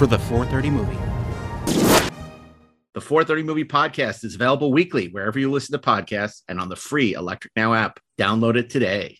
for the 430 movie. The 430 Movie Podcast is available weekly wherever you listen to podcasts and on the free Electric Now app. Download it today.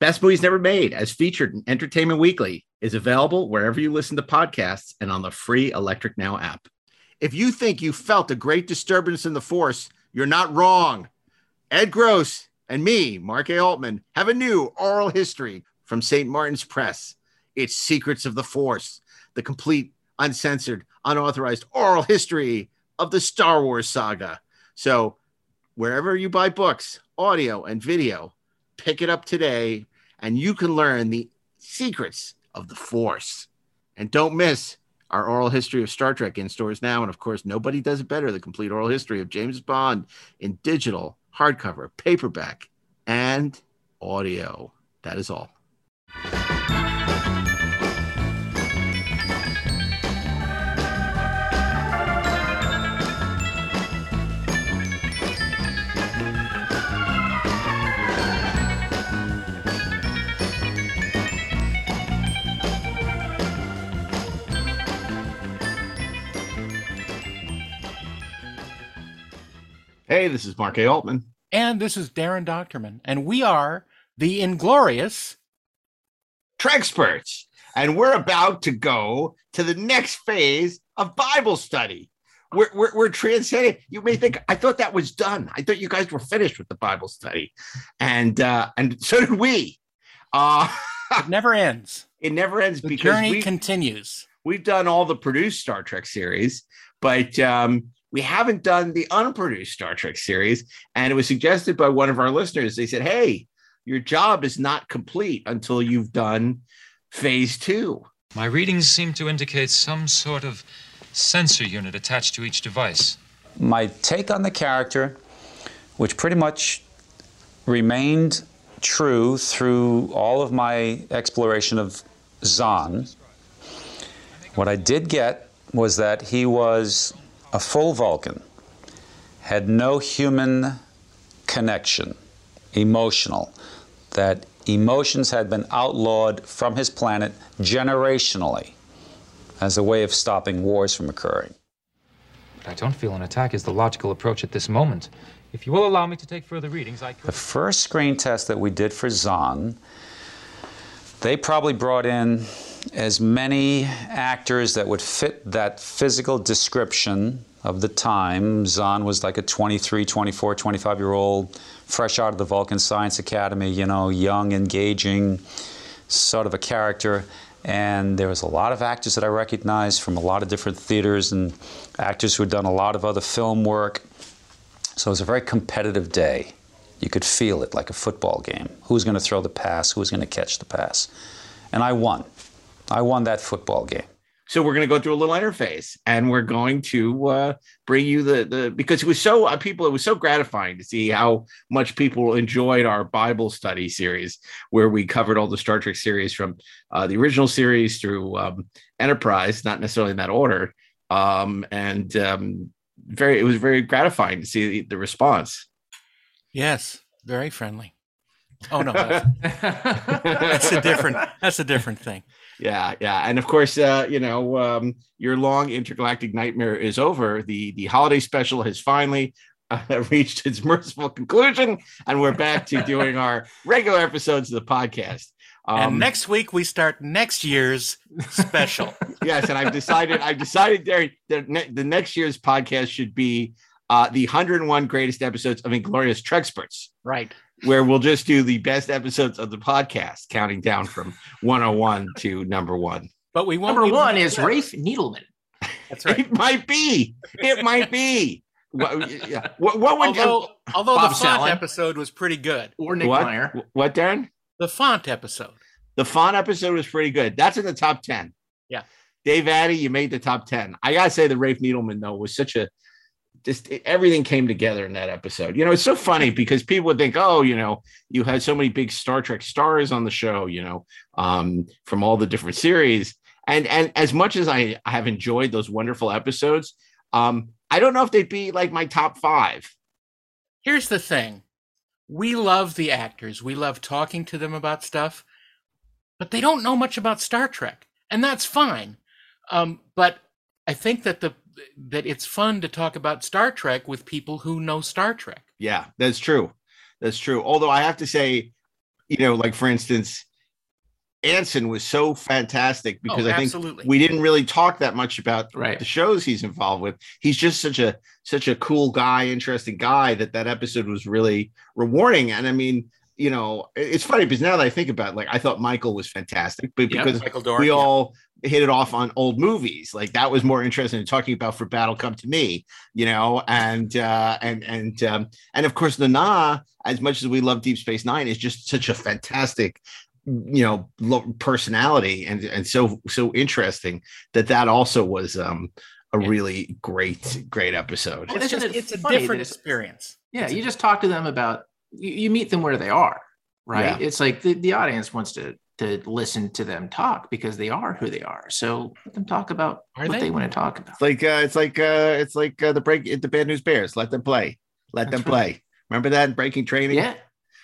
Best Movies Never Made, as featured in Entertainment Weekly, is available wherever you listen to podcasts and on the free Electric Now app. If you think you felt a great disturbance in the force, you're not wrong. Ed Gross and me, Mark A. Altman, have a new oral history from St. Martin's Press. It's Secrets of the Force, the complete, uncensored, unauthorized oral history of the Star Wars saga. So, wherever you buy books, audio, and video, pick it up today and you can learn the secrets of the force. And don't miss our oral history of star trek in stores now and of course nobody does it better the complete oral history of james bond in digital hardcover paperback and audio. That is all hey this is mark a altman And this is Darren Dochterman, and we are the Inglorious. Treksperts, and we're about to go to the next phase of Bible study. We're, we're, we're transcending. You may think I thought that was done. I thought you guys were finished with the Bible study, and uh, and so did we. Uh, It never ends. it never ends The because journey continues. we've done all the produced Star Trek series, but um, we haven't done the unproduced Star Trek series. And it was suggested by one of our listeners. They said, "Hey, your job is not complete until you've done phase two. My readings seem to indicate some sort of sensor unit attached to each device. my take on the character, which pretty much remained true through all of my exploration of Xon. What I did get was that he was a full Vulcan, had no human connection, emotional, that emotions had been outlawed from his planet generationally as a way of stopping wars from occurring. But I don't feel an attack is the logical approach at this moment. If you will allow me to take further readings, I The first screen test that we did for Xon, they probably brought in as many actors that would fit that physical description of the time. Xon was like a 23, 24, 25 year old, fresh out of the Vulcan Science Academy, you know, young, engaging, sort of a character. And there was a lot of actors that I recognized from a lot of different theaters and actors who had done a lot of other film work. So it was a very competitive day. You could feel it like a football game. Who's going to throw the pass? Who's going to catch the pass? And I won. I won that football game. So we're going to go through a little interface, and we're going to uh, bring you the the because it was so uh, people it was so gratifying to see how much people enjoyed our Bible study series where we covered all the Star Trek series from uh, the original series through um, Enterprise, not necessarily in that order, um, and um, very it was very gratifying to see the, the response. Yes, very friendly. Oh no, that's, that's a different. That's a different thing. Yeah, yeah, and of course, uh, you know, um, your long intergalactic nightmare is over. The the holiday special has finally uh, reached its merciful conclusion, and we're back to doing our regular episodes of the podcast. Um, and next week we start next year's special. yes, and I've decided. I've decided, Derry, that ne- the next year's podcast should be uh, the 101 greatest episodes of Inglorious Treksperts. Right. Where we'll just do the best episodes of the podcast, counting down from 101 to number one. But we won't. Number one is Rafe Needleman. That's right. It might be. It might be. What, yeah. what, what would Although, although the font Sallin. episode was pretty good. Or Nick what? Meyer. What, Darren? The font episode. The font episode was pretty good. That's in the top 10. Yeah. Dave Addey, you made the top 10. I gotta say the Rafe Needleman, though, was such a just everything came together in that episode. You know, it's so funny because people would think, oh, you know, you had so many big Star Trek stars on the show, you know, um, from all the different series. And and as much as I, I have enjoyed those wonderful episodes, um, I don't know if they'd be like my top five. Here's the thing. We love the actors. We love talking to them about stuff, but they don't know much about Star Trek, and that's fine. Um, but I think that the that it's fun to talk about Star Trek with people who know Star Trek. Yeah, that's true. That's true. Although I have to say, you know, like for instance, Anson was so fantastic oh, because Oh, I think we didn't really talk that much about Right. the shows he's involved with. He's just such a such a cool guy, interesting guy that that episode was really rewarding. And I mean, you know, it's funny because now that I think about it, like I thought Michael was fantastic, but Yeah, because Michael Dorn. we yeah. all hit it off on old movies like that was more interesting than talking about for battle come to me you know and uh and and um and of course the na as much as we love deep space nine is just such a fantastic you know lo- personality and and so so interesting that that also was um a really great great episode Well, It's, just, it it's a different it's- experience. Yeah, you just talk to them about you, you meet them where they are, right? It's like the, the audience wants to to listen to them talk because they are who they are. So let them talk about Are what they? they? want to talk about. it's like uh it's like uh it's like uh, the break the bad news bears let them play let them That's right. play remember that in breaking training Yeah.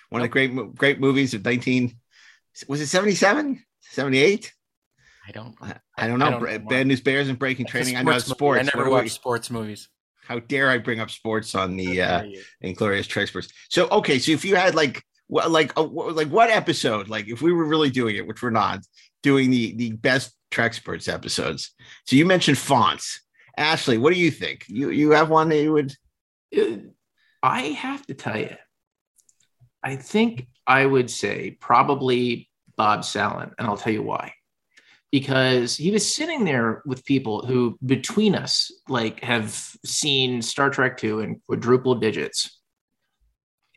one of the great great movies of 19 was it 77 78 I don't. i don't know I don't Bra- know. bad news bears and breaking training i know sports I never What watched sports movies. How dare i bring up sports on the How uh dare you. inglorious Treksperts. so okay so if you had like what like uh, wh- like what episode like if we were really doing it which we're not doing the the best Treksperts episodes so you mentioned fonts ashley what do you think you you have one that you would Uh, I have to tell you, I think I would say probably Bob Sallin, and I'll tell you why. Because he was sitting there with people who, between us, like have seen Star Trek II in quadruple digits,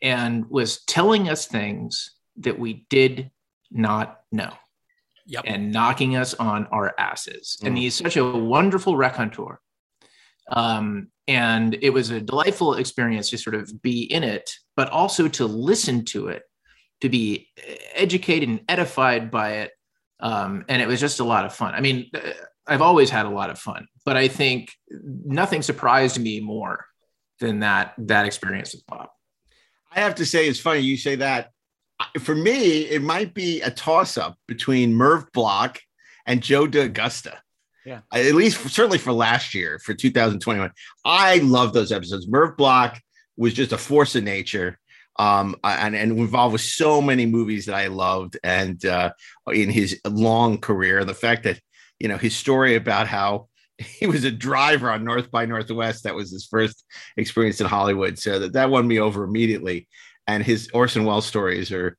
and was telling us things that we did not know Yep. and knocking us on our asses. And Mm. he's such a wonderful raconteur. Um, and it was a delightful experience to sort of be in it, but also to listen to it, to be educated and edified by it. Um, and it was just a lot of fun. I mean, uh, I've always had a lot of fun, but I think nothing surprised me more than that that experience with Bob. I have to say, it's funny you say that. For me, it might be a toss up between Merv Bloch and Joe D'Agosta. Yeah. At least, certainly for last year, for 2021. I love those episodes. Merv Bloch was just a force of nature um, and, and involved with so many movies that I loved. And uh, in his long career, the fact that, you know, his story about how he was a driver on North by Northwest. That was his first experience in Hollywood. So that, that won me over immediately. And his Orson Welles stories are,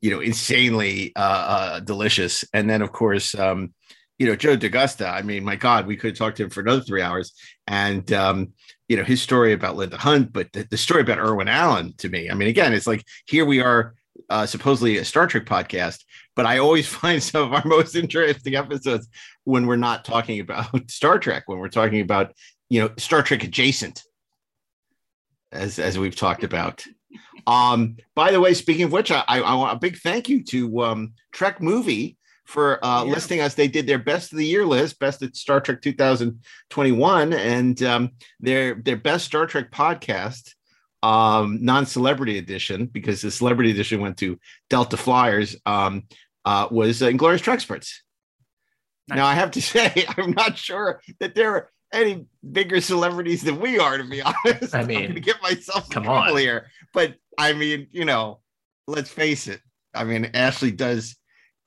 you know, insanely uh, uh, delicious. And then, of course, um, you know, Joe D'Agosta. I mean, my God, we could talk to him for another three hours. And, um, you know, his story about Linda Hunt, but the, the story about Irwin Allen to me, I mean, again, it's like here we are, uh, supposedly a Star Trek podcast, but I always find some of our most interesting episodes when we're not talking about Star Trek, when we're talking about, you know, Star Trek adjacent, as, as we've talked about. Um, by the way, speaking of which, I, I, I want a big thank you to um, Trek Movie for uh, Yeah. listing us. They did their best of the year list, best of Star Trek 2021, and um, their their best Star Trek podcast um, non-celebrity edition because the celebrity edition went to Delta Flyers. Um, uh, was uh, Inglorious Treksperts. Now I have to say, I'm not sure that there are any bigger celebrities than we are, to be honest. I I'm mean, to get myself come on. here, but I mean, you know, let's face it. I mean, Ashley does.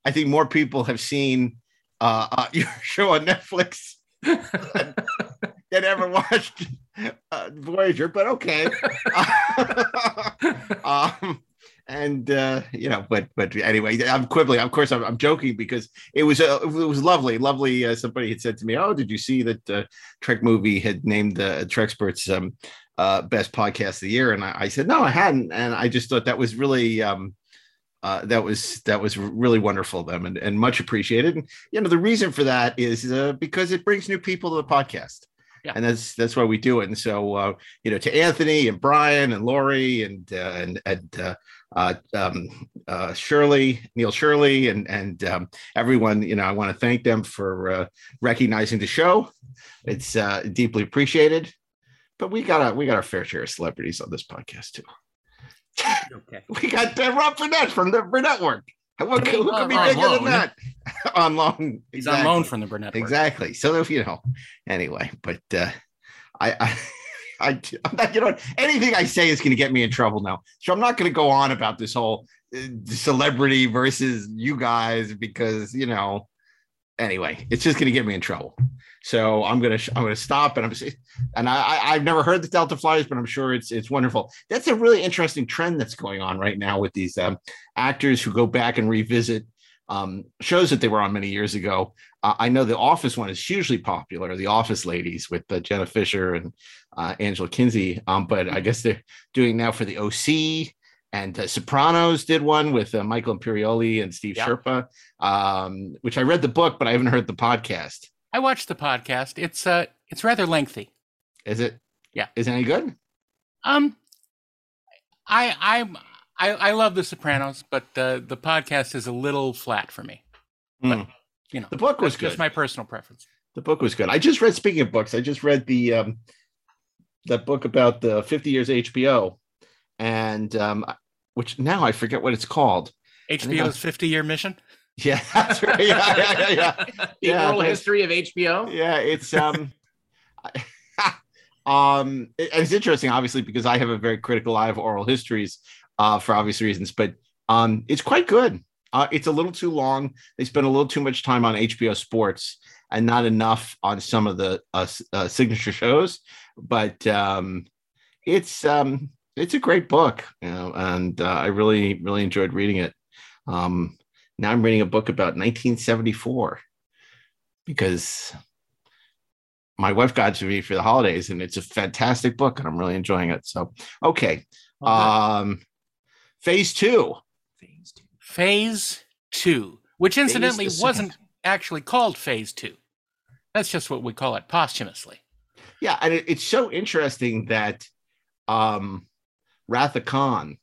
I think more people have seen uh, uh, your show on Netflix than, than ever watched uh, Voyager, but okay. um, and uh, you know, but but anyway, I'm quibbling. Of course, I'm, I'm joking because it was uh, it was lovely, lovely. Uh, somebody had said to me, "Oh, did you see that uh, Trek movie had named uh, Treksperts um, uh, best podcast of the year?" And I, I said, "No, I hadn't," and I just thought that was really. Um, uh, that was that was really wonderful of them and, and much appreciated. And you know the reason for that is uh, because it brings new people to the podcast, Yeah. and that's that's why we do it. And so uh, you know to Anthony and Brian and Lori and uh, and and uh, uh, um, uh, Shurley Neil Shurley and and um, everyone, you know, I want to thank them for uh, recognizing the show. It's uh, deeply appreciated. But we got a we got our fair share of celebrities on this podcast too. Okay. We got uh, Rob Burnett from the Burnett Work. What, who could be On bigger loan. than that? on loan. He's on loan from the Burnett. Work. Exactly. So if you know, anyway, but uh, I, I, I, I'm not, you know, anything I say is going to get me in trouble now. So I'm not going to go on about this whole uh, celebrity versus you guys because you know, anyway, it's just going to get me in trouble. So I'm gonna I'm gonna stop and I'm and I I've never heard the Delta Flyers, but I'm sure it's it's wonderful. That's a really interesting trend that's going on right now with these um, actors who go back and revisit um, shows that they were on many years ago. Uh, I know the Office one is hugely popular, the Office ladies with uh, Jenna Fischer and uh, Angela Kinsey. Um, but I guess they're doing now for the OC. And uh, Sopranos did one with uh, Michael Imperioli and Steve Yeah. Schirripa, um, which I read the book, but I haven't heard the podcast. I watched the podcast. It's uh, it's rather lengthy. Is it? Yeah. Is it any good? Um, I I'm I I love The Sopranos, but uh, the podcast is a little flat for me. Hmm. You know, The book was that's just my personal preference. The book was good. I just read. Speaking of books, I just read the um, that book about the 50 years HBO, and um, which now I forget what it's called. HBO's 50 year mission. Yeah, that's right. Yeah, yeah, yeah, yeah. the Yeah, oral history of HBO. yeah it's um um it- and it's interesting obviously because i have a very critical eye of oral histories uh for obvious reasons but um it's quite good uh it's a little too long they spend a little too much time on hbo sports and not enough on some of the uh, uh signature shows but um it's um it's a great book you know and uh, i really really enjoyed reading it um now i'm reading a book about 1974 because my wife got it to me for the holidays and it's a fantastic book and I'm really enjoying it. So, okay. Um, phase two. Phase two, which incidentally wasn't actually called Phase two. That's just what we call it posthumously. Yeah. And it- it's so interesting that, um, Wrath of Khan,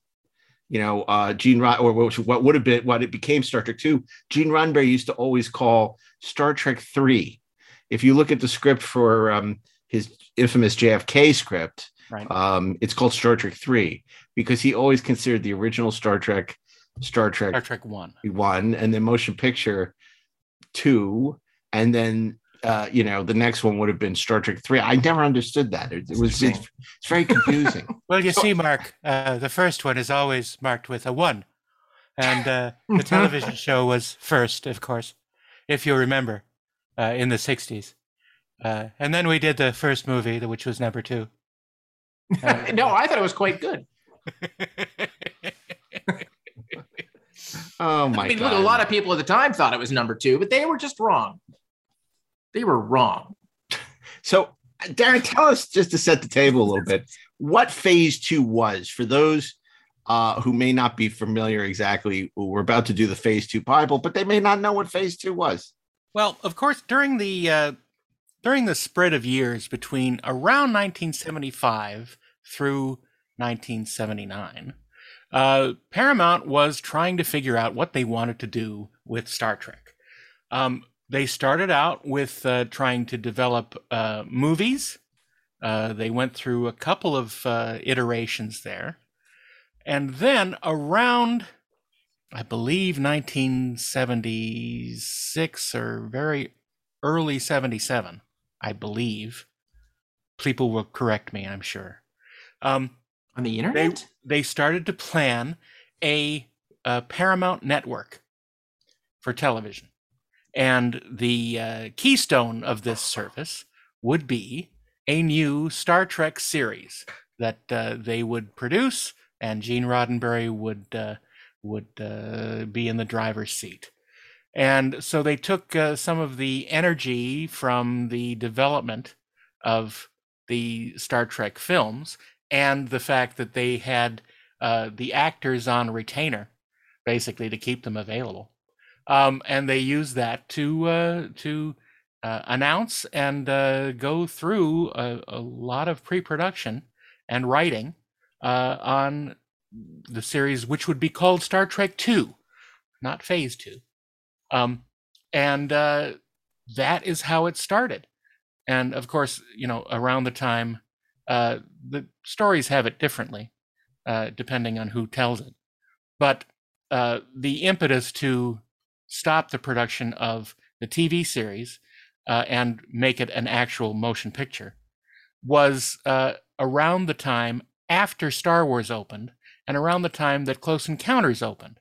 you know, uh, Gene Rod, or which- what would have been what it became Star Trek 2, Gene Roddenberry used to always call Star Trek 3. If you look at the script for um, his infamous JFK script, Right. um, it's called Star Trek 3 because he always considered the original Star Trek Star Trek Star Trek one. one and then motion picture two and then uh you know the next one would have been star trek three i never understood that it, it was it's, it's very confusing Well, you see, Mark, uh, the first one is always marked with a one. And uh, the television show was first, of course, if you remember, uh, in the 60s. Uh, and then we did the first movie, which was number two. Uh, no, I thought it was quite good. oh my I mean, god look, a lot of people at the time thought it was number two, but they were just wrong. They were wrong. so darren tell us just to set the table a little bit what phase two was for those uh who may not be familiar exactly we're about to do the phase two bible but they may not know what phase two was Well, of course, during the uh, during the spread of years between around 1975 through 1979, uh, Paramount was trying to figure out what they wanted to do with Star Trek. Um, they started out with uh, trying to develop uh, movies Uh, they went through a couple of uh, iterations there. And then around, I believe, 1976 or very early 77, I believe. People will correct me, I'm sure. Um, On the they, internet? they started to plan a, a Paramount network for television. And the uh, keystone of this service would be a new Star Trek series that uh, they would produce, and Gene Roddenberry would uh, would uh, be in the driver's seat. And so they took uh, some of the energy from the development of the Star Trek films and the fact that they had uh, the actors on retainer, basically to keep them available, um, and they use that to uh, to uh, announce and uh, go through a, a lot of pre-production and writing uh, on the series, which would be called Star Trek Two, not Phase Two, um, and uh, that is how it started. And of course, you know, around the time, uh, the stories have it differently, depending on who tells it. But the impetus to stop the production of the TV series uh, and make it an actual motion picture was uh, around the time after Star Wars opened and around the time that Close Encounters opened,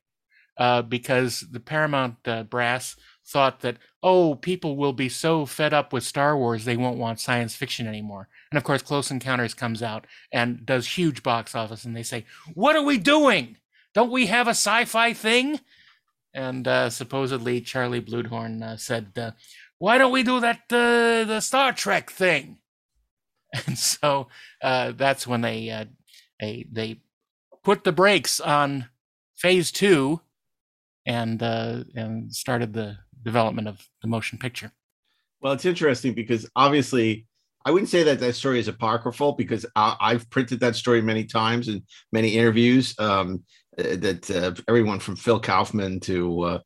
uh, because the Paramount uh, brass thought that, oh, people will be so fed up with Star Wars they won't want science fiction anymore. And of course, Close Encounters comes out and does huge box office, and they say, what are we doing? Don't we have a sci fi thing? And uh, supposedly Charlie Bluhdorn uh, said, uh, "Why don't we do that uh, the Star Trek thing?" And so uh, that's when they uh, they they put the brakes on Phase Two, and and started the development of the motion picture. Well, it's interesting because obviously, I wouldn't say that that story is apocryphal because I, I've printed that story many times in many interviews. Um, that uh, everyone from Phil Kaufman to uh,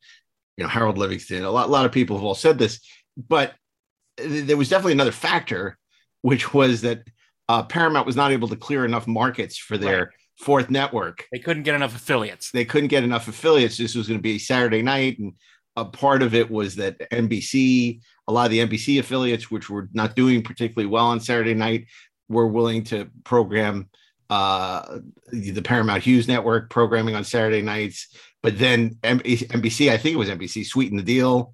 you know Harold Livingston, a lot, a lot of people have all said this, but th- there was definitely another factor, which was that uh, Paramount was not able to clear enough markets for their Right. fourth network. They couldn't get enough affiliates. They couldn't get enough affiliates. This was going to be Saturday night, and a part of it was that NBC, a lot of the NBC affiliates, which were not doing particularly well on Saturday night, were willing to program uh, the Paramount Hughes network programming on Saturday nights. But then NBC, I think it was NBC, sweetened the deal.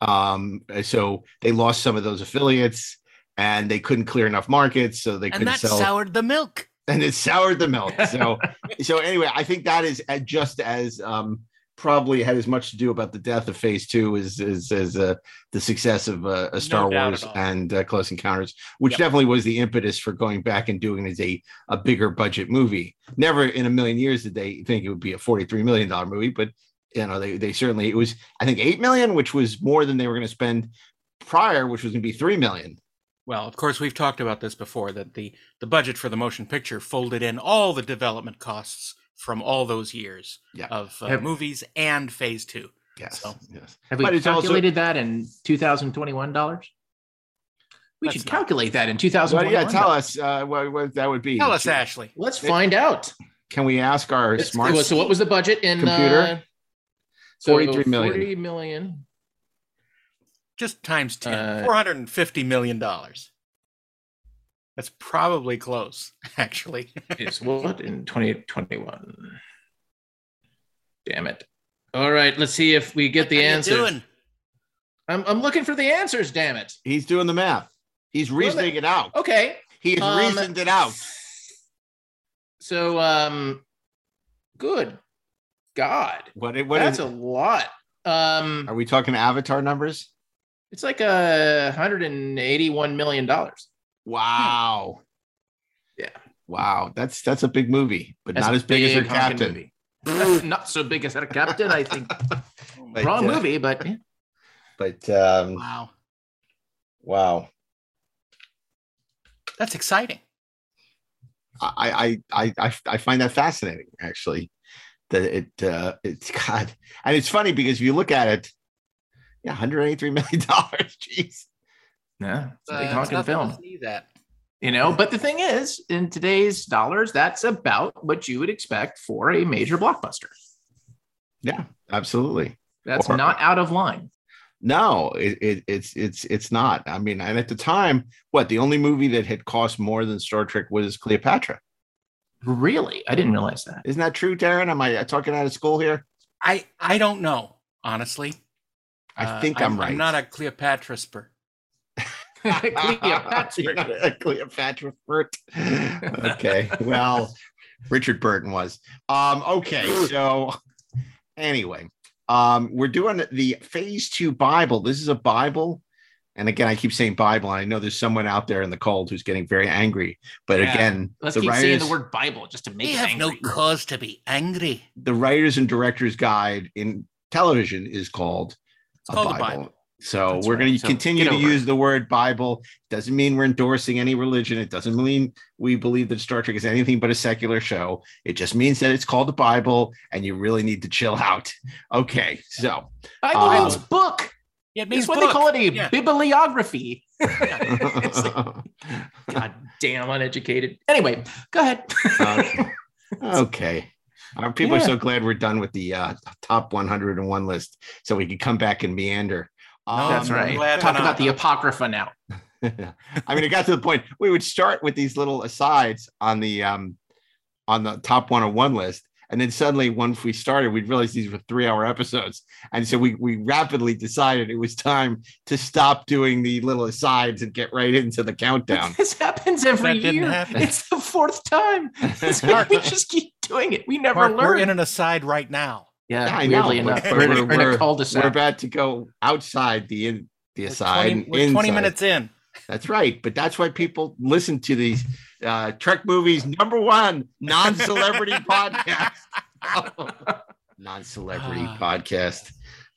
Um, so they lost some of those affiliates and they couldn't clear enough markets. So they and couldn't that sell soured the milk. and it soured the milk. So, so anyway, I think that is just as um, probably had as much to do about the death of Phase Two as as, as uh, the success of uh, a Star doubt Wars and uh, Close Encounters, which Yep. definitely was the impetus for going back and doing it as a a bigger budget movie. Never in a million years did they think it would be a forty three million dollar movie, but you know they they certainly it was I think eight million, which was more than they were going to spend prior, which was going to be three million. Well, of course, we've talked about this before that the, the budget for the motion picture folded in all the development costs from all those years Yeah. of uh, Have- movies and phase two. Yes, So- yes. Have we But it's also- calculated that in 2021 dollars? We Let's should not. calculate that in Well, 2021. yeah, tell us uh, what, what that would be. Tell us, Ashley. Let's find out. Can we ask our Let's- smart? So what was the budget in computer? Uh, so 43 million. 40 million. Just times 10, Uh, $450 million. That's probably close, actually. is what in 2021? Damn it. All right, let's see if we get the answer. I'm, I'm looking for the answers, damn it. He's doing the math. He's reasoning it out. Okay. He has Um, reasoned it out. So um good God. What? What That's is? a lot. Um Are we talking Avatar numbers? it's like a hundred and eighty-one million dollars. Wow. Yeah. Wow. That's that's a big movie, but That's not as big as her captain. movie. Not so big as that captain, I think. But, Wrong uh, movie, but. But um, Wow. wow. That's exciting. I, I I I I find that fascinating actually. That it uh it's God and it's funny because if you look at it, yeah, 183 million dollars. Jeez. Yeah, it's a Uh, big it's honking film. sneeze at. You know, but the thing is, in today's dollars, that's about what you would expect for a major blockbuster. Yeah, absolutely. That's Or- not out of line. No, it, it, it's it's it's not. I mean, and at the time, what the only movie that had cost more than Star Trek was Cleopatra. Really? I didn't realize that. Isn't that true, Darren? Am I talking out of school here? I I don't know honestly. I Uh, think I'm, right. I'm not a Cleopatra spur. Cleopatra. Not a Cleopatra Burt. okay. Well, Richard Burton was. Um, okay, so anyway, um, we're doing the phase two Bible. This is a Bible. And again, I keep saying Bible, and I know there's someone out there in the cold who's getting very angry. But Yeah. again, Let's the keep saying writers, the word Bible just to make We it have no cause to be angry. the writers and directors guide in television is called It's called the Bible. So That's we're right. going to So continue to over use the word Bible. Doesn't mean we're endorsing any religion. It doesn't mean we believe that Star Trek is anything but a secular show. It just means that it's called the Bible, and you really need to chill out. Okay, so Bible Um, means book. Yeah, it means It's what book. they call it a Yeah. bibliography. Like, God damn uneducated. Anyway, go ahead. okay. okay. Uh, people are so glad we're done with the uh, top 101 list, so we can come back and meander. Um, That's I'm right. glad Talk about the Apocrypha now. I mean, it got to the point we would start with these little asides on the um on the top 101 list. And then suddenly, once we started, we'd realize these were three hour episodes. And so we, we rapidly decided it was time to stop doing the little asides and get right into the countdown. This happens every That year. happen. It's the fourth time. We just keep doing it. We never Mark, learn. we're in an aside right now. Yeah, Yeah, I know, weirdly enough, we're, we're- we're in a cul-de-sac. We're about to go outside the in the We're aside. 20, we're 20 minutes in. That's right. But that's why people listen to these uh, Trek movies number one non celebrity podcast. non celebrity Ah. podcast.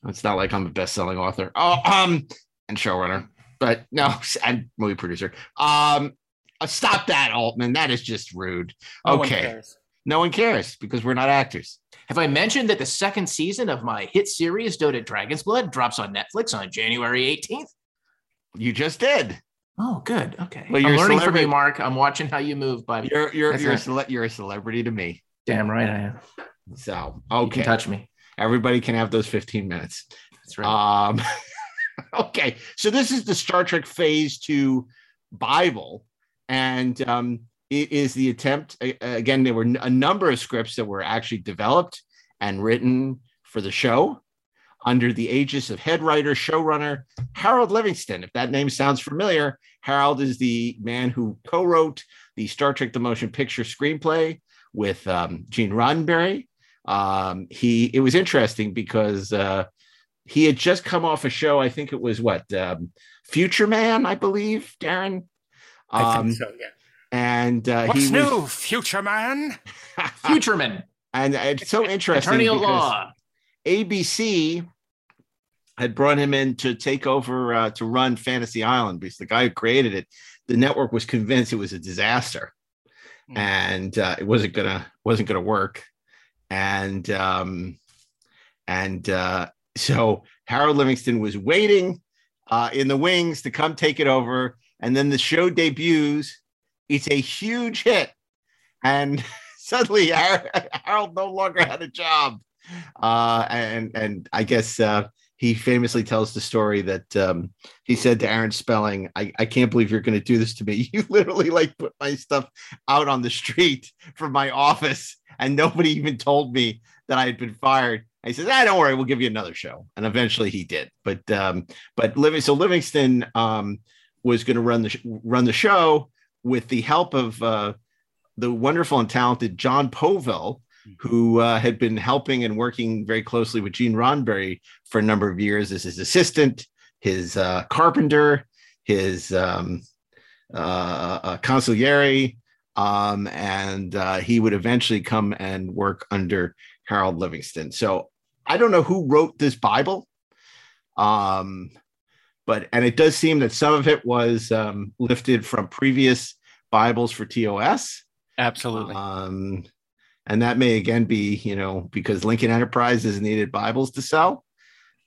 It's not like I'm a best selling author. Oh, um, and showrunner, but no, and movie producer. Um, uh, stop that, Altman. That is just rude. No one okay. cares. No one cares because we're not actors. Have I mentioned that the second season of my hit series, Dota Dragon's Blood, drops on Netflix on January 18th? You just did. Oh, good. Okay. Well, you're I'm learning from you, Mark. I'm watching how you move, buddy. You're you're That's you're a, cele- you're a celebrity to me. Damn right I am. So okay, can touch me. everybody can have those 15 minutes. That's right. Um, okay, so this is the Star Trek Phase Two Bible, and um, is the attempt. Again, there were a number of scripts that were actually developed and written for the show under the aegis of head writer showrunner Harold Livingston. If that name sounds familiar, Harold is the man who co-wrote the Star Trek: The Motion Picture screenplay with um, Gene Roddenberry. Um, he it was interesting because. Uh, he had just come off a show. I think it was what um, Future Man, I believe, Darren. I Um, think so, yeah. And uh, What's he new, future man? was, Futureman, and it's so interesting attorney at law. ABC had brought him in to take over uh, to run Fantasy Island because the guy who created it, the network was convinced it was a disaster, Hmm. and uh, it wasn't gonna wasn't gonna work, and um, and uh, so Harold Livingston was waiting uh, in the wings to come take it over, and then the show debuts. It's a huge hit, and suddenly Harold no longer had a job uh, and and I guess uh, he famously tells the story that um, he said to Aaron Spelling, I, "I can't believe you're going to do this to me. You literally like put my stuff out on the street from my office, and nobody even told me that I had been fired." He says, "Ah, don't worry, we'll give you another show." And eventually he did. But um, but Living so Livingston um, was going to run the sh- run the show with the help of uh, the wonderful and talented Jon Povill who uh, had been helping and working very closely with Gene Roddenberry for a number of years as his assistant, his uh, carpenter, his um, uh, uh, consigliere, um, and uh, he would eventually come and work under Harold Livingston. So I don't know who wrote this Bible, um, but and it does seem that some of it was um, lifted from previous Bibles for TOS. Absolutely. Um, and that may again be, you know, because Lincoln Enterprises needed Bibles to sell,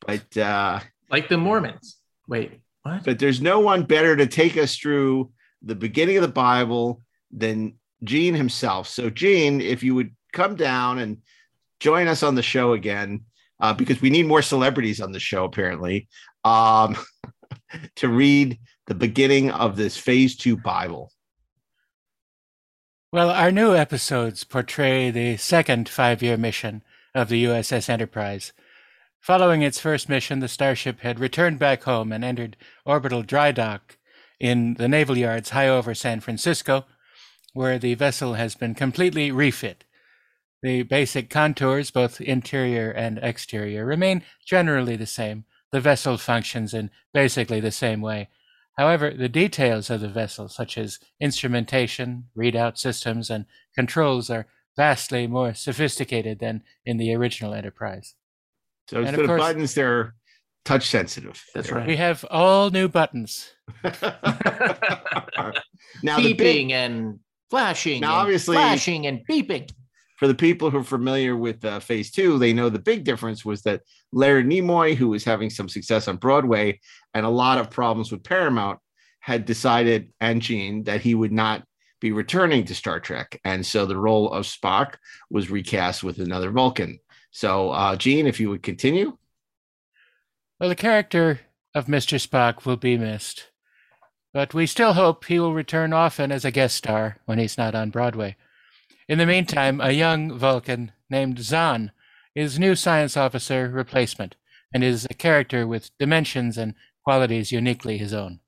but uh, Like the Mormons. Wait, what? but there's no one better to take us through the beginning of the Bible, than Gene himself. So, Gene, if you would come down and join us on the show again, uh, because we need more celebrities on the show, apparently, um, to read the beginning of this phase two Bible. Well, our new episodes portray the second five year mission of the USS Enterprise. Following its first mission, the starship had returned back home and entered orbital dry dock in the naval yards high over San Francisco, where the vessel has been completely refit. The basic contours, both interior and exterior, remain generally the same. The vessel functions in basically the same way. However, the details of the vessel, such as instrumentation, readout systems, and controls, are vastly more sophisticated than in the original Enterprise. So And instead of of, buttons, they're touch sensitive. That's right. We have all new buttons. now, the beeping big, and flashing. Now, and obviously- flashing and beeping. For the people who are familiar with uh, Phase Two, they know the big difference was that Larry Nimoy, who was having some success on Broadway and a lot of problems with Paramount, had decided and Gene that he would not be returning to Star Trek, and so the role of Spock was recast with another Vulcan. So, uh, Gene, if you would continue. Well, the character of Mr. Spock will be missed, but we still hope he will return often as a guest star when he's not on Broadway. In the meantime, a young Vulcan named Xon is new science officer replacement and is a character with dimensions and qualities uniquely his own.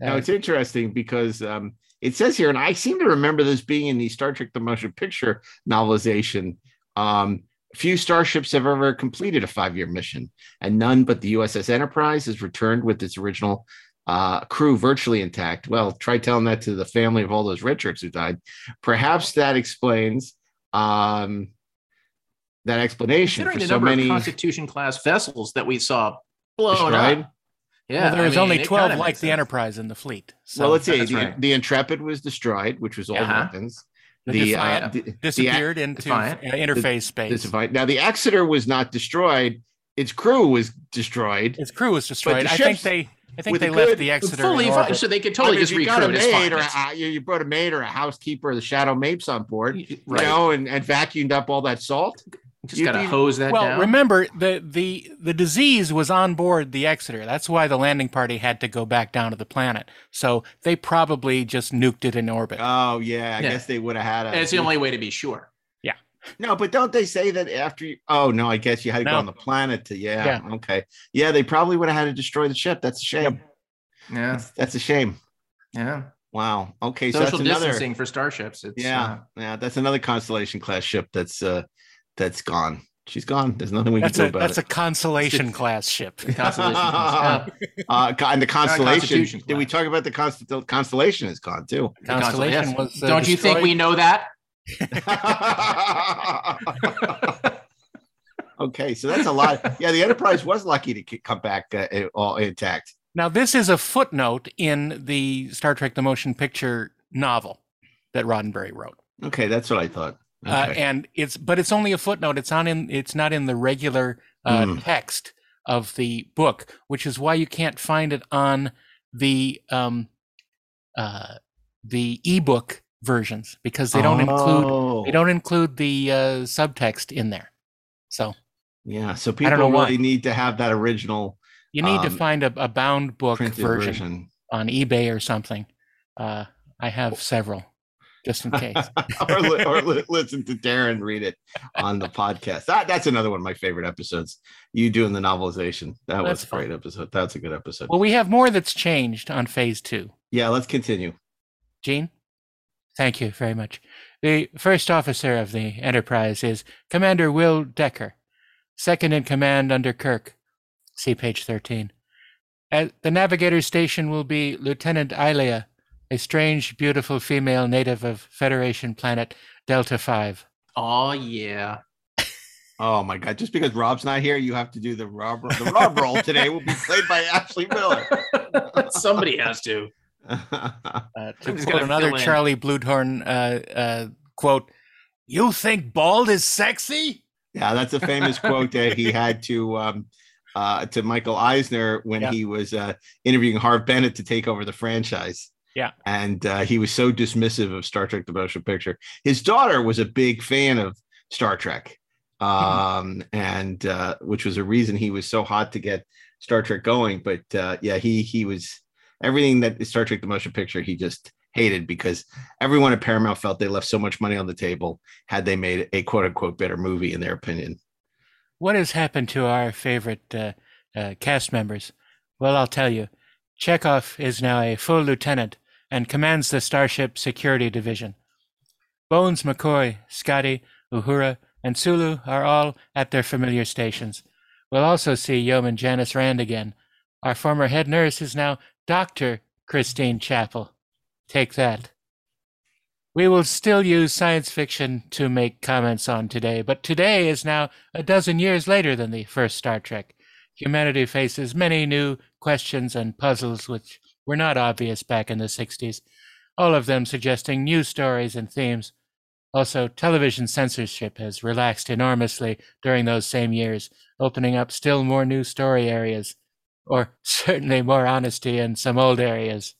Now Uh, it's interesting because um, it says here, and I seem to remember this being in the Star Trek: The Motion Picture novelization. Um, few starships have ever completed a five-year mission, and none but the USS Enterprise has returned with its original uh, crew virtually intact. Well, try telling that to the family of all those Richards who died. Perhaps that explains um, that explanation Considering for the so number many. of Constitution class vessels that we saw blown Destroyed? up. Yeah, well, there I was mean, only 12 like makes the sense. Enterprise in the fleet. So well, let's see. The, right. the Intrepid was destroyed, which was all Uh-huh. weapons. The The, uh, Defiant the- the- disappeared into Defiant. interface space. This device. Now the Exeter was not destroyed; its crew was destroyed. Its crew was destroyed. the I think they, I think with they a left good- the Exeter fully in fine, so they could I totally mean, just if you got a maid fine. or a, uh, you, you brought a maid or a housekeeper, or the Shadow Mapes on board, you Right. know, and, and vacuumed up all that salt. Just you gotta need- hose that well, down. remember the the the disease was on board the Exeter. That's why the landing party had to go back down to the planet. So they probably just nuked it in orbit. Oh yeah, I Yeah. guess they would have had a. And it's the only way to be sure. No, but don't they say that after you? Oh no, I guess you had to No. go on the planet to. Yeah, Yeah. okay. Yeah, they probably would have had to destroy the ship. That's a shame. Yeah, That's, that's a shame. yeah. Wow. Okay, so Social that's another. distancing for starships. It's, Yeah, uh, yeah, that's another constellation class ship that's uh that's gone. She's gone. There's nothing we That's can a about that's it. That's a consolation class ship. constellation. class. Yeah. uh, and the constellation. Did we talk about the const- constellation is gone too? The constel- Constellation yes. was. uh, Don't you think we know that? okay, so that's a lot. Yeah, the Enterprise was lucky to come back uh, uh, all intact. Now this is a footnote in the Star Trek: The Motion Picture novel that Roddenberry wrote. Okay, that's what I thought. uh, and it's but it's only a footnote. It's on in it's not in the regular uh, Mm. text of the book, which is why you can't find it on the um, uh, the ebook versions because they don't include Oh, they don't include the uh, subtext in there. So Yeah, so I don't know people why. really need to have that original you need to Um, find a, a bound book version, version. on eBay or something. Uh, I have several, just in case. or, li- or li- listen to Darren read it on the podcast. That, that's another one of my favorite episodes. You doing the novelization. That was That's a great episode. That's a good episode. well, we have more that's changed on Phase Two. yeah, let's continue. Gene? Thank you very much. The first officer of the Enterprise is Commander Will Decker, second in command under Kirk. See page 13. At the navigator's station will be Lieutenant Ilia, a strange, beautiful female native of Federation planet Delta 5. Oh yeah. Oh my god! Just because Rob's not here, you have to do the Rob. The Rob role today will be played by Ashley Miller. Somebody has to. Uh, to quote another. Charlie Bluhdorn uh, uh, quote, You think bald is sexy? Yeah, that's a famous quote that he had to um, uh, to Michael Eisner when Yeah. he was uh, interviewing Harve Bennett to take over the franchise. Yeah. And uh, he was so dismissive of Star Trek: The Motion Picture. His daughter was a big fan of Star Trek, um, and uh, which was a reason he was so hot to get Star Trek going. But uh, yeah, he he was everything that Star Trek: The Motion Picture he just hated because everyone at Paramount felt they left so much money on the table had they made a quote unquote better movie in their opinion. What has happened to our favorite uh, uh, cast members? Well, I'll tell you. Chekov is now a full lieutenant and commands the Starship Security Division. Bones McCoy, Scotty, Uhura, and Sulu are all at their familiar stations. We'll also see Yeoman Janice Rand again. Our former head nurse is now Dr. Christine Chapel. Take that. We will still use science fiction to make comments on today, but today is now a dozen years later than the first Star Trek. Humanity faces many new questions and puzzles which were not obvious back in the 60s, all of them suggesting new stories and themes. Also, television censorship has relaxed enormously during those same years, opening up still more new story areas, or certainly more honesty in some old areas.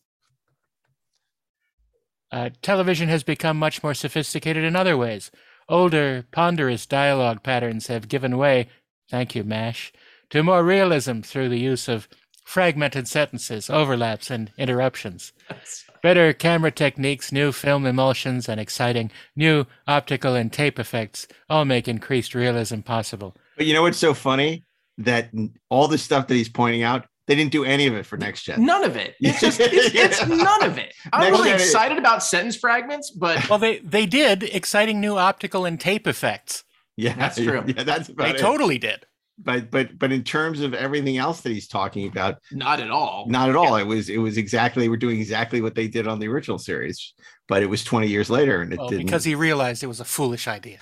Uh, television has become much more sophisticated in other ways. Older, ponderous dialogue patterns have given way, thank you, MASH, to more realism through the use of fragmented sentences, overlaps, and interruptions. Better camera techniques, new film emulsions, and exciting new optical and tape effects all make increased realism possible. But you know what's so funny? That all the stuff that he's pointing out, they didn't do any of it for next gen. None of it. It's just it's, it's none of it. I'm Next really gen- excited about sentence fragments, but Well, they, they did exciting new optical and tape effects. Yeah, That's true. Yeah, that's about They it. totally did. But but but in terms of everything else that he's talking about, not at all. not at all. It was it was exactly they were doing exactly what they did on the original series, but it was 20 years later and it Well, didn't. because he realized it was a foolish idea.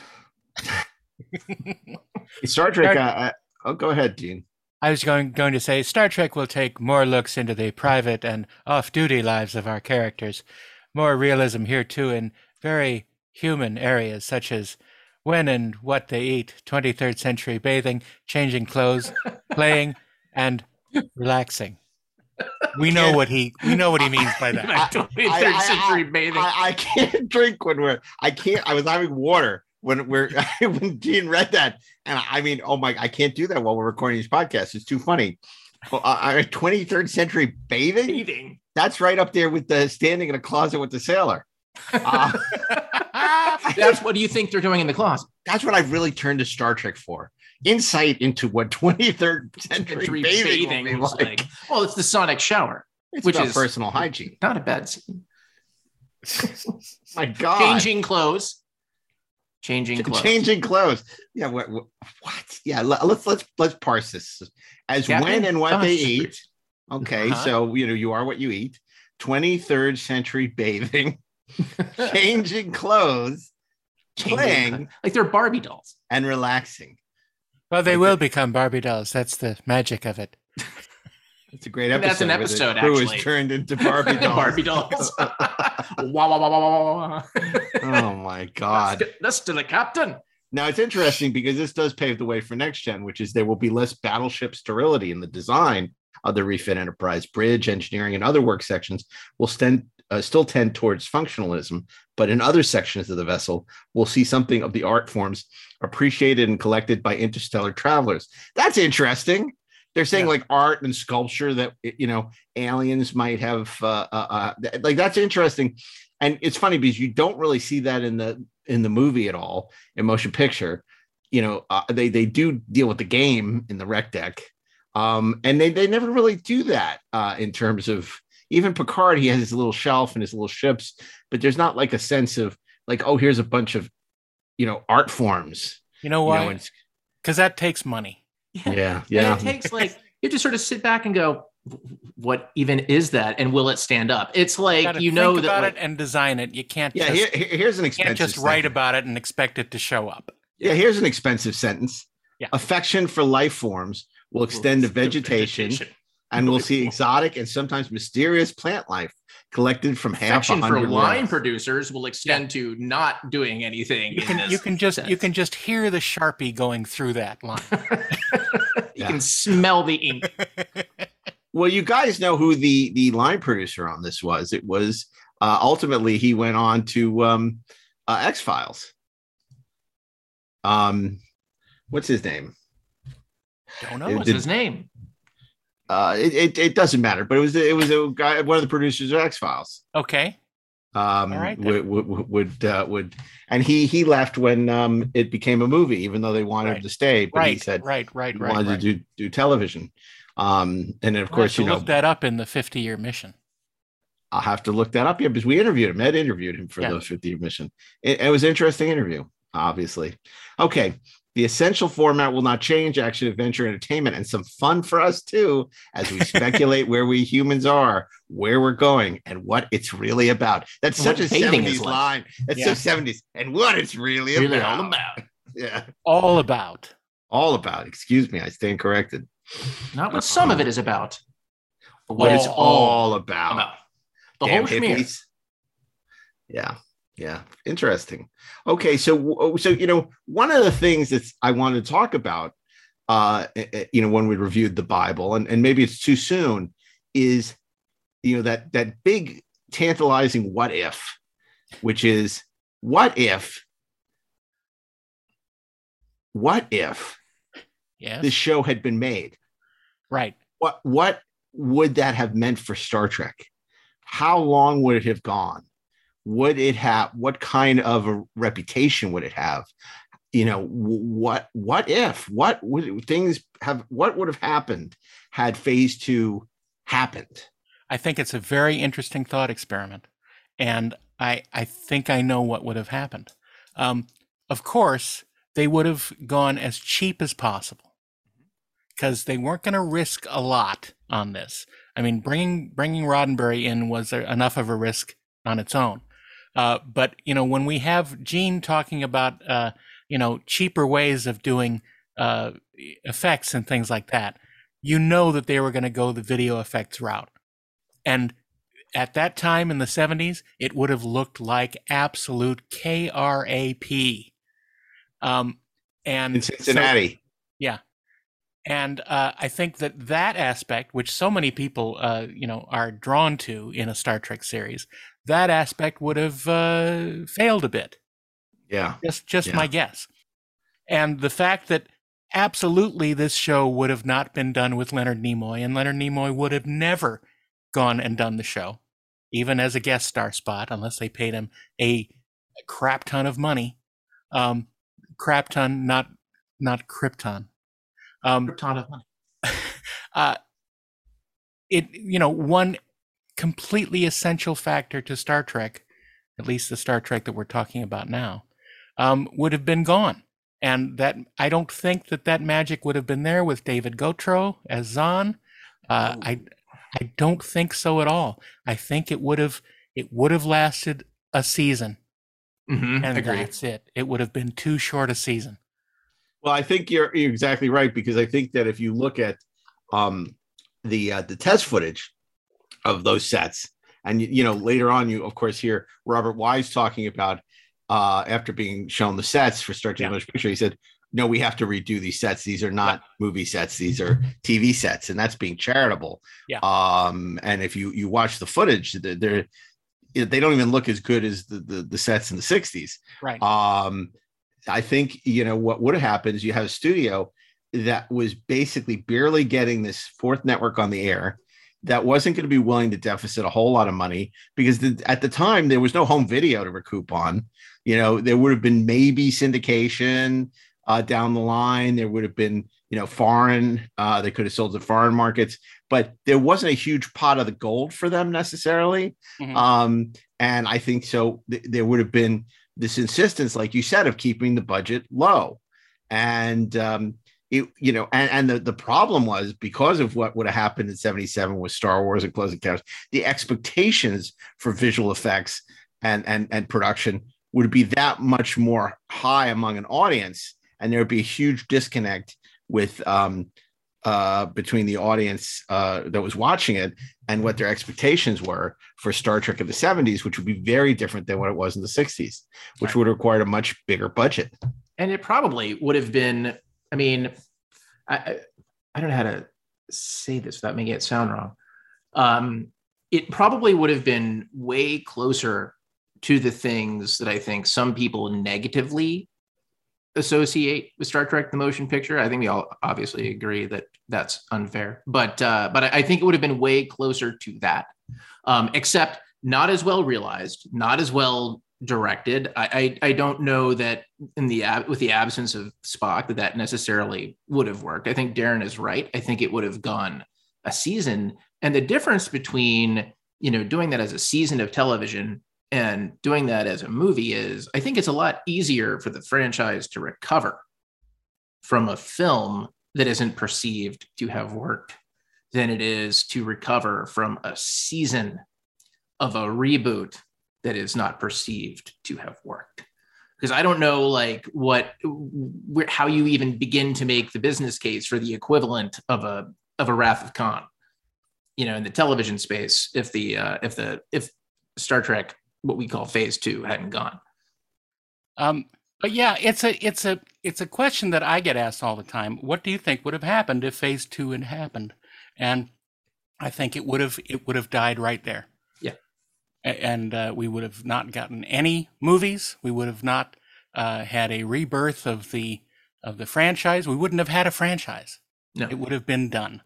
Star Trek. Star- Uh, uh, oh, go ahead, Dean. I was going going to say Star Trek will take more looks into the private and off-duty lives of our characters, more realism here too in very human areas such as when and what they eat, 23rd century bathing, changing clothes, playing, and relaxing. We know what he we know what he means by that. Like 23rd century bathing. I, I can't drink when we're. I can't. I was having water when we're when Gene read that, and I mean, oh my, I can't do that while we're recording this podcast. It's too funny. Well, uh, 23rd century bathing. Bathing. That's right up there with the standing in a closet with the sailor. Uh, That's what do you think they're doing in the closet? that's what I've really turned to Star Trek for. Insight into what 23rd century Century bathing, bathing will be was like. like. Well, it's the sonic shower. It's which is- personal hygiene. Not a bad scene. My God. Changing clothes. Changing clothes. changing clothes. Yeah, what? What? what? Yeah, let, us let's let's parse this as Captain when and what they eat. Okay, Uh-huh. so you know you are what you eat. Twenty third century bathing, changing clothes, Changing playing, clothes. Like they're Barbie dolls. and relaxing. Well, they Like will that. become Barbie dolls. That's the magic of it. It's a great episode. That's an episode, is turned into Barbie dolls. Barbie dolls. wah, wah, wah, wah, wah, oh my God! That's, that's to the captain. Now it's interesting because this does pave the way for next gen, which is there will be less battleship sterility in the design of the refit enterprise. Bridge, engineering, and other work sections will stand, uh, still tend towards functionalism, but in other sections of the vessel, we'll see something of the art forms appreciated and collected by interstellar travelers. That's interesting. They're saying Yeah. like art and sculpture that you know aliens might have. Uh, uh, uh, like that's interesting, and it's funny because you don't really see that in the in the movie at all in motion picture. You know, uh, they they do deal with the game in the rec deck, um, and they they never really do that uh, in terms of even Picard. He has his little shelf and his little ships, but there's not like a sense of like, oh, here's a bunch of you know art forms. You know You know, why? Because that takes money. Yeah, And yeah. it takes like you have to sort of sit back and go, what even is that? And will it stand up? It's like Gotta you know think that about like, it and design it. You can't Yeah, just, here, here- here's an expensive. can't just write sentence. about it and expect it to show up. Yeah, here's an expensive sentence. Yeah. Affection for life forms will extend to vegetation, and we'll see exotic and sometimes mysterious plant life collected from half a for hundred line wells. producers will extend to not doing anything. You in can this you can just you can just hear the sharpie going through that line. you Yeah. can smell the ink. Well, you guys know who the the line producer on this was. It was uh, ultimately he went on to um, uh, X Files. Um, what's his name? Don't know. What's did- his name? Uh, it, it it doesn't matter, but it was it was a guy, one of the producers of X Files. Okay. Um, All right, would would would, uh, would and he he left when um it became a movie, even though they wanted him to stay, but Right. he said right. Right. he Right. wanted right. to do do television. Um, and then of have course you know look that up in the 50 year mission. I'll have to look that up. Yeah, because we interviewed him. Ed interviewed him for Yeah. the 50 year mission. It, it was an interesting interview, obviously. Okay. The essential format will not change action, adventure, entertainment, and some fun for us too, as we speculate where we humans are, where we're going, and what it's really about. That's such a what bathing 70s like. line. That's Yeah. so 70s. And what it's really, Really about. all about. Yeah. All about. All about. Excuse me. I stand corrected. Not what some of it is about, but What it's all about. about. The Damn whole schmear. Yeah, yeah, interesting. Okay, so so you know, one of the things that I wanted to talk about, uh, eh, eh, you know, when we reviewed the Bible, and and maybe it's too soon, is you know that that big tantalizing what if, which is what if, what if Yes. this show had been made? right. what what would that have meant for Star Trek? How long would it have gone? Would it have what kind of a reputation would it have? You know, what what if what would things have what would have happened had phase two happened? I think it's a very interesting thought experiment, and I I think I know what would have happened. Um, of course, they would have gone as cheap as possible because they weren't going to risk a lot on this. I mean, bringing bringing Roddenberry in was enough of a risk on its own. Uh, but you know, when we have Gene talking about uh, you know cheaper ways of doing uh, effects and things like that, you know that they were going to go the video effects route. And at that time in the 70s, it would have looked like absolute KRAP. Um, and In so- Cincinnati. yeah. And uh, I think that that aspect, which so many people, uh, you know, are drawn to in a Star Trek series, that aspect would have uh, failed a bit. yeah. Just, just Yeah. my guess. And the fact that absolutely this show would have not been done with Leonard Nimoy, and Leonard Nimoy would have never gone and done the show, even as a guest star spot, unless they paid him a crap ton of money. Um, crap ton, not not Krypton. Um, ton of money. uh, it you know one completely essential factor to Star Trek, at least the Star Trek that we're talking about now, um, would have been gone, and that I don't think that that magic would have been there with David Gautreaux as Xon. Uh, I I don't think so at all. I think it would have it would have lasted a season, Mhm, and agree. that's it. It would have been too short a season. Well, I think you're you're exactly right because I think that if you look at um, the uh, the test footage of those sets, and you, know later on, you of course hear Robert Wise talking about uh, after being shown the sets for Trek: Yeah. Motion Picture, he said, "No, we have to redo these sets. These are not movie sets; these are TV sets, and that's being charitable." Yeah. Um, and if you you watch the footage, they're, they're they don't even look as good as the the, the sets in the '60s. Right. Um, I think you know what would have happened is you have a studio that was basically barely getting this fourth network on the air that wasn't going to be willing to deficit a whole lot of money because the, at the time there was no home video to recoup on. You know, there would have been maybe syndication uh, down the line. There would have been you know foreign. Uh, they could have sold to foreign markets, but there wasn't a huge pot of the gold for them necessarily. Mhm. Um, and I think so. Th- there would have been this insistence, like you said, of keeping the budget low. And um, it, you know, and, and the, the problem was because of what would have happened in 77 with Star Wars and Close Encounters, the expectations for visual effects and and and production would be that much more high among an audience, and there would be a huge disconnect with um uh between the audience uh that was watching it and what their expectations were for Star Trek of the 70s, which would be very different than what it was in the 60s, which would require a much bigger budget. and it probably would have been i mean i i, don't know how to say this without making it sound wrong. Um, it probably would have been way closer to the things that I think some people negatively associate with Star Trek: The Motion Picture. I think we all obviously agree that that's unfair, but uh, but I think it would have been way closer to that, um, except not as well realized, not as well directed. I, I, I don't know that in the ab- with the absence of Spock that that necessarily would have worked. I think Darren is right. I think it would have gone a season, and the difference between you know doing that as a season of television and doing that as a movie is I think it's a lot easier for the franchise to recover from a film that isn't perceived to have worked than it is to recover from a season of a reboot that is not perceived to have worked. Because i don't know like what where, how you even begin to make the business case for the equivalent of a of a wrath of khan you know in the television space if the uh, if the if star trek what we call phase two hadn't gone. Um but yeah it's a it's a it's a question that i get asked all the time. What do you think would have happened if phase two had happened? And i think it would have it would have died right there and uh, we would have not gotten any movies. We would have not uh, had a rebirth of the of the franchise. We wouldn't have had a franchise. No, it would have been done.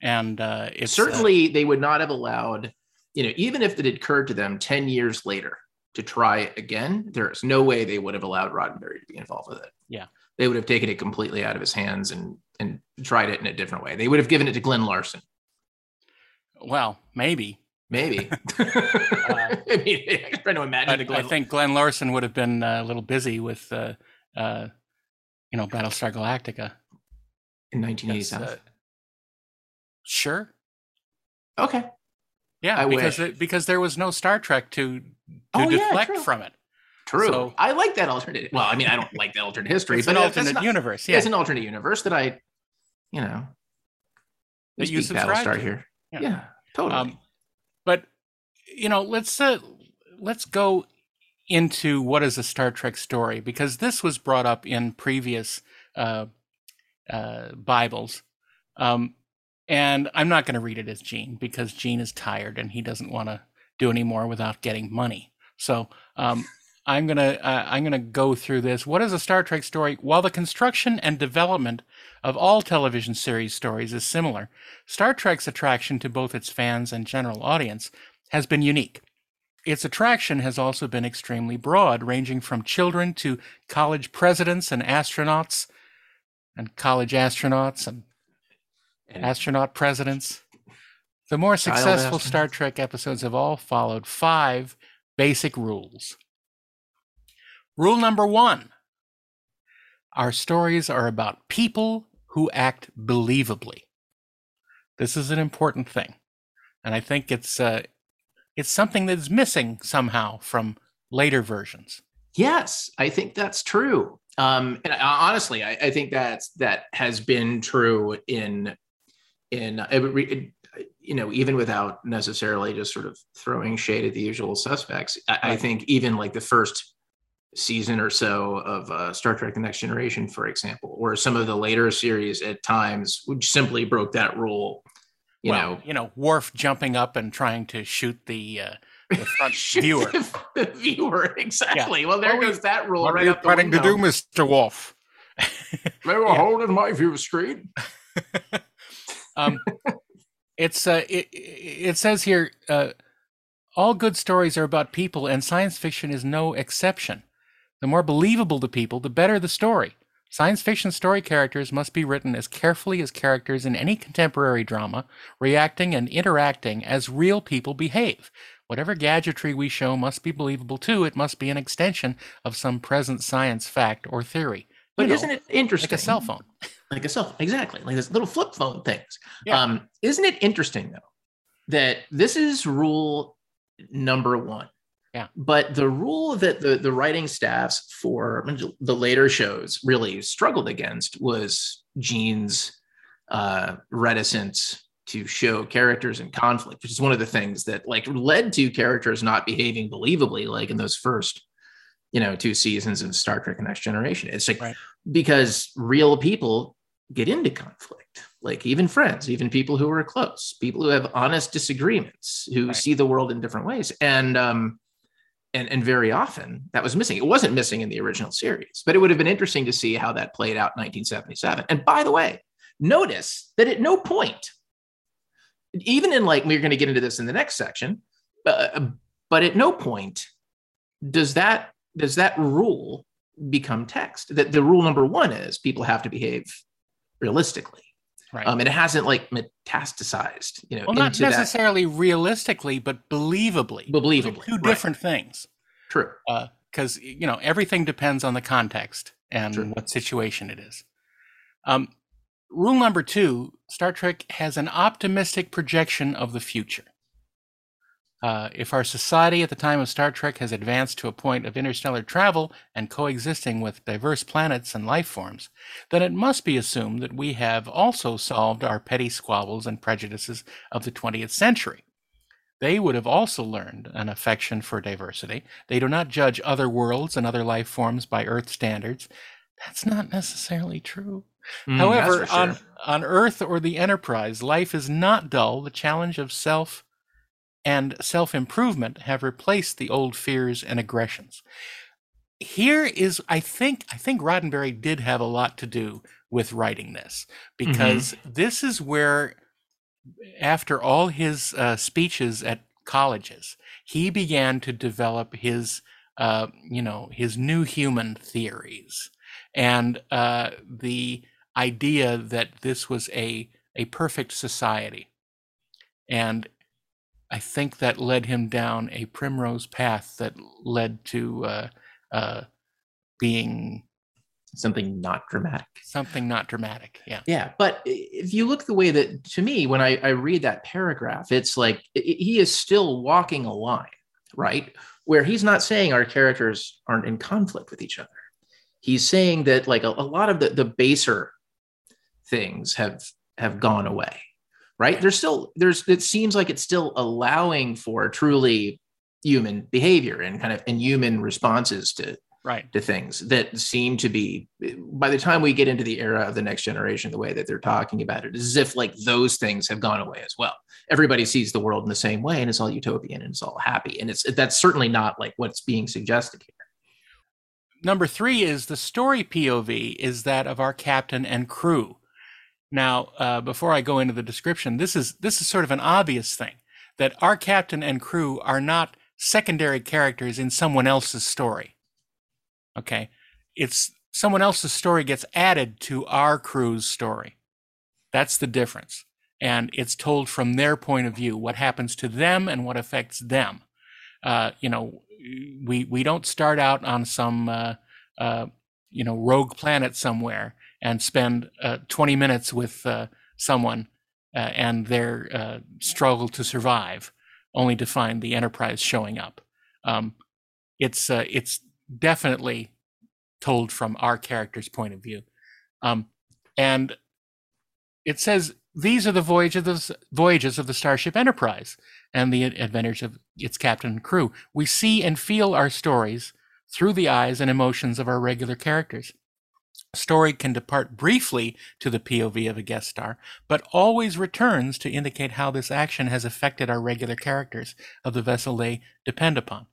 And uh, it's uh, certainly they would not have allowed. You know, even if it had occurred to them ten years later to try it again, there is no way they would have allowed Roddenberry to be involved with it. Yeah, they would have taken it completely out of his hands and and tried it in a different way. They would have given it to Glen Larson. Well, maybe Maybe. uh, I mean, I'm trying to imagine. I, I, think Glen Larson would have been uh, a little busy with, uh, uh, you know, Battlestar Galactica in 1987. Uh, sure. Okay. Yeah, I because it, because there was no Star Trek to to oh, deflect yeah, from it. True. So, I like that alternate. Well, I mean, I don't like the alternate history, it's but an alternate not, universe. Yeah, it's an alternate universe that I, you know, that you subscribe Battlestar to. here. Yeah, yeah totally. Um, you know, let's uh, let's go into what is a Star Trek story because this was brought up in previous uh, uh, Bibles. Um, and I'm not going to read it as Gene because Gene is tired and he doesn't want to do any more without getting money. So um, I'm gonna uh, I'm gonna go through this. What is a Star Trek story? While the construction and development of all television series stories is similar, Star Trek's attraction to both its fans and general audience has been unique. Its attraction has also been extremely broad, ranging from children to college presidents and astronauts, and college astronauts and, and astronaut presidents. The more successful Star Trek episodes have all followed five basic rules. Rule number one our stories are about people who act believably. This is an important thing. And I think it's uh, it's something that's missing somehow from later versions. Yes, I think that's true. Um, and I, honestly, I, I, think that's that has been true in in you know even without necessarily just sort of throwing shade at the usual suspects. I, I think even like the first season or so of uh, Star Trek: The Next Generation, for example, or some of the later series at times, which simply broke that rule you well, know, you know, Worf jumping up and trying to shoot the, uh, the front viewer. The, viewer, exactly. Yeah. Well, there goes that rule. What right are you planning to do, Mister Worf? they were yeah. holding my view screen. um, it's uh, it, it says here, uh, all good stories are about people, and science fiction is no exception. The more believable the people, the better the story. Science fiction story characters must be written as carefully as characters in any contemporary drama, reacting and interacting as real people behave. Whatever gadgetry we show must be believable too. It must be an extension of some present science fact or theory. But isn't it interesting? Like a cell phone. Like a cell phone, exactly. Like this little flip phone things. Yeah. Um, isn't it interesting though that this is rule number one? Yeah. But the rule that the, the writing staffs for the later shows really struggled against was Gene's uh, reticence to show characters in conflict, which is one of the things that like led to characters not behaving believably, like in those first, you know, two seasons of Star Trek: The Next Generation. It's like right. because real people get into conflict like even friends even people who are close people who have honest disagreements who Right. see the world in different ways and um and and very often that was missing. It wasn't missing in the original series but it would have been interesting to see how that played out in 1977 and by the way notice that at no point even in like we're going to get into this in the next section uh, but at no point does that does that rule become text that the rule number one is people have to behave realistically Right. um, and it hasn't like metastasized you know well, not into that necessarily realistically, but believably. believably Two right. different things. true because you know everything depends on the context and True. what situation it is. Um, rule number two: Star Trek has an optimistic projection of the future. Uh, if our society at the time of Star Trek has advanced to a point of interstellar travel and coexisting with diverse planets and life forms, then it must be assumed that we have also solved our petty squabbles and prejudices of the 20th century. They would have also learned an affection for diversity. They do not judge other worlds and other life forms by Earth standards. That's not necessarily true. Mm, However, for on, on Earth or the Enterprise, life is not dull. The challenge of self and self improvement have replaced the old fears and aggressions. Here is, I think, I think Roddenberry did have a lot to do with writing this because this is where, after all his uh, speeches at colleges, he began to develop his, uh, you know, his new human theories. And uh, the idea that this was a a perfect society, and I think that led him down a primrose path that led to uh, uh, being something not dramatic something not dramatic. Yeah, Yeah, but if you look the way that to me, when I, I read that paragraph, it's like he is still walking a line, right? Where he's not saying our characters aren't in conflict with each other. He's saying that like a, a lot of the, the baser things have have gone away, right? There's still there's it seems like it's still allowing for truly human behavior and kind of and human responses to right. to things that seem to be by the time we get into the era of the next generation the way that they're talking about it is as if like those things have gone away as well everybody sees the world in the same way and it's all utopian and it's all happy and it's that's certainly not like what's being suggested here Number three is the story POV is that of our captain and crew. Now, uh, before I go into the description, this is this is sort of an obvious thing that our captain and crew are not secondary characters in someone else's story. Okay, it's someone else's story gets added to our crew's story. That's the difference, and it's told from their point of view, what happens to them and what affects them. Uh, you know, we we don't start out on some uh, uh, you know rogue planet somewhere and spend uh, 20 minutes with uh, someone uh, and their uh, struggle to survive, only to find the Enterprise showing up. Um, it's uh, it's definitely told from our character's point of view, um, and it says these are the voyage of the voyages of the Starship Enterprise and the adventures of its captain and crew. We see and feel our stories through the eyes and emotions of our regular characters. Story can depart briefly to the POV of a guest star, but always returns to indicate how this action has affected our regular characters of the vessel they depend upon.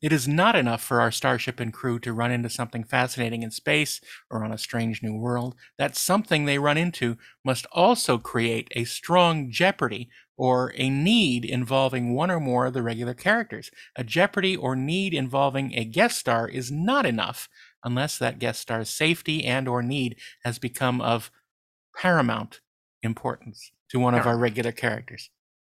It is not enough for our starship and crew to run into something fascinating in space or on a strange new world. That something they run into must also create a strong jeopardy or a need involving one or more of the regular characters. A jeopardy or need involving a guest star is not enough unless that guest star's safety and or need has become of paramount importance to one of our regular characters.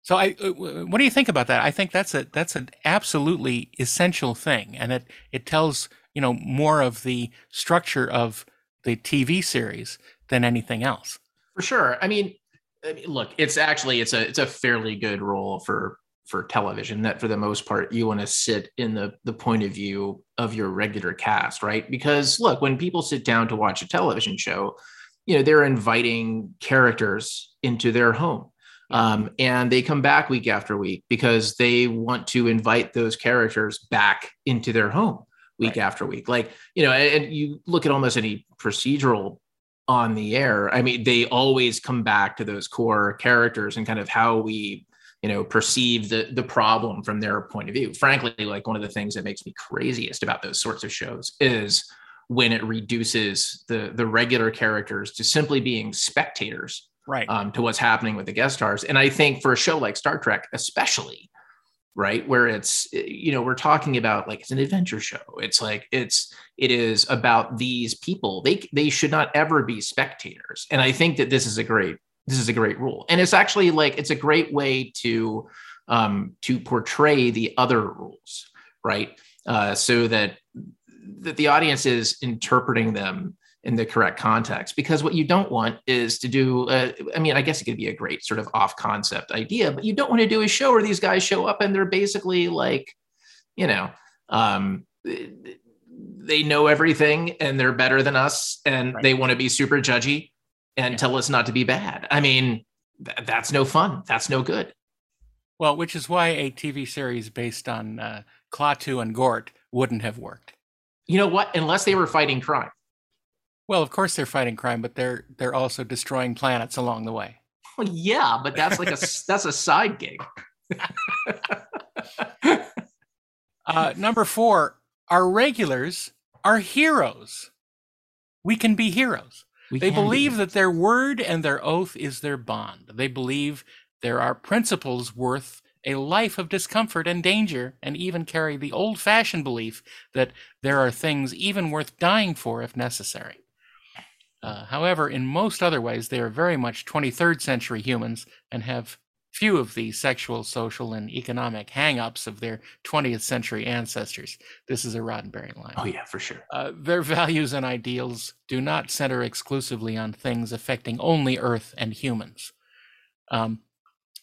So I uh, what do you think about that? I think that's a that's an absolutely essential thing and it it tells, you know, more of the structure of the TV series than anything else. for sure i mean I mean, look it's actually it's a it's a fairly good role for for television that for the most part you want to sit in the the point of view of your regular cast right? Because look when people sit down to watch a television show you know they're inviting characters into their home um, and they come back week after week because they want to invite those characters back into their home week after week. Like you know and, and you look at almost any procedural on the air. I mean, they always come back to those core characters and kind of how we, you know, perceive the the problem from their point of view. Frankly, like one of the things that makes me craziest about those sorts of shows is when it reduces the the regular characters to simply being spectators Right. um, to what's happening with the guest stars. And I think for a show like Star Trek, especially, right, where it's you know we're talking about like it's an adventure show. It's like it's it is about these people. They they should not ever be spectators. And I think that this is a great this is a great rule. And it's actually like it's a great way to um, to portray the other rules, right? Uh, so that that the audience is interpreting them in the correct context because what you don't want is to do uh, i mean i guess it could be a great sort of off concept idea but you don't want to do a show where these guys show up and they're basically like you know um, they know everything and they're better than us and Right. they want to be super judgy and Yeah. tell us not to be bad i mean th- that's no fun that's no good Well, which is why a TV series based on uh, Klaatu and Gort wouldn't have worked. you know what unless they were fighting crime Well, of course they're fighting crime, but they're they're also destroying planets along the way. well, yeah but that's like a that's a side gig Uh, number four, our regulars are heroes. We can be heroes. We They be. believe that their word and their oath is their bond. They believe there are principles worth a life of discomfort and danger, and even carry the old fashioned belief that there are things even worth dying for if necessary. Uh, however, in most other ways, they are very much 23rd century humans and have few of the sexual, social, and economic hang ups of their 20th century ancestors. This is a Roddenberry line. oh yeah for sure Uh, their values and ideals do not center exclusively on things affecting only Earth and humans, um,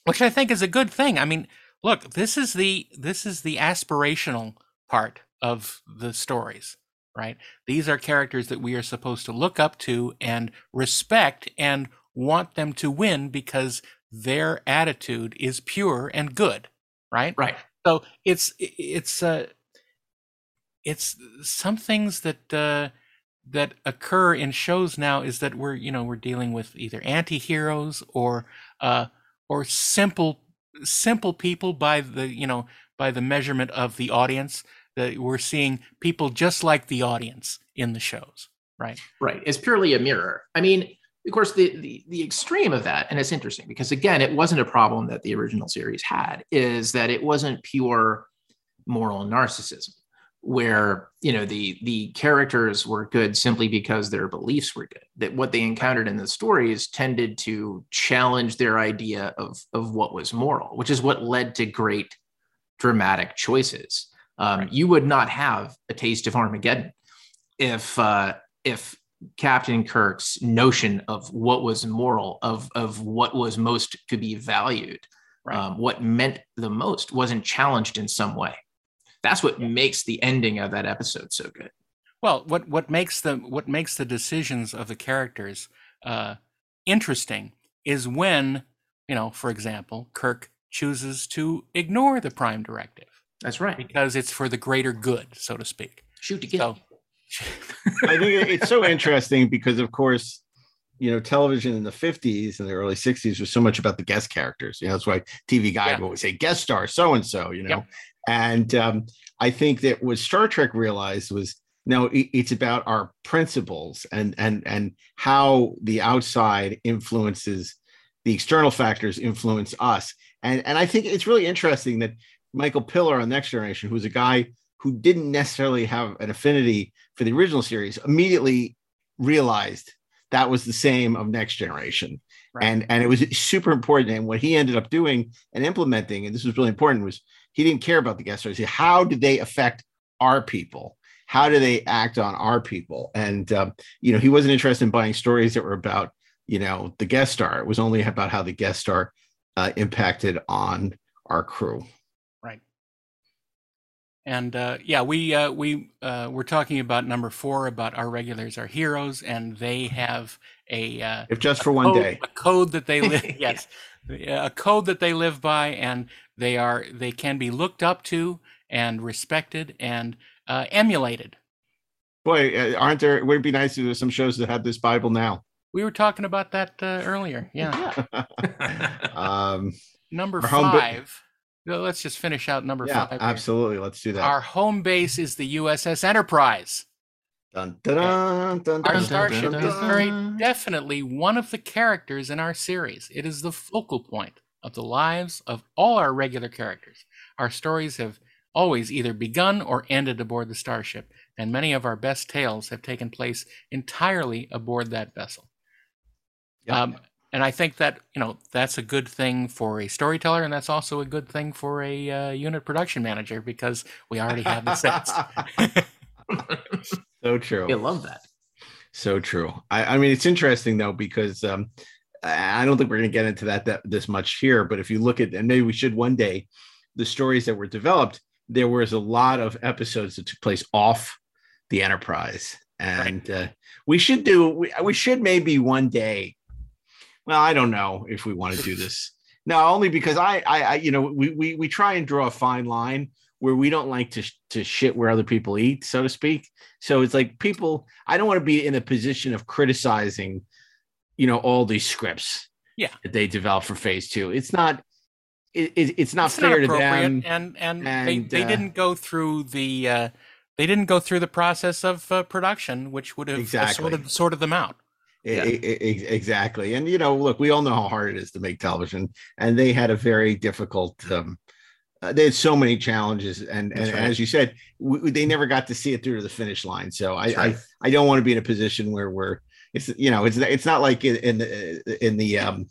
which I think is a good thing. I mean, look, this is the this is the aspirational part of the stories, right? These are characters that we are supposed to look up to and respect and want them to win because their attitude is pure and good, right? right So it's it's uh it's some things that uh that occur in shows now is that we're you know we're dealing with either anti-heroes or uh or simple simple people by the you know by the measurement of the audience that we're seeing people just like the audience in the shows right Right. It's purely a mirror. I mean, of course, the, the the extreme of that, and it's interesting because again, it wasn't a problem that the original series had, is that it wasn't pure moral narcissism, where you know the the characters were good simply because their beliefs were good. That what they encountered in the stories tended to challenge their idea of of what was moral, which is what led to great dramatic choices. Um, Right. You would not have a taste of Armageddon if uh, if Captain Kirk's notion of what was moral, of of what was most to be valued, Right. um, what meant the most, wasn't challenged in some way. That's what makes the ending of that episode so good. Well, what what makes the what makes the decisions of the characters uh, interesting is when you know, for example, Kirk chooses to ignore the Prime Directive That's right. because it's for the greater good, so to speak. Shoot to kill. So, I think it's so interesting because, of course, you know, television in the 50s and the early 60s was so much about the guest characters. You know, that's why TV Guide Yeah. would always say guest star so and so, you know. Yep. And um, I think that what Star Trek realized was no, it's about our principles and and and how the outside influences the external factors influence us. And and I think it's really interesting that Michael Piller on Next Generation, who's a guy who didn't necessarily have an affinity for the original series, immediately realized that was the same of Next Generation. Right. And and it was super important. And what he ended up doing and implementing, and this was really important, was he didn't care about the guest stars. He- How did they affect our people? How do they act on our people? And um, you know, he wasn't interested in buying stories that were about you know the guest star. It was only about how the guest star uh, impacted on our crew. And uh, yeah, we uh, we uh, we're talking about number four about our regulars, our heroes, and they have a uh, If just for one code, day. a code that they live yes a code that they live by and they are they can be looked up to and respected and uh, emulated Boy, uh, aren't there? Would it be nice if there were some shows that had this Bible now? We were talking about that uh, earlier. Yeah. um, Number five. Let's just finish out number yeah, five. here. absolutely. Let's do that. Our home base is the USS Enterprise. Dun, dun, dun, dun, Our starship is very definitely one of the characters in our series. It is the focal point of the lives of all our regular characters. Our stories have always either begun or ended aboard the starship, and many of our best tales have taken place entirely aboard that vessel. Yeah. Um, and I think that you know that's a good thing for a storyteller, and that's also a good thing for a uh, unit production manager because we already have the sets. so true. I love that. So true. I, I mean, it's interesting though because um, I I don't think we're going to get into that, that this much here. But if you look at, and maybe we should one day, the stories that were developed, there was a lot of episodes that took place off the Enterprise, and uh, we should do. We, we should maybe one day. Well, I don't know if we want to do this. No, only because I, I, I you know, we, we we try and draw a fine line where we don't like to to shit where other people eat, so to speak. So it's like people. I don't want to be in a position of criticizing, you know, all these scripts. Yeah. that they develop for Phase Two. It's not. It, it, it's not It's fair to them. and and, and, they, they uh, didn't go through the uh, they didn't go through the process of uh, production, which would have Exactly. sorted sorted them out. E- exactly. And you know, look, we all know how hard it is to make television, and they had a very difficult. Um, uh, they had so many challenges, and, and right. as you said, we, they never got to see it through to the finish line. So I, right. I, I don't want to be in a position where we're, it's you know, it's it's not like in, in the in the um,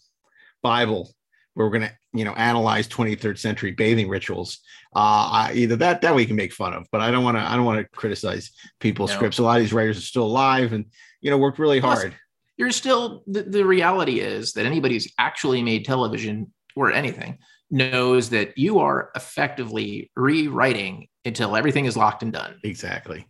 Bible where we're going to you know analyze 23rd century bathing rituals. Uh, I, either that that we can make fun of, but I don't want to I don't want to criticize people's No. scripts. A lot of these writers are still alive, and you know worked really Plus, hard. You're still the, the reality is that anybody who's actually made television or anything knows that you are effectively rewriting until everything is locked and done. Exactly.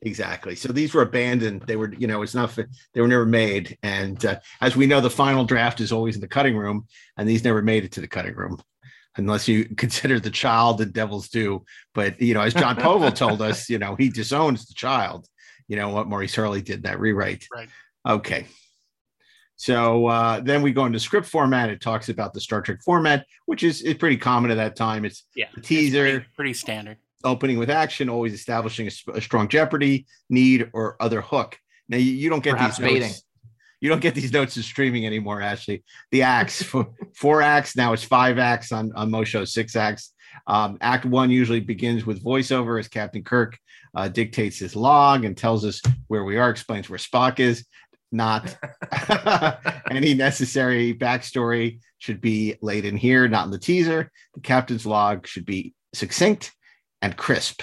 Exactly. So these were abandoned. They were, you know, it's not, they were never made. And uh, as we know, the final draft is always in the cutting room, and these never made it to the cutting room, unless you consider the child and Devil's Due. But, you know, as Jon Povill told us, you know, he disowns the child, you know, what Maurice Hurley did that rewrite. Right. Okay. So uh, then we go into script format. It talks about the Star Trek format, which is, is pretty common at that time. It's Yeah, the it's teaser pretty, pretty standard. opening with action, always establishing a, a strong jeopardy, need, or other hook. Now you, you don't get Perhaps these notes. baiting. You don't get these notes in streaming anymore, Ashley. The acts, four, four acts, now it's five acts on, on most shows, six acts. Um, act one usually begins with voiceover as Captain Kirk uh, dictates his log and tells us where we are, explains where Spock is. Not any necessary backstory should be laid in here, not in the teaser. The captain's log should be succinct and crisp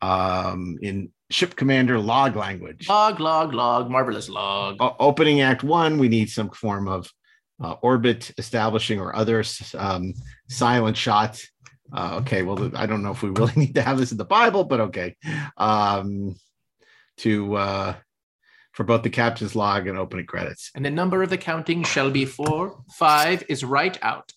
um, in ship commander log language. Log, log, log, marvelous log. O- opening act one, we need some form of uh, orbit establishing or other um, silent shot. Uh, okay, well, I don't know if we really need to have this in the Bible, but okay. Um, to uh, for both the captain's log and opening credits. And the number of the counting shall be four. Five is right out.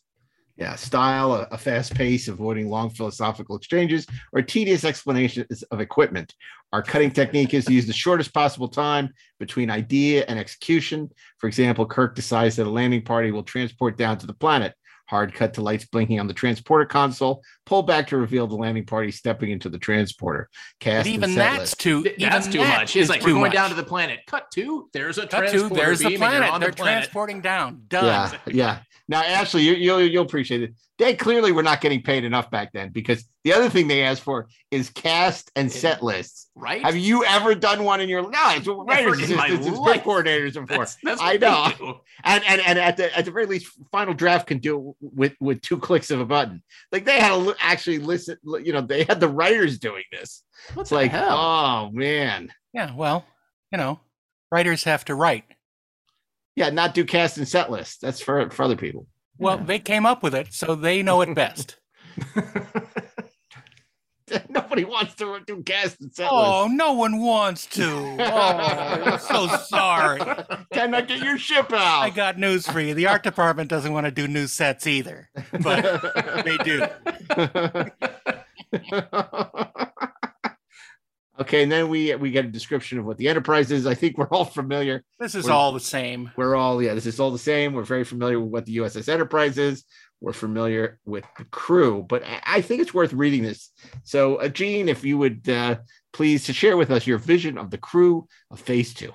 Yeah, style, a, a fast pace, avoiding long philosophical exchanges, or tedious explanations of equipment. Our cutting technique is to use the shortest possible time between idea and execution. For example, Kirk decides that a landing party will transport down to the planet. Hard cut to lights blinking on the transporter console. Pull back to reveal the landing party stepping into the transporter. Cast But even that's list. too. Th- That's too that much. It's like we're going much. down to the planet. Cut two. there's a Cut to transporter there's the beam and you're planet. on They're the planet. transporting down. Done. Yeah, yeah. Now, Ashley, you, you'll you'll appreciate it. They clearly were not getting paid enough back then because the other thing they asked for is cast and set lists. Right? Have you ever done one in your no? It's what Never writers in my assistants and life. script coordinators are for. That's, that's I know. And and and at the at the very least, final draft can do it with with two clicks of a button. Like they had to li- actually listen. You know, they had the writers doing this. What It's like, hell? oh man, Yeah. Well, you know, writers have to write. yeah, not do cast and set list. That's for for other people. Well, they came up with it, so they know it best. Nobody wants to do cast and set oh, no one wants to. Oh, I'm so sorry. Cannot get your ship out. I got news for you. The art department doesn't want to do new sets either, but they do. Okay, and then we we get a description of what the Enterprise is. I think we're all familiar. This is We're- all the same. We're all yeah, this is all the same. We're very familiar with what the USS Enterprise is. We're familiar with the crew, but I- think it's worth reading this. So, uh, Gene, if you would uh, please to share with us your vision of the crew of Phase Two.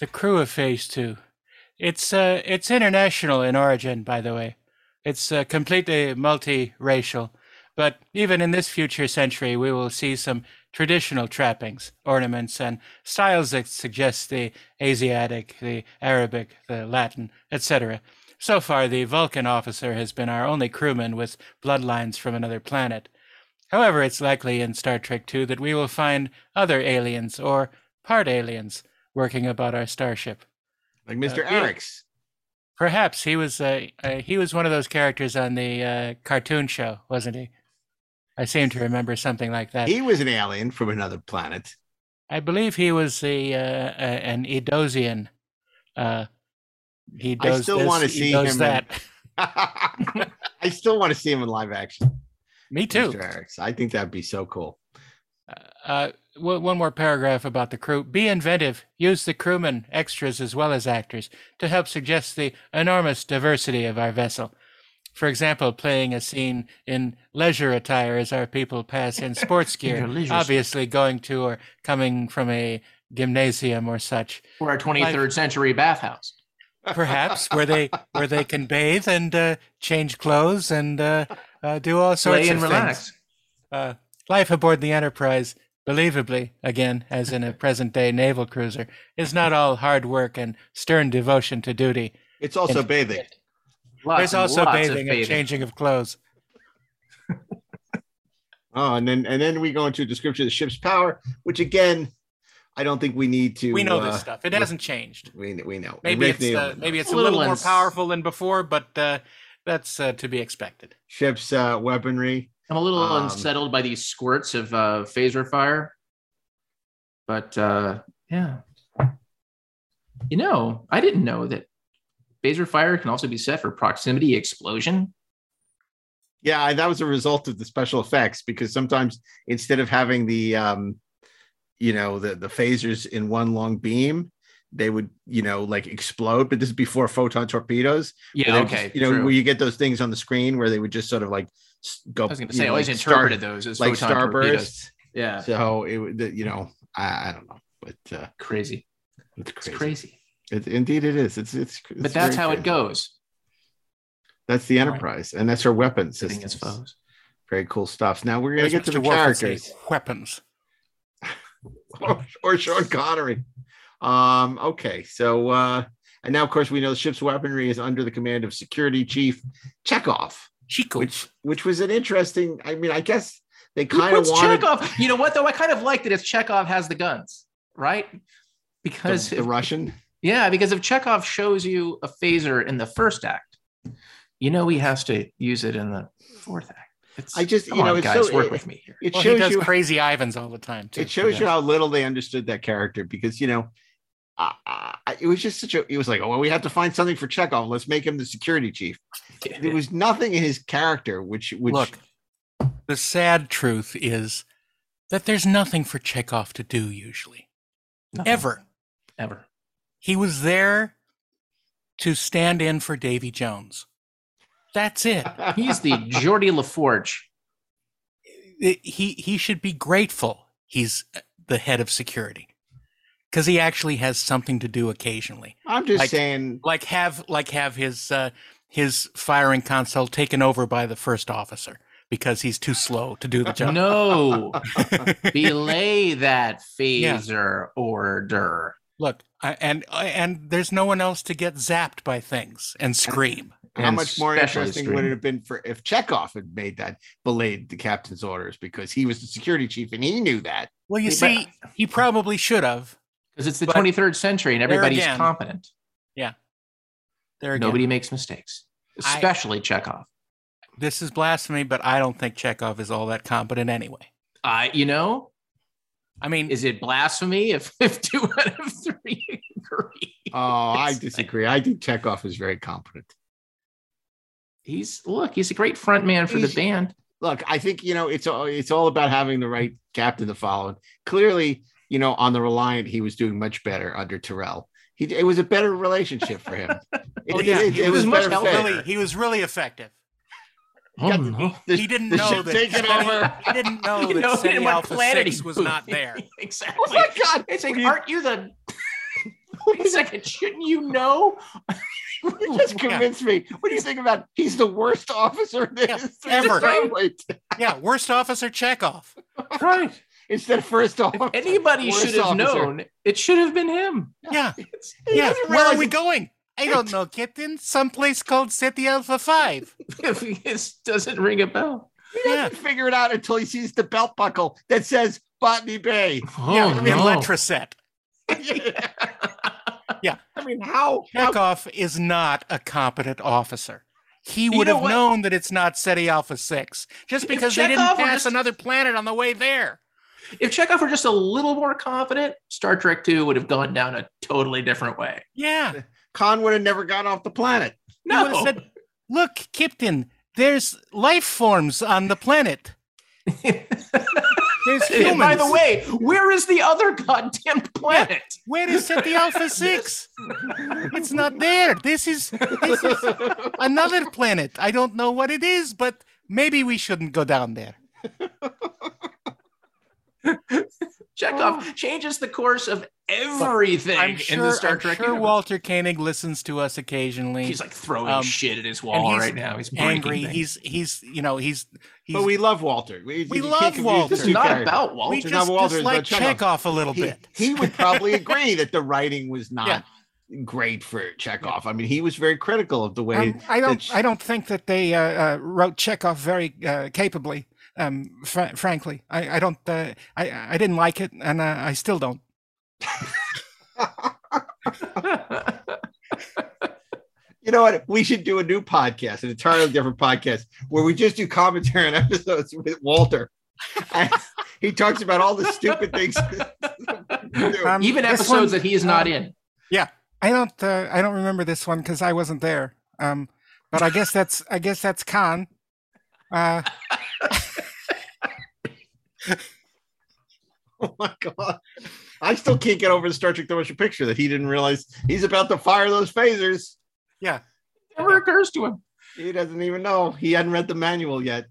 The crew of Phase Two. It's uh, it's international in origin, by the way. It's uh, completely multiracial. But even in this future century, we will see some traditional trappings, ornaments, and styles that suggest the Asiatic, the Arabic, the Latin, etc. So far, the Vulcan officer has been our only crewman with bloodlines from another planet. However, it's likely in Star Trek II that we will find other aliens or part aliens working about our starship. Like Mr. Uh. Arex. Perhaps he was uh, uh, he was one of those characters on the uh, cartoon show, wasn't he? I seem to remember something like that. He was an alien from another planet. I believe he was the uh, uh, an Edosian. Uh, he I does still this, want to he see does him. that. in- I still want to see him in live action. Me too. Mr. Arex. I think that'd be so cool. Uh, one one more paragraph about the crew. Be inventive. Use the crewmen, extras as well as actors, to help suggest the enormous diversity of our vessel. For example, playing a scene in leisure attire as our people pass in sports gear, leisure obviously going to or coming from a gymnasium or such. Or a 23rd century bathhouse. Perhaps where they where they can bathe and uh, change clothes and uh, uh, do all sorts Play of and relax. things. Uh, life aboard the Enterprise, believably, again, as in a present day naval cruiser, is not all hard work and stern devotion to duty. It's also And- bathing. Lots There's also lots of bathing and changing of clothes. Oh, and then and then we go into a description of the ship's power, which again, I don't think we need to. We know uh, this stuff. It hasn't changed. We we know. Maybe it's uh, maybe it's a A little, little more powerful than before, but uh, that's uh, to be expected. ship's uh, weaponry. I'm a little Um, unsettled by these squirts of uh, phaser fire. But uh, yeah. You know, I didn't know that phaser fire can also be set for proximity explosion. Yeah, that was a result of the special effects because sometimes instead of having the um, you know, the the phasers in one long beam, they would you know like explode. But this is before photon torpedoes. Yeah, okay. just- you know true. where you get those things on the screen where they would just sort of like go. I was going to you say, I know, always like interpreted star- those as like photon torpedoes. starbursts. Yeah, So it would, you know, I, I don't know, but uh, crazy. it's crazy, It's crazy. crazy. It, indeed, it is. It's it's. But that's very how it goes. That's the All right. Enterprise, and that's her weapon Sitting system. as foes. Very cool stuff. Now we're gonna As get to Mr. the Wolf would say, characters, Weapons. or, Sean Connery. Um. Okay. So, uh, and now of course we know the ship's weaponry is under the command of Security Chief Chekov, Chico. which which was an interesting. I mean, I guess they kind of wanted Chekov? You know what though? I kind of like that if Chekhov has the guns, right? Because the, the Russian. yeah, because if Chekhov shows you a phaser in the first act, you know he has to use it in the fourth act. It's, I just, come you know, on, it's guys, so- work it- with me here. It Well, he shows does you crazy Ivans all the time too. it shows you how little they understood that character because you know uh, uh, it was just such a it was like oh well we have to find something for Chekov let's make him the security chief there was nothing in his character which which Look, the sad truth is that there's nothing for Chekov to do usually, Nothing. ever. ever. He was there to stand in for Davy Jones. That's it. He's the Geordi La Forge. He he should be grateful he's the head of security because he actually has something to do occasionally I'm just like- saying like have like have his uh, his firing console taken over by the first officer because he's too slow to do the job No, belay that phaser order. look I, and and there's no one else to get zapped by things and scream how much more especially interesting would it have been for if Chekov had made that belayed the captain's orders because he was the security chief and he knew that well you But- see he probably should have Because it's the 23rd century and everybody's again, competent. Yeah, there again. Nobody makes mistakes, I- especially Chekov. this is blasphemy but i don't think chekov is all that competent anyway Uh, you know, i mean is it blasphemy if, if two out of three agree? oh I disagree I think Chekov is very competent He's look, he's a great front man for the band. look, I think you know it's all it's all about having the right captain to follow. Clearly, you know, on the Reliant, he was doing much better under Terrell. He it was a better relationship for him. It, Oh, yeah. it- He it was much better Really, he was really effective. Oh, Got no. The- he didn't the know that taken over. He didn't know You that know, Ceti in Alpha planet Six he was not there. exactly. Oh my god! It's like, you- aren't you the? Wait a second, shouldn't you know? You just convinced me. What do you think about? He's the worst officer in the Yeah, ever. Starfleet. Yeah, worst officer Chekov. Right. Instead of first If officer. anybody should have officer. known, it should have been him. Yeah, He yeah. doesn't Where are we going? I don't know, Captain. Someplace called Ceti Alpha Five. If it doesn't ring a bell. He doesn't figure it out until he sees the belt buckle that says Botany Bay. yeah, Oh, in no. Letraset. Yeah. I mean, how? how Chekov is not a competent officer. He You would know have what? known that it's not Ceti Alpha Six just If because they didn't pass just- another planet on the way there. If Chekov were just a little more confident, Star Trek 2 would have gone down a totally different way. Yeah. Khan would have never gone off the planet. He would No. have said, "Look, Captain, there's life forms on the planet. There's humans. By the way, where is the other goddamn planet? where is Ceti Alpha Six? It's not there. This is this is another planet. I don't know what it is, but maybe we shouldn't go down there." Chekov changes the course of everything I'm in the Star Trek. I'm Trek sure universe. Walter Koenig listens to us occasionally. He's like throwing Um, shit at his wall he's right now. He's angry. things. He's he's you know he's he's. But we love Walter. We, We love Walter. This is not characters. about we Walter. It's not just Walter, it's dislike about Chekov. Chekov a little He, bit. he would probably agree that the writing was not Yeah. great for Chekov. I mean, he was very critical of the way. Um, I don't. sh- I don't think that they uh, uh, wrote Chekov very uh, capably. Um, fr- frankly, I, I don't. Uh, I I didn't like it, and uh, I still don't. You know what? We should do a new podcast, an entirely different podcast, where we just do commentary on episodes with Walter. He talks about all the stupid things. Um, Even episodes that he is not um, in. Yeah, I don't. Uh, I don't remember this one because I wasn't there. Um, but I guess that's. I guess that's Khan. Uh, oh my god! I still can't get over the Star Trek: The Motion Picture that he didn't realize he's about to fire those phasers. yeah. Never occurs to him. He doesn't even know. He hadn't read the manual yet.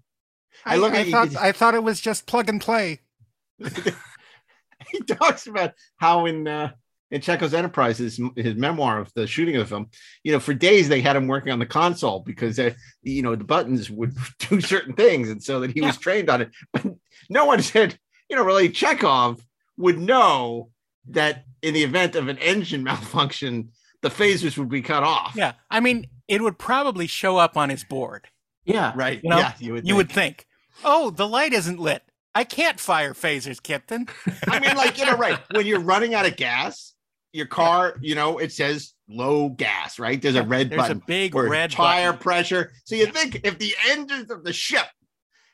I I, look I at you- thought. I thought it was just plug and play. he talks about how in uh, in Chekov's Enterprise, his, his memoir of the shooting of the film, you know, for days they had him working on the console because uh, you know the buttons would do certain things, and so that he was trained on it. But no one said, you know, really Chekov would know that in the event of an engine malfunction, the phasers would be cut off. Yeah. I mean, it would probably show up on his board. Yeah. Right. You know, yeah, you would. You would think. think, oh, the light isn't lit. I can't fire phasers, Captain. I mean, like, you know, right. When you're running out of gas, your car, you know, it says low gas, right? There's a red There's button. a big or red tire button. pressure. So you think if the engines of the ship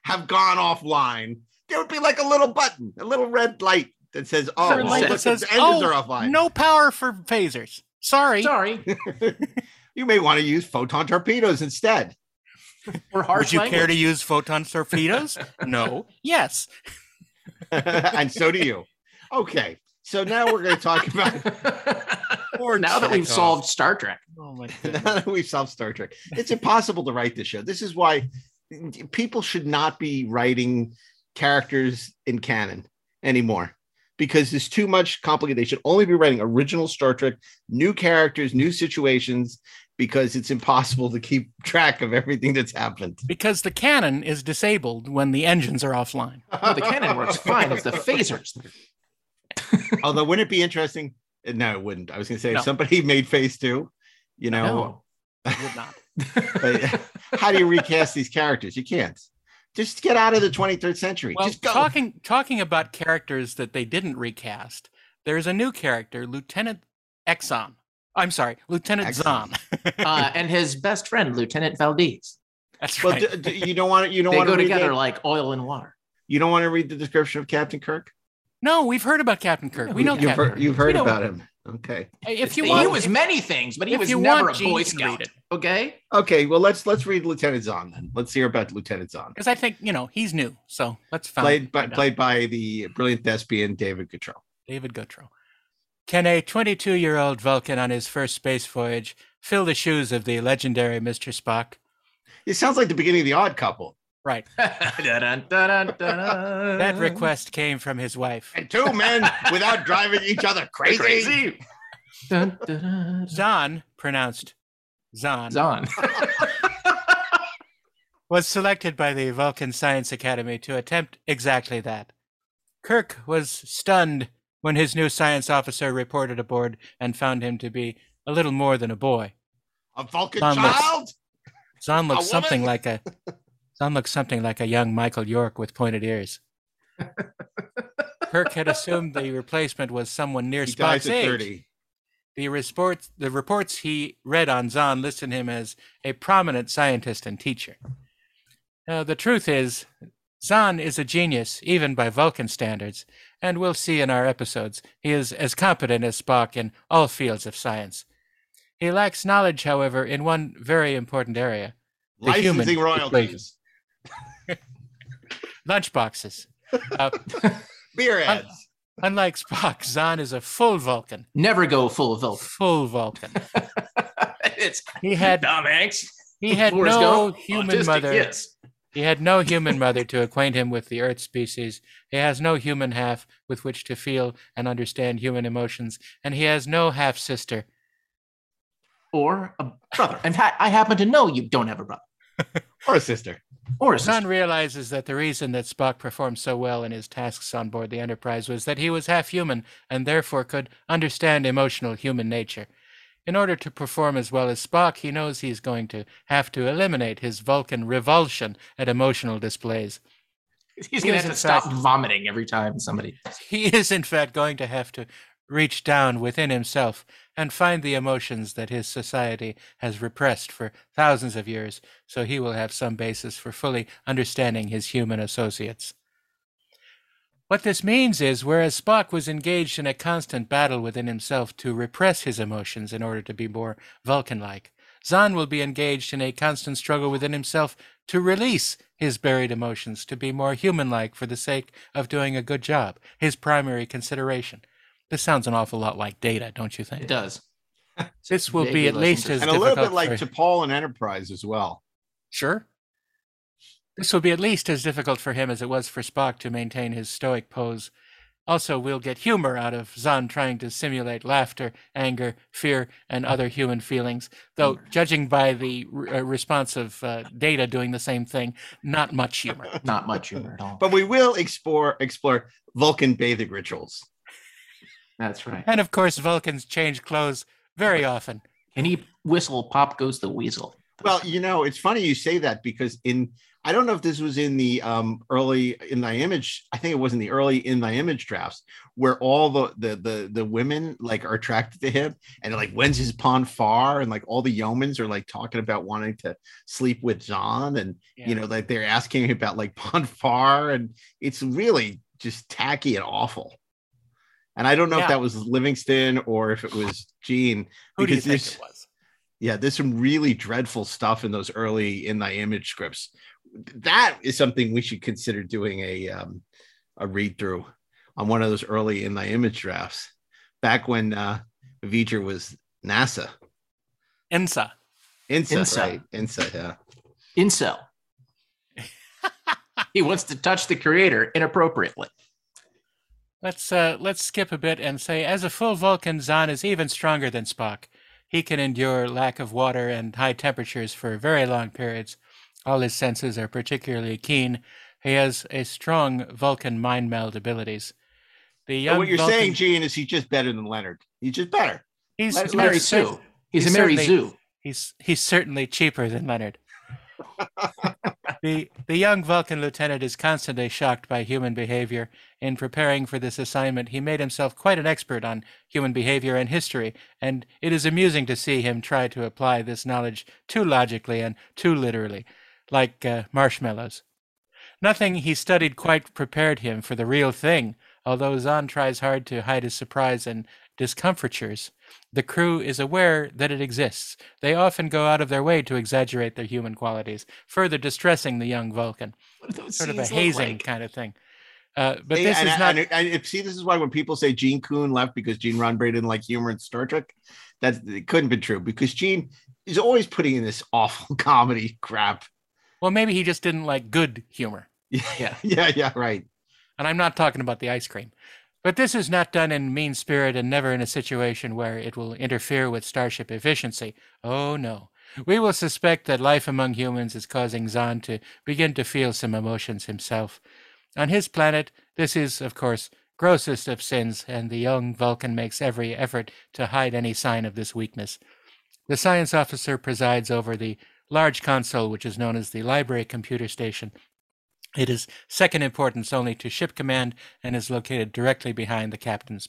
have gone offline, there would be like a little button, a little red light that says, "Oh, Certain well, light look, that the says, engines "Oh, are offline." No power for phasers. Sorry. Sorry. you may want to use photon torpedoes instead. Or harsh Would you care to use photon torpedoes? no. Yes. and so do you. Okay, so now we're going to talk about or now that we've Chekov. solved Star Trek. Oh my god! now that we've solved Star Trek. It's impossible to write this show. This is why people should not be writing characters in canon anymore because there's too much complicated. They should only be writing original Star Trek, new characters, new situations, because it's impossible to keep track of everything that's happened. Because the cannon is disabled when the engines are offline. No, the cannon works fine. It's the phasers. Although, wouldn't it be interesting? No, it wouldn't. I was going to say No. if somebody made Phase Two, you know, No. Would not. how do you recast these characters? You can't. Just get out of the 23rd century. Well, Just go. talking talking about characters that they didn't recast, there's a new character, Lieutenant Exxon. I'm sorry, Lieutenant Exxon. Xon. Uh, and his best friend, Lieutenant Valdez. That's well, right. d- d- you don't want to. You don't They want go to read together the- like oil and water. You don't want to read the description of Captain Kirk. No, we've heard about Captain Kirk. We know you've Captain heard, Kirk. you've heard about him. Okay. If you want, he was many things, but he was never want, a Gene Boy can Scout. Okay. Okay. Well, let's let's read Lieutenant Xon then. Let's hear about Lieutenant Xon, because I think you know he's new, so let's find played by out. played by the brilliant thespian David Gautreaux. David Gautreaux. Can a 22 year old Vulcan on his first space voyage fill the shoes of the legendary Mr. Spock? It sounds like the beginning of the Odd Couple. Right. Dun, dun, dun, dun, dun. That request came from his wife. And two men without driving each other crazy. Crazy. Dun, dun, dun. Xon, pronounced Zahn, Zahn. was selected by the Vulcan Science Academy to attempt exactly that. Kirk was stunned when his new science officer reported aboard and found him to be a little more than a boy. A Vulcan Xon looks- child. Xon looked A something like a Xon looked something like a young Michael York with pointed ears. Kirk had assumed the replacement was someone near He dies Spock's at age. thirty. The reports, the reports he read on Xon listed him as a prominent scientist and teacher. Now, the truth is, Xon is a genius, even by Vulcan standards, and we'll see in our episodes, he is as competent as Spock in all fields of science. He lacks knowledge, however, in one very important area The human Licensing royalties. lunchboxes. Uh, Beer ads. unlike Spock, Xon is a full Vulcan. Never go full Vulcan. Full Vulcan. it's He had Tom Hanks. he had Forrest no Gump, human autistic, mother. Yes. He had no human mother to acquaint him with the Earth species. He has no human half with which to feel and understand human emotions, and he has no half sister. Or a brother. In fact, I happen to know you don't have a brother Or a sister. or a Xon sister. realizes that the reason that Spock performed so well in his tasks on board the Enterprise was that he was half human and therefore could understand emotional human nature. In order to perform as well as Spock, he knows he is going to have to eliminate his Vulcan revulsion at emotional displays. He's He gonna have in to stop fact- vomiting every time somebody. He is, in fact, going to have to reach down within himself and find the emotions that his society has repressed for thousands of years, so he will have some basis for fully understanding his human associates. What this means is, whereas Spock was engaged in a constant battle within himself to repress his emotions in order to be more Vulcan like, Xon will be engaged in a constant struggle within himself to release his buried emotions to be more human like for the sake of doing a good job, his primary consideration. This sounds an awful lot like data, don't you think? It does. This will be at least as And a little bit like for- Paul and Enterprise as well. Sure. This will be at least as difficult for him as it was for Spock to maintain his stoic pose. Also, we'll get humor out of Xon trying to simulate laughter, anger, fear, and other human feelings. Though, judging by the r- uh, response of uh, Data doing the same thing, not much humor. Not much humor at all. But we will explore explore Vulcan bathing rituals. That's right. And of course, Vulcans change clothes very often. Can he whistle Pop Goes the Weasel? Well, you know, it's funny you say that because in I don't know if this was in the um, early in thy image. I think it was in the early in thy image drafts where all the the the the women like are attracted to him and like when's his pon farr and like all the yeomans are like talking about wanting to sleep with John and Yeah. you know like they're asking about like pon farr and it's really just tacky and awful. And I don't know Yeah. if that was Livingston or if it was Gene. Who do you because think there's- it was? yeah, there's some really dreadful stuff in those early in thy image scripts. That is something we should consider doing a um, a read through on one of those early in thy image drafts. Back when uh, V'ger was NASA, Insa. INSA, INSA. right? INSA, yeah. Incel. he wants to touch the creator inappropriately. Let's uh, let's skip a bit and say, as a full Vulcan, Xon is even stronger than Spock. He can endure lack of water and high temperatures for very long periods. All his senses are particularly keen. He has a strong Vulcan mind meld abilities. The young what you're Vulcan, saying, Gene, is he's just better than Leonard. He's just better. he's, he's Mary Sue. He's, he's a Mary Zoo. He's he's certainly cheaper than Leonard. the the young Vulcan lieutenant is constantly shocked by human behavior. In preparing for this assignment, he made himself quite an expert on human behavior and history, and it is amusing to see him try to apply this knowledge too logically and too literally, like uh, marshmallows. Nothing he studied quite prepared him for the real thing, although Xon tries hard to hide his surprise and discomfitures, the crew is aware that it exists. They often go out of their way to exaggerate their human qualities, further distressing the young Vulcan. Sort of a hazing like? kind of thing. Uh, but this and, is not. And, and, see, this is why when people say Gene Coon left because Gene Roddenberry didn't like humor in Star Trek, that it couldn't be true because Gene is always putting in this awful comedy crap. Well, maybe he just didn't like good humor. Yeah, yeah, yeah, right. And I'm not talking about the ice cream. But this is not done in mean spirit and never in a situation where it will interfere with starship efficiency. Oh no. We will suspect that life among humans is causing Xon to begin to feel some emotions himself. On his planet, this is, of course, grossest of sins, and the young Vulcan makes every effort to hide any sign of this weakness. The science officer presides over the large console, which is known as the library computer station, it is second importance only to ship command and is located directly behind the captain's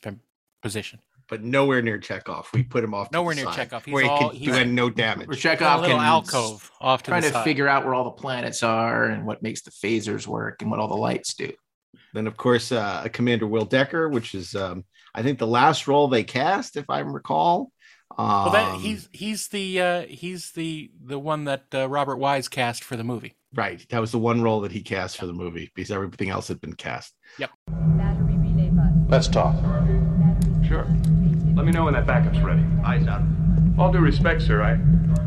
position. But nowhere near Chekov. We put him off. Nowhere near Chekov. He's where all, he can do no damage. Where Chekov a little can alcove off to trying the to side. figure out where all the planets are and what makes the phasers work and what all the lights do. Then, of course, uh, Commander Will Decker, which is, um, I think, the last role they cast, if I recall. Um, well, that, he's he's the uh, he's the the one that uh, Robert Wise cast for the movie. Right. That was the one role that he cast for the movie because everything else had been cast. Yep. Battery relay bus. Let's talk. Sure. Let me know when that backup's ready. Eyes out. All due respect, sir, I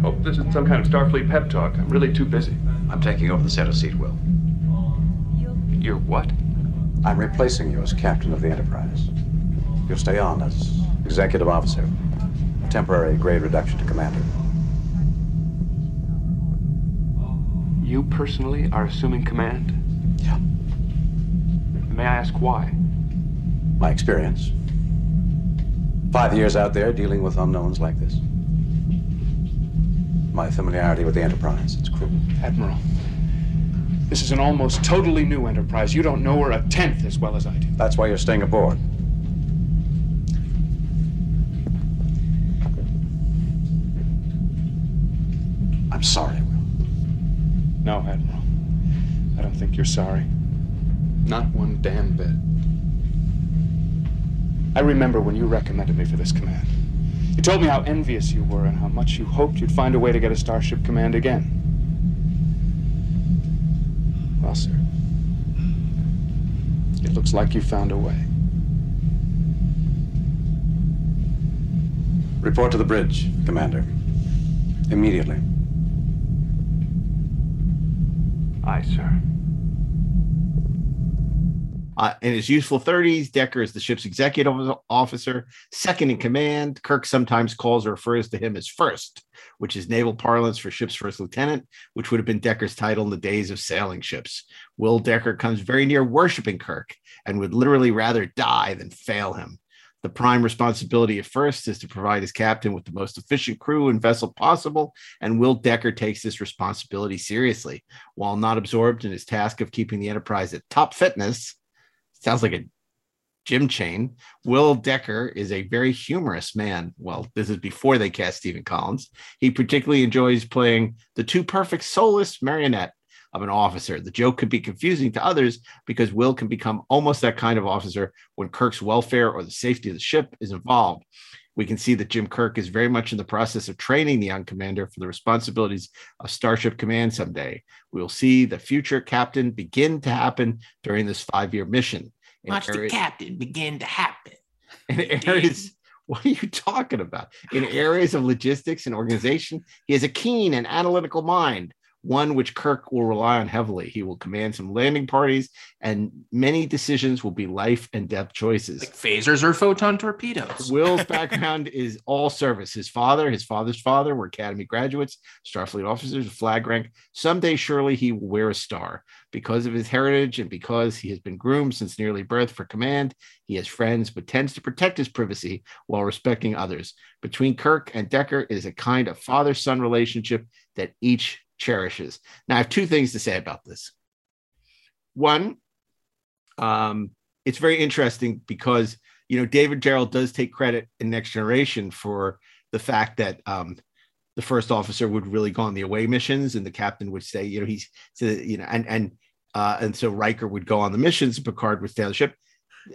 hope this isn't some kind of Starfleet pep talk. I'm really too busy. I'm taking over the center seat, Will. You're what? I'm replacing you as captain of the Enterprise. You'll stay on as executive officer. Temporary grade reduction to commander. You personally are assuming command? Yeah. May I ask why? My experience. Five years out there dealing with unknowns like this. My familiarity with the Enterprise. It's cruel. Admiral, this is an almost totally new Enterprise. You don't know her a tenth as well as I do. That's why you're staying aboard. I'm sorry, Will. No, Admiral. I don't think you're sorry. Not one damn bit. I remember when you recommended me for this command. You told me how envious you were and how much you hoped you'd find a way to get a Starship Command again. Well, sir, it looks like you found a way. Report to the bridge, Commander. Immediately. Aye, sir. Uh, in his useful 30s, Decker is the ship's executive officer, second in command. Kirk sometimes calls or refers to him as first, which is naval parlance for ship's first lieutenant, which would have been Decker's title in the days of sailing ships. Will Decker comes very near worshiping Kirk and would literally rather die than fail him. The prime responsibility at first is to provide his captain with the most efficient crew and vessel possible, and Will Decker takes this responsibility seriously. While not absorbed in his task of keeping the Enterprise at top fitness, sounds like a gym chain. Will Decker is a very humorous man. Well, this is before they cast Stephen Collins. He particularly enjoys playing the too perfect soulless marionette of an officer. The joke could be confusing to others because Will can become almost that kind of officer when Kirk's welfare or the safety of the ship is involved. We can see that Jim Kirk is very much in the process of training the young commander for the responsibilities of Starship Command someday. We will see the future captain begin to happen during this five year mission. In Watch the captain begin to happen. in areas what are you talking about in areas of logistics and organization he has a keen and analytical mind one which kirk will rely on heavily he will command some landing parties and many decisions will be life and death choices Like phasers or photon torpedoes. Will's background is all service. His father, his father's father were Academy graduates, Starfleet officers, flag rank. Someday, surely, he will wear a star. Because of his heritage and because he has been groomed since nearly birth for command, he has friends but tends to protect his privacy while respecting others. Between Kirk and Decker is a kind of father son relationship that each cherishes. Now, I have two things to say about this. One, um, it's very interesting because you know David Gerrold does take credit in Next Generation for the fact that um, the first officer would really go on the away missions, and the captain would say, you know, he's so, you know, and and uh, and so Riker would go on the missions, Picard would stay on the ship.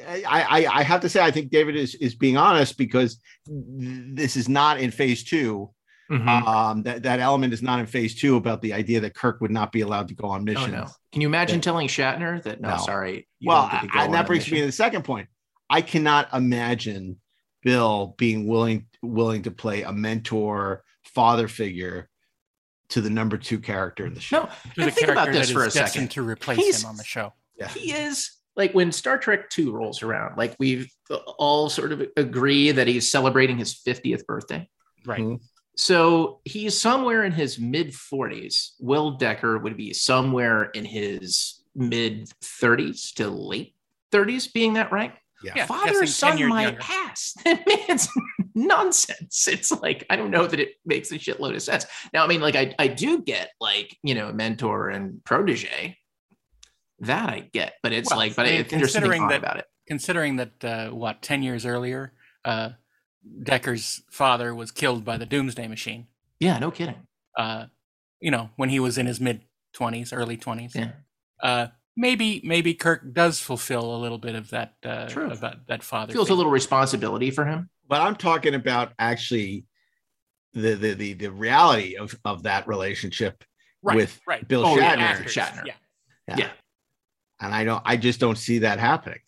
I, I I have to say I think David is is being honest because this is not in phase 2 Mhm. Um, that that element is not in phase two about the idea that Kirk would not be allowed to go on Oh, missions. no. Can you imagine Yeah. telling Shatner that no, No. sorry? you well, don't get to go I- and that a brings me to the second point. I cannot imagine Bill being willing willing to play a mentor father figure to the number two character in the show. No, the think about this for a second. to replace He's- him on the show. he is like when Star Trek 2 rolls around, like we've all sort of agree that he's celebrating his 50th birthday. Right. Mhm. So he's somewhere in his mid 40s. Will Decker would be somewhere in his mid 30s to late 30s, being that right? Yeah. Yeah, Father son years my younger. ass. It's nonsense. It's like I don't know that it makes a shitload of sense. Now, I mean, like I, I do get like you know mentor and protege. That I get, but it's Well, like, but I mean, I think there's something considering odd that- about it. Considering that, uh, what, 10 years earlier, uh, Decker's father was killed by the Doomsday Machine, Yeah, no kidding. uh, you know, when he was in his mid 20s, early 20s. Yeah. Uh, maybe maybe Kirk does fulfill a little bit of that uh, True. of that, that father. Feels a little responsibility for him. But I'm talking about actually the the the, the reality of, of that relationship right, with right. Bill Oh, yeah, Shatner. Actors, Shatner. Yeah. Yeah. And I don't I just don't see that happening.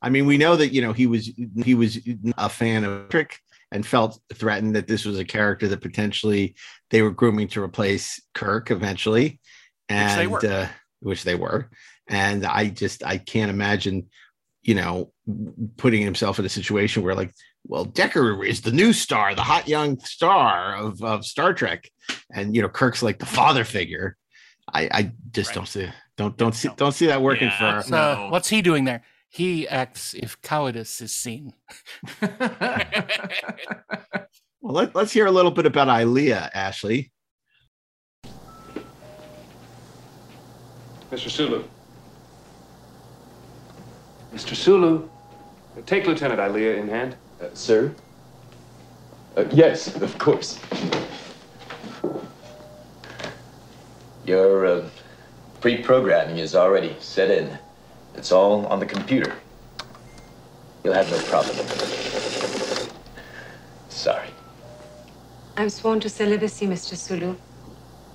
Yeah, no. I mean, we know that you know he was he was a fan of Trick and felt threatened that this was a character that potentially they were grooming to replace Kirk eventually, and they were. Uh, which they were. And I just I can't imagine, you know, putting himself in a situation where like, well, Decker is the new star, the hot young star of of Star Trek, and you know, Kirk's like the father figure. I I just Right. don't see don't don't see don't see that working Yeah. for. So No. what's he doing there? He acts if cowardice is seen. Well, let, let's hear a little bit about Ilia, Ashley. Mr. Sulu. Mr. Sulu. Take Lieutenant Ilia in hand. Uh, sir? Uh, yes, of course. Your uh, pre-programming is already set in. It's all on the computer. You'll have no problem. Sorry. I'm sworn to celibacy, Mr. Sulu.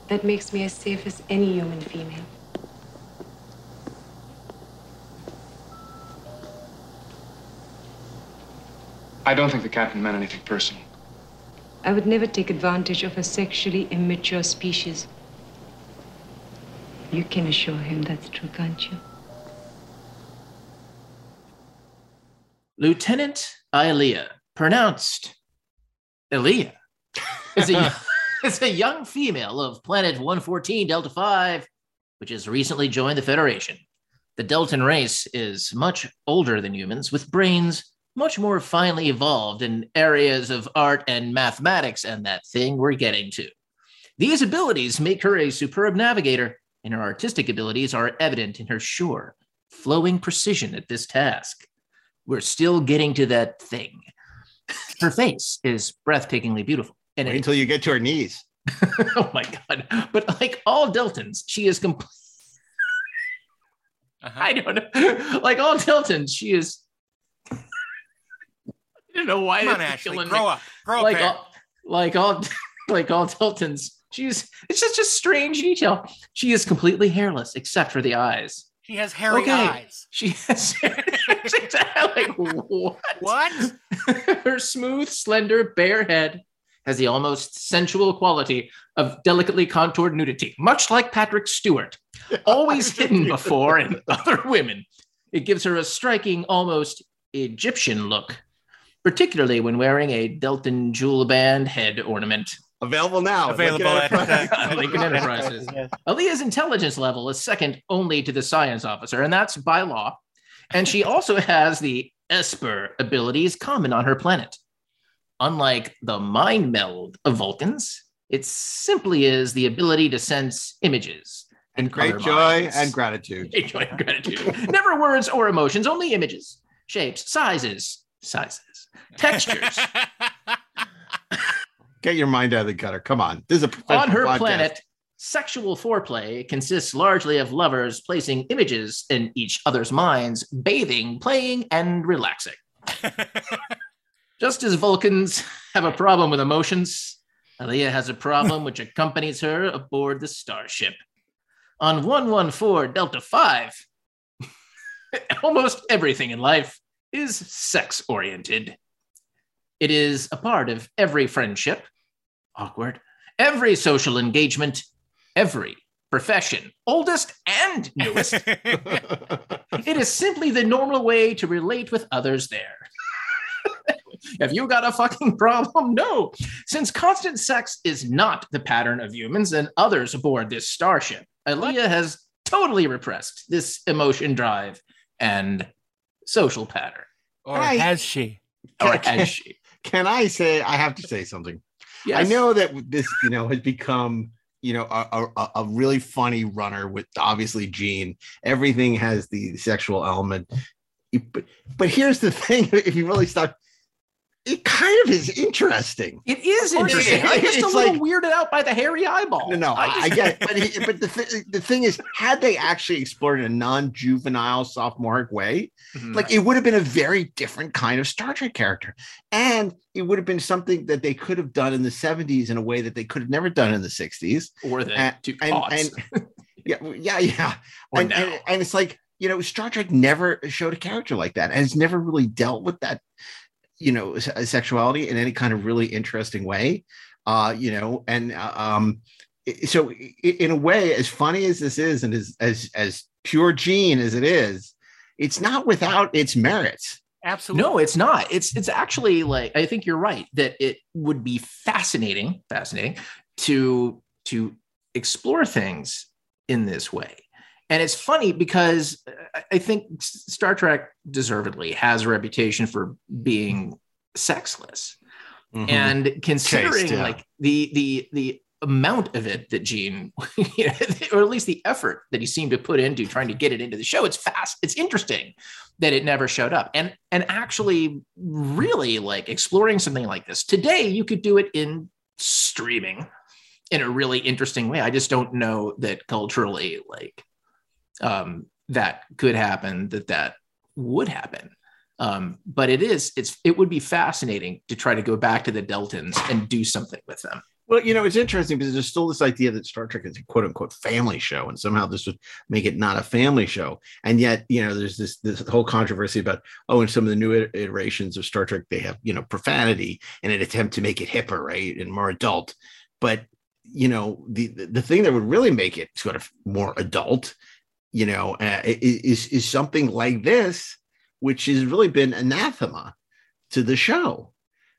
That makes me as safe as any human female. I don't think the captain meant anything personal. I would never take advantage of a sexually immature species. You can assure him that's true, can't you? Lieutenant Ilia, pronounced Elia, is a, is a young female of planet 114 Delta 5, which has recently joined the Federation. The Deltan race is much older than humans, with brains much more finely evolved in areas of art and mathematics, and that thing we're getting to. These abilities make her a superb navigator, and her artistic abilities are evident in her sure, flowing precision at this task. We're still getting to that thing. Her face is breathtakingly beautiful. And Wait it, until you get to her knees. oh my god! But like all Deltans, she is complete. Uh-huh. I don't know. Like all Deltans, she is. I don't know why. Come on, Ashley, grow me. up, grow up. Like here. all, like all, like all Deltans, she's. It's just a strange detail. She is completely hairless except for the eyes. She has hairy Okay. eyes. She has. like what? What? Her smooth, slender, bare head has the almost sensual quality of delicately contoured nudity, much like Patrick Stewart, always hidden before in other women. It gives her a striking, almost Egyptian look, particularly when wearing a Deltan jewel band head ornament. Available now. Available at, uh, Lincoln Enterprises. Ilia's intelligence level is second only to the science officer, and that's by law. And she also has the Esper abilities common on her planet. Unlike the mind meld of Vulcans, it simply is the ability to sense images and great joy minds. and gratitude. Great joy and gratitude. Never words or emotions, only images, shapes, sizes, sizes, textures. Get your mind out of the gutter. Come on. This is a on her podcast. planet, Sexual foreplay consists largely of lovers placing images in each other's minds, bathing, playing, and relaxing. Just as Vulcans have a problem with emotions, Ilia has a problem which accompanies her aboard the starship. On 114 Delta 5, almost everything in life is sex oriented. It is a part of every friendship, awkward, every social engagement, every profession, oldest and newest. it is simply the normal way to relate with others there. Have you got a fucking problem? No. Since constant sex is not the pattern of humans and others aboard this starship, Ilia has totally repressed this emotion drive and social pattern. Or has she? Or Can- has she? Can I say? I have to say something. Yes. I know that this, you know, has become, you know, a, a, a really funny runner with obviously Gene. Everything has the sexual element, but but here's the thing: if you really start, it kind of is interesting. It is it interesting. is. I'm just a little like- weirded out by the hairy eyeball. No, no, I, I get it. But, he, but the, th- the thing is, had they actually explored in a non juvenile, sophomoric way, Mhm. like it would have been a very different kind of Star Trek character. And it would have been something that they could have done in the 70s in a way that they could have never done in the 60s. or the And- two and- and- Yeah, yeah, yeah. And, and, and it's like, you know, Star Trek never showed a character like that and it's never really dealt with that, you know, sexuality in any kind of really interesting way. Uh, you know, and uh, um, so in a way, as funny as this is, and as as as pure gene as it is, it's not without its merits. Absolutely. No, it's not. It's it's actually like I think you're right that it would be fascinating, fascinating to to explore things in this way. And it's funny because I- I think Star Trek deservedly has a reputation for being sexless. Mhm. And considering Chaste, yeah. like the the the amount of it that Gene, you know, or at least the effort that he seemed to put into trying to get it into the show, it's fast. It's interesting that it never showed up. And and actually really like exploring something like this. Today you could do it in streaming in a really interesting way. I just don't know that culturally like um that could happen that that would happen. Um, but it is it's it would be fascinating to try to go back to the Deltans and do something with them. Well, you know, it's interesting because there's still this idea that Star Trek is a quote unquote family show, and somehow this would make it not a family show. And yet, you know, there's this this whole controversy about oh, in some of the new iterations of Star Trek, they have you know profanity in an attempt to make it hipper, right, and more adult. But you know, the the thing that would really make it sort of more adult, you know, uh, i- i- is is something like this, which has really been anathema to the show.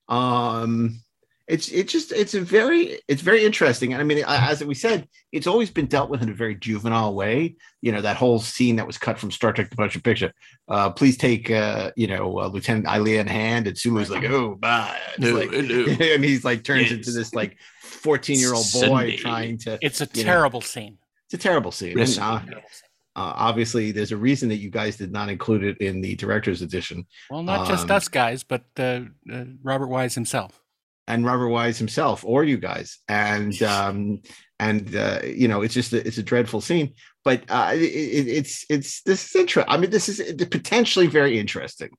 Um, it's it's just it's a very it's very interesting and i mean as we said it's always been dealt with in a very juvenile way you know that whole scene that was cut from star trek the motion picture uh please take uh you know uh, lieutenant Ilia in hand and sulu's like oh bye No, like- no. and he's like turns Yes. into this like 14 year old boy Sunday. trying to It's a you know, terrible scene. it's a terrible scene Yes. And, uh, uh, obviously there's a reason that you guys did not include it in the director's edition Well, not just Um, us guys, but uh, uh, Robert Wise himself. and Robert Wise himself, or you guys, and um, and uh, you know, it's just a, it's a dreadful scene, but uh, it, it, it's it's this is interesting. I mean, this is potentially very interesting.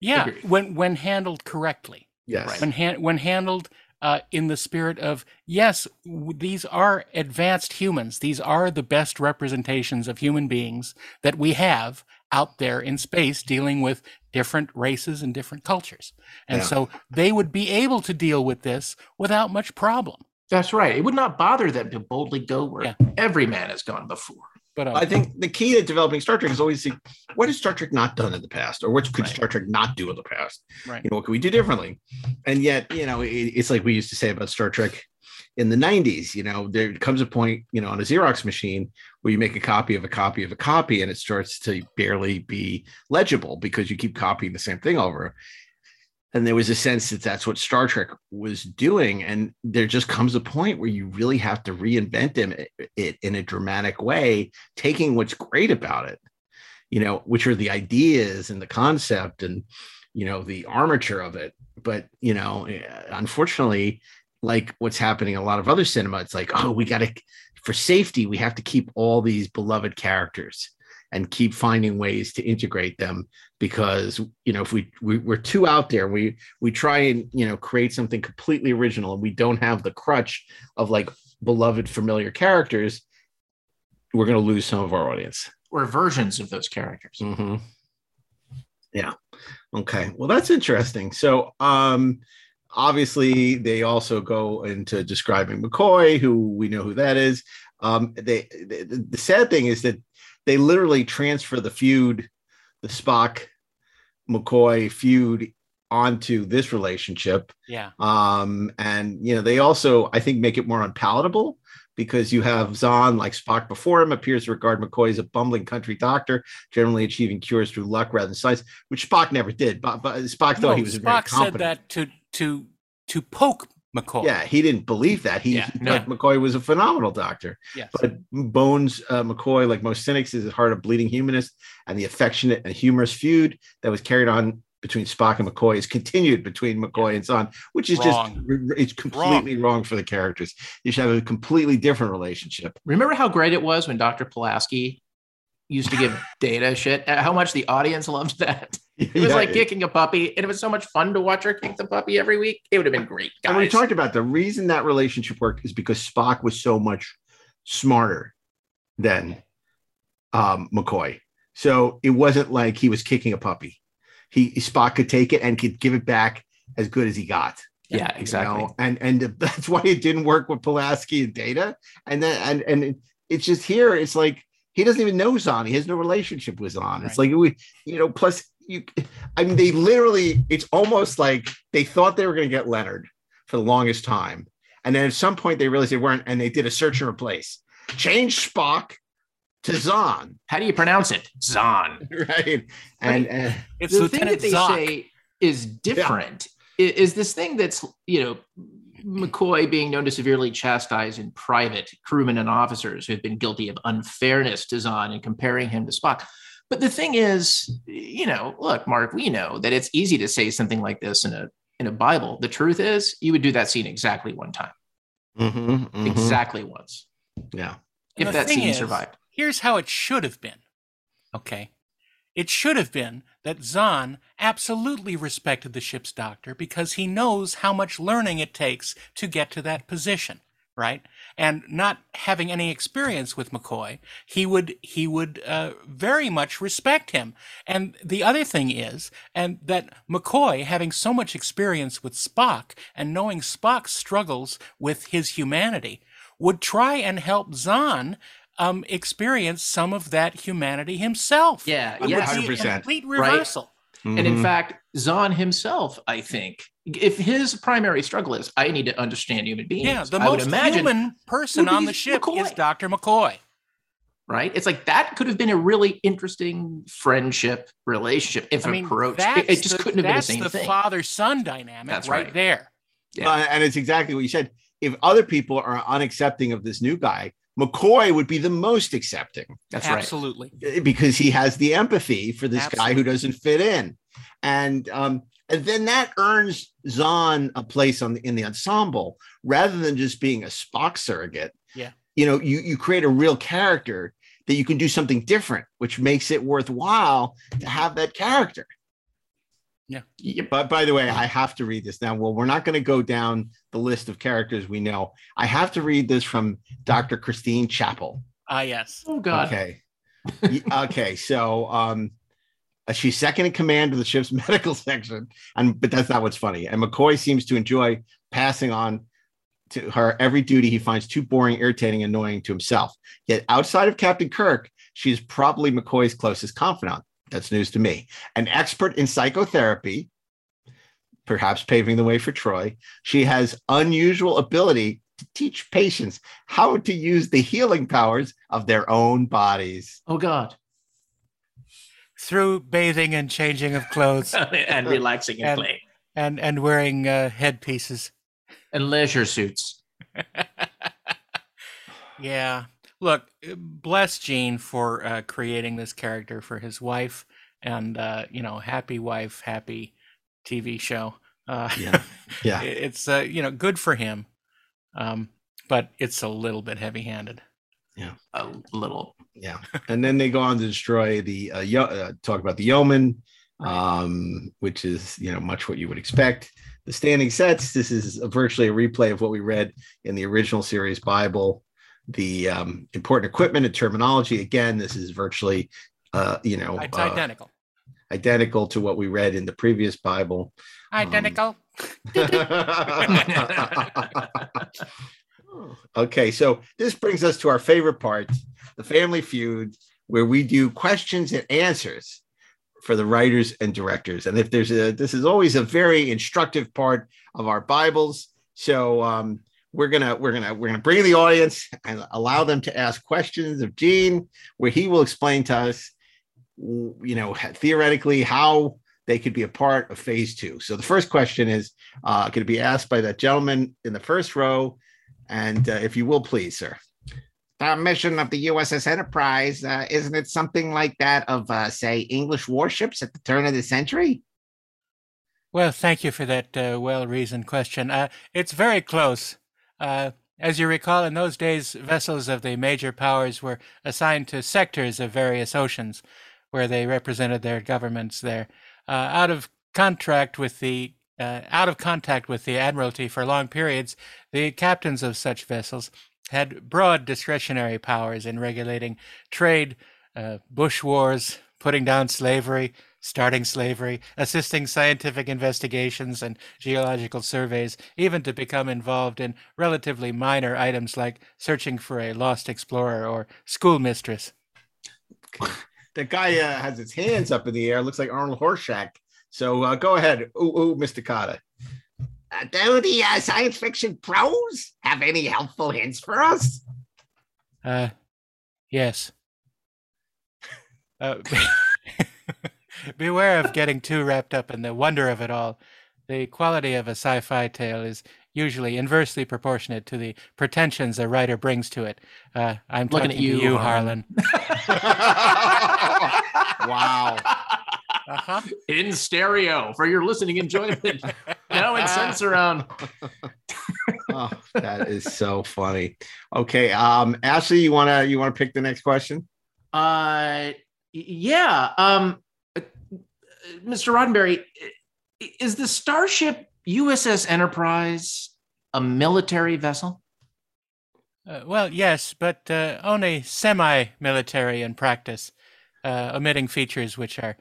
Yeah, Agreed. when when handled correctly. Yes, when han- when handled uh, in the spirit of yes, w- these are advanced humans. These are the best representations of human beings that we have out there in space, dealing with different races and different cultures, and Yeah. so they would be able to deal with this without much problem. That's right. It would not bother them to boldly go where Yeah. every man has gone before. But um, I think the key to developing Star Trek is always see what has Star Trek not done in the past, or what could Right. Star Trek not do in the past. right. You know, what can we do differently? And yet, you know, it, it's like we used to say about Star Trek in the 90s. You know, there comes a point, you know, on a Xerox machine where you make a copy of a copy of a copy and it starts to barely be legible because you keep copying the same thing over. And there was a sense that that's what Star Trek was doing. And there just comes a point where you really have to reinvent them, it in a dramatic way, taking what's great about it, you know, which are the ideas and the concept and, you know, the armature of it. But, you know, eh, unfortunately, like what's happening in a lot of other cinema. It's like, oh, we got to, for safety, we have to keep all these beloved characters and keep finding ways to integrate them because you know if we, we we're too out there we we try and you know create something completely original and we don't have the crutch of like beloved familiar characters we're going to lose some of our audience Or versions of those characters. hmm Yeah. Okay. Well, that's interesting. So, um, obviously, they also go into describing McCoy, who we know who that is. Um, they, the, the sad thing is that they literally transfer the feud, the Spock McCoy feud, onto this relationship. Yeah. Um, and you know, they also, I think, make it more unpalatable because you have Xon, like Spock before him, appears to regard McCoy as a bumbling country doctor, generally achieving cures through luck rather than science, which Spock never did. But, but Spock thought No, he was very Spock said that to to to poke McCoy. Yeah, he didn't believe that. He, Yeah, he no. McCoy was a phenomenal doctor. Yes. But Bones uh, McCoy, like most cynics, is at heart a bleeding humanist, and the affectionate and humorous feud that was carried on between Spock and McCoy is continued between McCoy and Xon, which is Wrong. just it's completely wrong. for the characters. You should have a completely different relationship. Remember how great it was when Dr. Pulaski used to give data shit? Uh, How much the audience loved that. It was Yeah. like kicking a puppy, and it was so much fun to watch her kick the puppy every week. It would have been great, And we talked about the reason that relationship worked is because Spock was so much smarter than um, McCoy. So it wasn't like he was kicking a puppy. He Spock could take it and could give it back as good as he got. Yeah, you exactly. know? And and that's why it didn't work with Pulaski and Data. And then and and it- it's just here. It's like he doesn't even know Xon. He has no relationship with Xon. It's like we, you know. Plus, you. I mean, they literally. It's almost like they thought they were going to get Leonard for the longest time, and then at some point they realized they weren't, and they did a search and replace. Change Spock to Xon. How do you pronounce it? Xon. right? And, and It's the Lieutenant thing that they Zoc. say is different i- is, this thing that's you know McCoy being known to severely chastise in private crewmen and officers who have been guilty of unfairness to Xon and comparing him to Spock. But the thing is, you know, look, Mark, we know that it's easy to say something like this in a in a Bible. The truth is, you would do that scene exactly one time, Mhm, mhm. exactly once, Yeah. If that scene is, survived. Here's how it should have been. Okay. It should have been that Xon absolutely respected the ship's doctor because he knows how much learning it takes to get to that position, right? And not having any experience with McCoy, he would he would uh, very much respect him. And the other thing is, and that McCoy having so much experience with Spock and knowing Spock's struggles with his humanity, would try and help Xon um, experience some of that humanity himself. Yeah, It yes. 100%. complete Right. reversal. And in Mhm. fact, Xon himself, I think, if his primary struggle is, I need to understand human beings. Yeah, the I most imagine, human person on the ship McCoy. is Dr. McCoy. right? It's like that could have been a really interesting friendship relationship if I mean, approached. that's It, it just the, couldn't have been the same the thing. father-son dynamic That's right, right. there. Yeah. Uh, and it's exactly what you said. If other people are unaccepting of this new guy, McCoy would be the most accepting That's right. Absolutely. because he has the empathy for this guy who doesn't fit in, and um, and then that earns Xon a place on the, in the ensemble rather than just being a Spock surrogate. Yeah. You know, you you create a real character that you can do something different, which makes it worthwhile to have that character. Yeah. But by the way, I have to read this now. Well, we're not going to go down the list of characters we know. I have to read this from Dr. Christine Chapel. Ah, yes. Oh God. Okay. Okay. So um uh, she's second in command of the ship's medical section. And but that's not what's funny. And McCoy seems to enjoy passing on to her every duty he finds too boring, irritating, annoying to himself. Yet outside of Captain Kirk, she is probably McCoy's closest confidant. That's news to me. An expert in psychotherapy, perhaps paving the way for Troi. She has unusual ability to teach patients how to use the healing powers of their own bodies. Oh God. Through bathing and changing of clothes and relaxing and, And- playing. and and wearing uh, headpieces. And leisure suits. Yeah. Look, uh, bless Gene for uh, creating this character for his wife, and uh, you know, happy wife, happy TV show. Uh, Yeah. Yeah. it's uh, you know good for him, um, but it's a little bit heavy-handed. Yeah. A little. Yeah. And then they go on to destroy the uh, yo- uh talk about the yeoman, um, which is you know much what you would expect. The standing sets. This is virtually a replay of what we read in the original series Bible. The um, important equipment and terminology. Again, this is virtually uh, you know It's uh, identical. identical to what we read in the previous Bible. Identical. okay, so this brings us to our favorite part, the family feud, where we do questions and answers for the writers and directors. And if there's a, this is always a very instructive part of our Bibles. So um, we're gonna we're gonna we're gonna bring the audience and allow them to ask questions of Gene, where he will explain to us, you know, theoretically how they could be a part of phase two. So the first question is uh, going to be asked by that gentleman in the first row. And uh, if you will, please, sir. The mission of the USS Enterprise, uh, isn't it something like that of, uh, say, English warships at the turn of the century? Well, thank you for that uh, well-reasoned question. Uh, it's very close. Uh, as you recall, in those days, vessels of the major powers were assigned to sectors of various oceans, where they represented their governments there. Uh, out of contract with the uh, out of contact with the Admiralty for long periods, the captains of such vessels had broad discretionary powers in regulating trade, uh, bush wars, putting down slavery, starting slavery, assisting scientific investigations and geological surveys, even to become involved in relatively minor items like searching for a lost explorer or schoolmistress. The guy uh, has his hands up in the air, looks like Arnold Horshack. So uh, go ahead. Ooh, ooh, Mr. Kotter. Uh, do the uh, science fiction pros have any helpful hints for us? Uh, yes. Uh, beware of getting too wrapped up in the wonder of it all. The quality of a sci fi tale is usually inversely proportionate to the pretensions a writer brings to it. Uh, I'm Looking talking at you, to you, Harlan. Harlan. wow. Uh-huh. In stereo for your listening enjoyment. now in Sensurround. oh, that is so funny. Okay, um, Ashley, you wanna you wanna pick the next question? Uh, yeah. Um, Mr. Roddenberry, is the starship USS Enterprise a military vessel? Uh, well, yes, but uh, only semi-military in practice, uh, omitting features which are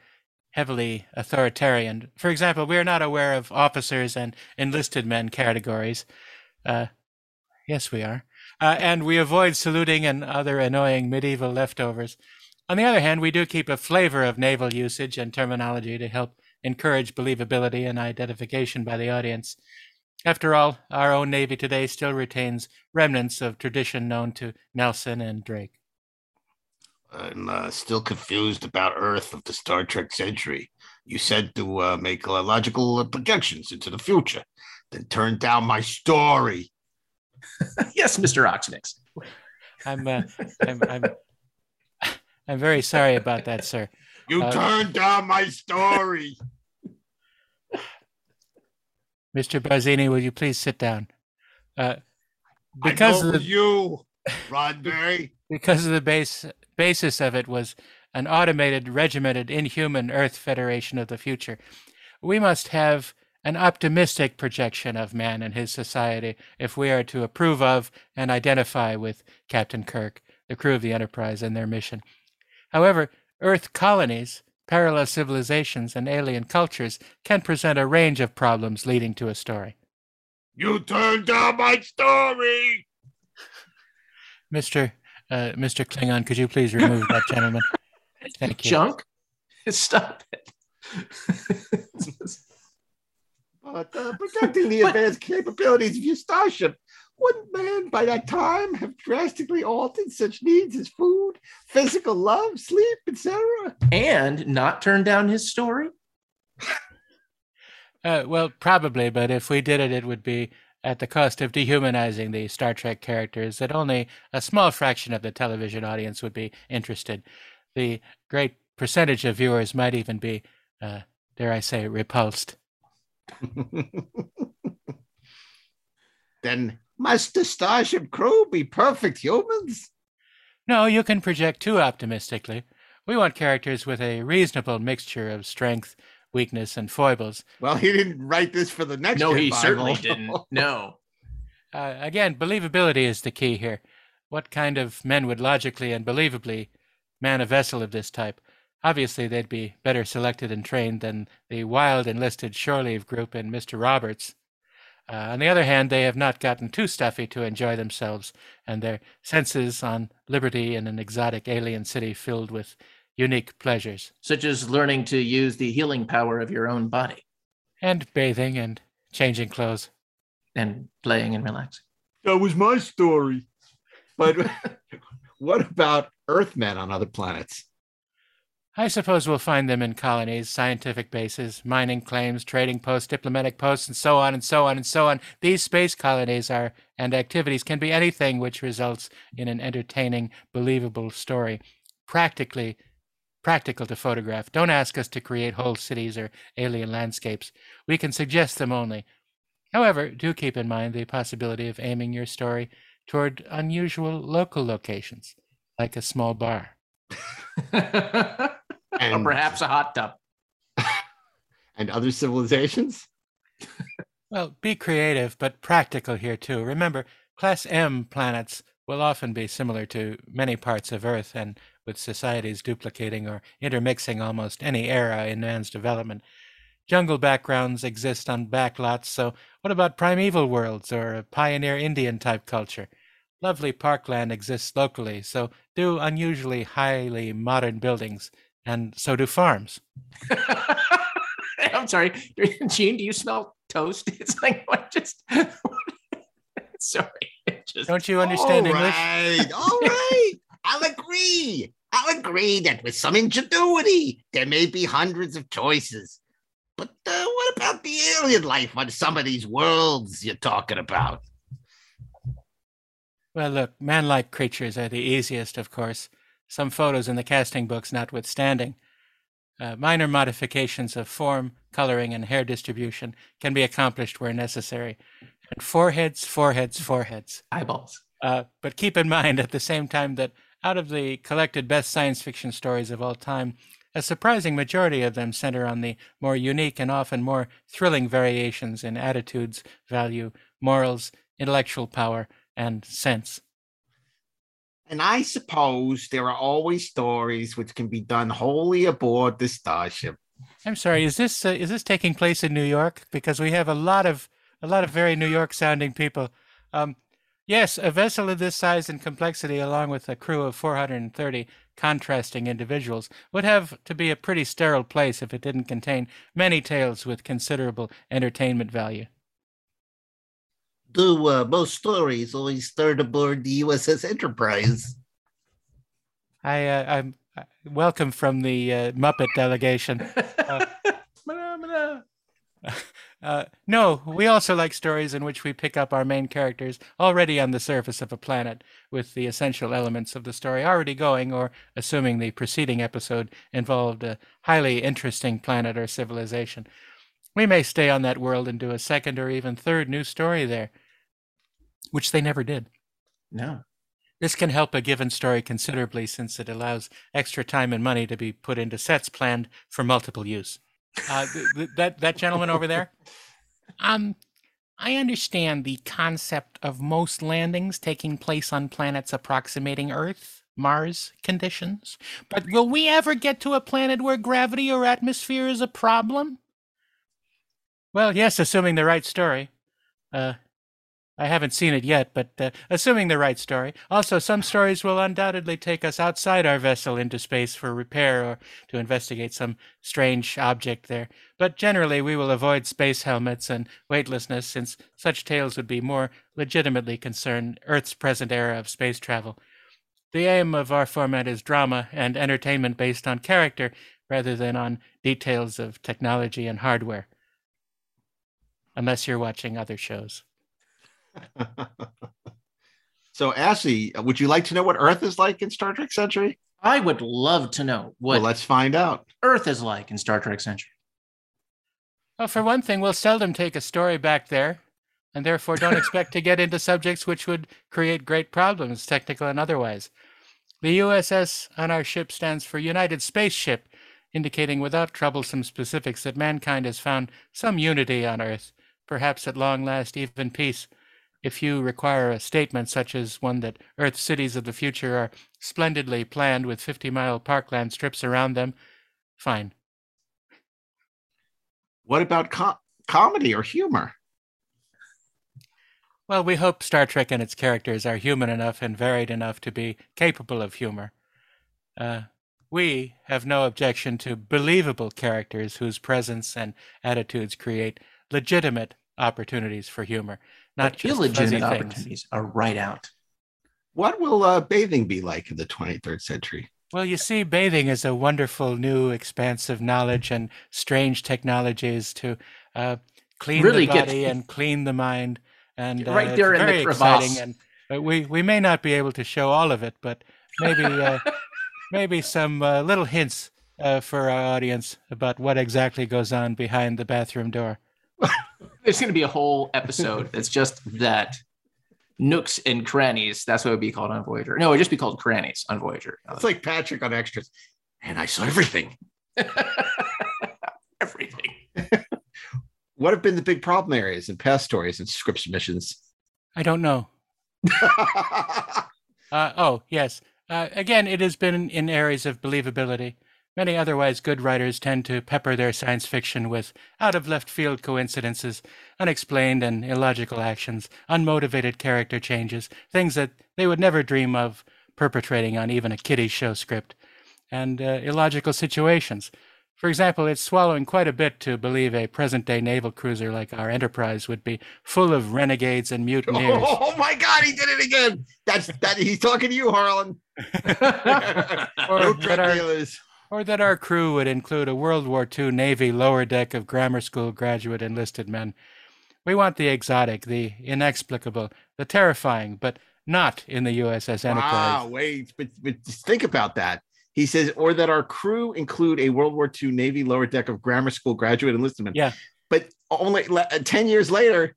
heavily authoritarian. For example, we are not aware of officers and enlisted men categories. Uh, yes, we are. Uh, and we avoid saluting and other annoying medieval leftovers. On the other hand, we do keep a flavor of naval usage and terminology to help encourage believability and identification by the audience. After all, our own Navy today still retains remnants of tradition known to Nelson and Drake. I'm uh, still confused about Earth of the Star Trek century. You said to uh, make uh, logical projections into the future, then turn down my story. yes, Mr. Oxnix. I'm, uh, I'm, I'm, I'm very sorry about that, sir. You Uh, turned down my story. Mr. Barzini, will you please sit down? Uh, I because of the, you, Roddenberry. because of the base basis of it was an automated, regimented, inhuman Earth Federation of the future. We must have an optimistic projection of man and his society if we are to approve of and identify with Captain Kirk, the crew of the Enterprise, and their mission. However, Earth colonies, parallel civilizations, and alien cultures can present a range of problems leading to a story. You turned down my story. Mr. Uh, Mr. Klingon, could you please remove that gentleman? Thank you. Junk? Stop it. But uh, protecting the advanced capabilities of your starship, wouldn't man by that time have drastically altered such needs as food, physical love, sleep, etc.? and not turn down his story? Uh, well, probably, but if we did it, it would be at the cost of dehumanizing the Star Trek characters that only a small fraction of the television audience would be interested. The great percentage of viewers might even be, uh, dare I say, repulsed. then must the Starship crew be perfect humans? No, you can project too optimistically. We want characters with a reasonable mixture of strength, weakness, and foibles. Well, he didn't write this for the next. No, he Bible. certainly didn't. No. Uh, again, believability is the key here. What kind of men would logically and believably man a vessel of this type? Obviously, they'd be better selected and trained than the wild enlisted shore leave group in Mr. Roberts. Uh, on the other hand, they have not gotten too stuffy to enjoy themselves and their senses on liberty in an exotic alien city filled with unique pleasures. Such as learning to use the healing power of your own body And bathing and changing clothes. and playing and relaxing. That was my story. But what about Earthmen on other planets? I suppose we'll find them in colonies, scientific bases, mining claims, trading posts, diplomatic posts, and so on and so on and so on. These space colonies are and activities can be anything which results in an entertaining, believable story. Practically practical to photograph. Don't ask us to create whole cities or alien landscapes. We can suggest them only. However, do keep in mind the possibility of aiming your story toward unusual local locations, like a small bar. or perhaps a hot tub. And other civilizations? Well, be creative, but practical here too. Remember, Class M planets will often be similar to many parts of Earth, and with societies duplicating or intermixing almost any era in man's development. Jungle backgrounds exist on backlots, so what about primeval worlds or a pioneer Indian type culture? Lovely parkland exists locally, so do unusually highly modern buildings, and so do farms. I'm sorry, Gene. Do you smell toast? It's like what just. sorry. just- Don't you understand all English? right, all right. I'll agree. I'll agree that with some ingenuity, there may be hundreds of choices. But uh, what about the alien life on some of these worlds you're talking about? Well, look, man like creatures are the easiest, of course, some photos in the casting books notwithstanding. Uh, minor modifications of form, coloring, and hair distribution can be accomplished where necessary. And foreheads, foreheads, foreheads. Eyeballs. Uh, but keep in mind at the same time that out of the collected best science fiction stories of all time, a surprising majority of them center on the more unique and often more thrilling variations in attitudes, value, morals, intellectual power, and sense. And I suppose there are always stories which can be done wholly aboard the starship. I'm sorry. Is this uh, is this taking place in New York? Because we have a lot of a lot of very New York sounding people. Um, yes, a vessel of this size and complexity, along with a crew of 430 contrasting individuals, would have to be a pretty sterile place if it didn't contain many tales with considerable entertainment value. Do uh, most stories always start aboard the USS Enterprise? I uh, I'm uh, welcome from the uh, Muppet delegation. Uh, Uh, no, we also like stories in which we pick up our main characters already on the surface of a planet, with the essential elements of the story already going, or assuming the preceding episode involved a highly interesting planet or civilization. We may stay on that world and do a second or even third new story there, which they never did. No. This can help a given story considerably since it allows extra time and money to be put into sets planned for multiple use. Uh, th- th- that that gentleman over there. Um, I understand the concept of most landings taking place on planets approximating Earth, Mars conditions, but will we ever get to a planet where gravity or atmosphere is a problem? Well, yes, assuming the right story. Uh, I haven't seen it yet, but uh, assuming the right story. Also, some stories will undoubtedly take us outside our vessel into space for repair or to investigate some strange object there. But generally, we will avoid space helmets and weightlessness, since such tales would be more legitimately concern Earth's present era of space travel. The aim of our format is drama and entertainment based on character rather than on details of technology and hardware. Unless you're watching other shows. So, Ashley, would you like to know what Earth is like in Star Trek Century? I would love to know what Well, let's find out. Earth is like in Star Trek Century. Well, for one thing, we'll seldom take a story back there, and therefore don't expect to get into subjects which would create great problems, technical and otherwise. The USS on our ship stands for United Spaceship, indicating without troublesome specifics that mankind has found some unity on Earth, perhaps at long last even peace. If you require a statement such as one that Earth cities of the future are splendidly planned with 50 mile parkland strips around them, fine. What about com- comedy or humor? Well, we hope Star Trek and its characters are human enough and varied enough to be capable of humor. Uh, we have no objection to believable characters whose presence and attitudes create legitimate opportunities for humor, not But just illegitimate opportunities are right out. What will uh, bathing be like in the 23rd century? Well, you see, bathing is a wonderful new expanse of knowledge and strange technologies to uh, clean Really the get- body and clean the mind. And uh, Right there in the crevasse. exciting. And we we may not be able to show all of it, but maybe uh, maybe some uh, little hints uh, for our audience about what exactly goes on behind the bathroom door. There's going to be a whole episode that's just that nooks and crannies. That's what it would be called on Voyager. No, it would just be called crannies on Voyager. It's like Patrick on extras. And I saw everything. Everything. What have been the big problem areas in past stories and script submissions? I don't know. Uh, oh, yes. Uh, again, it has been in areas of believability. Many otherwise good writers tend to pepper their science fiction with out of left field coincidences, unexplained and illogical actions, unmotivated character changes, things that they would never dream of perpetrating on even a kiddie show script, and uh, illogical situations. For example, it's swallowing quite a bit to believe a present day naval cruiser like our Enterprise would be full of renegades and mutineers. Oh my God, he did it again. That's that he's talking to you, Harlan. or, No drug our, dealers. Or that our crew would include a World War II Navy lower deck of grammar school graduate enlisted men. We want the exotic, the inexplicable, the terrifying, but not in the USS Enterprise. Wow, wait, but, but just think about that. He says, or that our crew include a World War II Navy lower deck of grammar school graduate enlistment. Yeah. But only le- uh, 10 years later,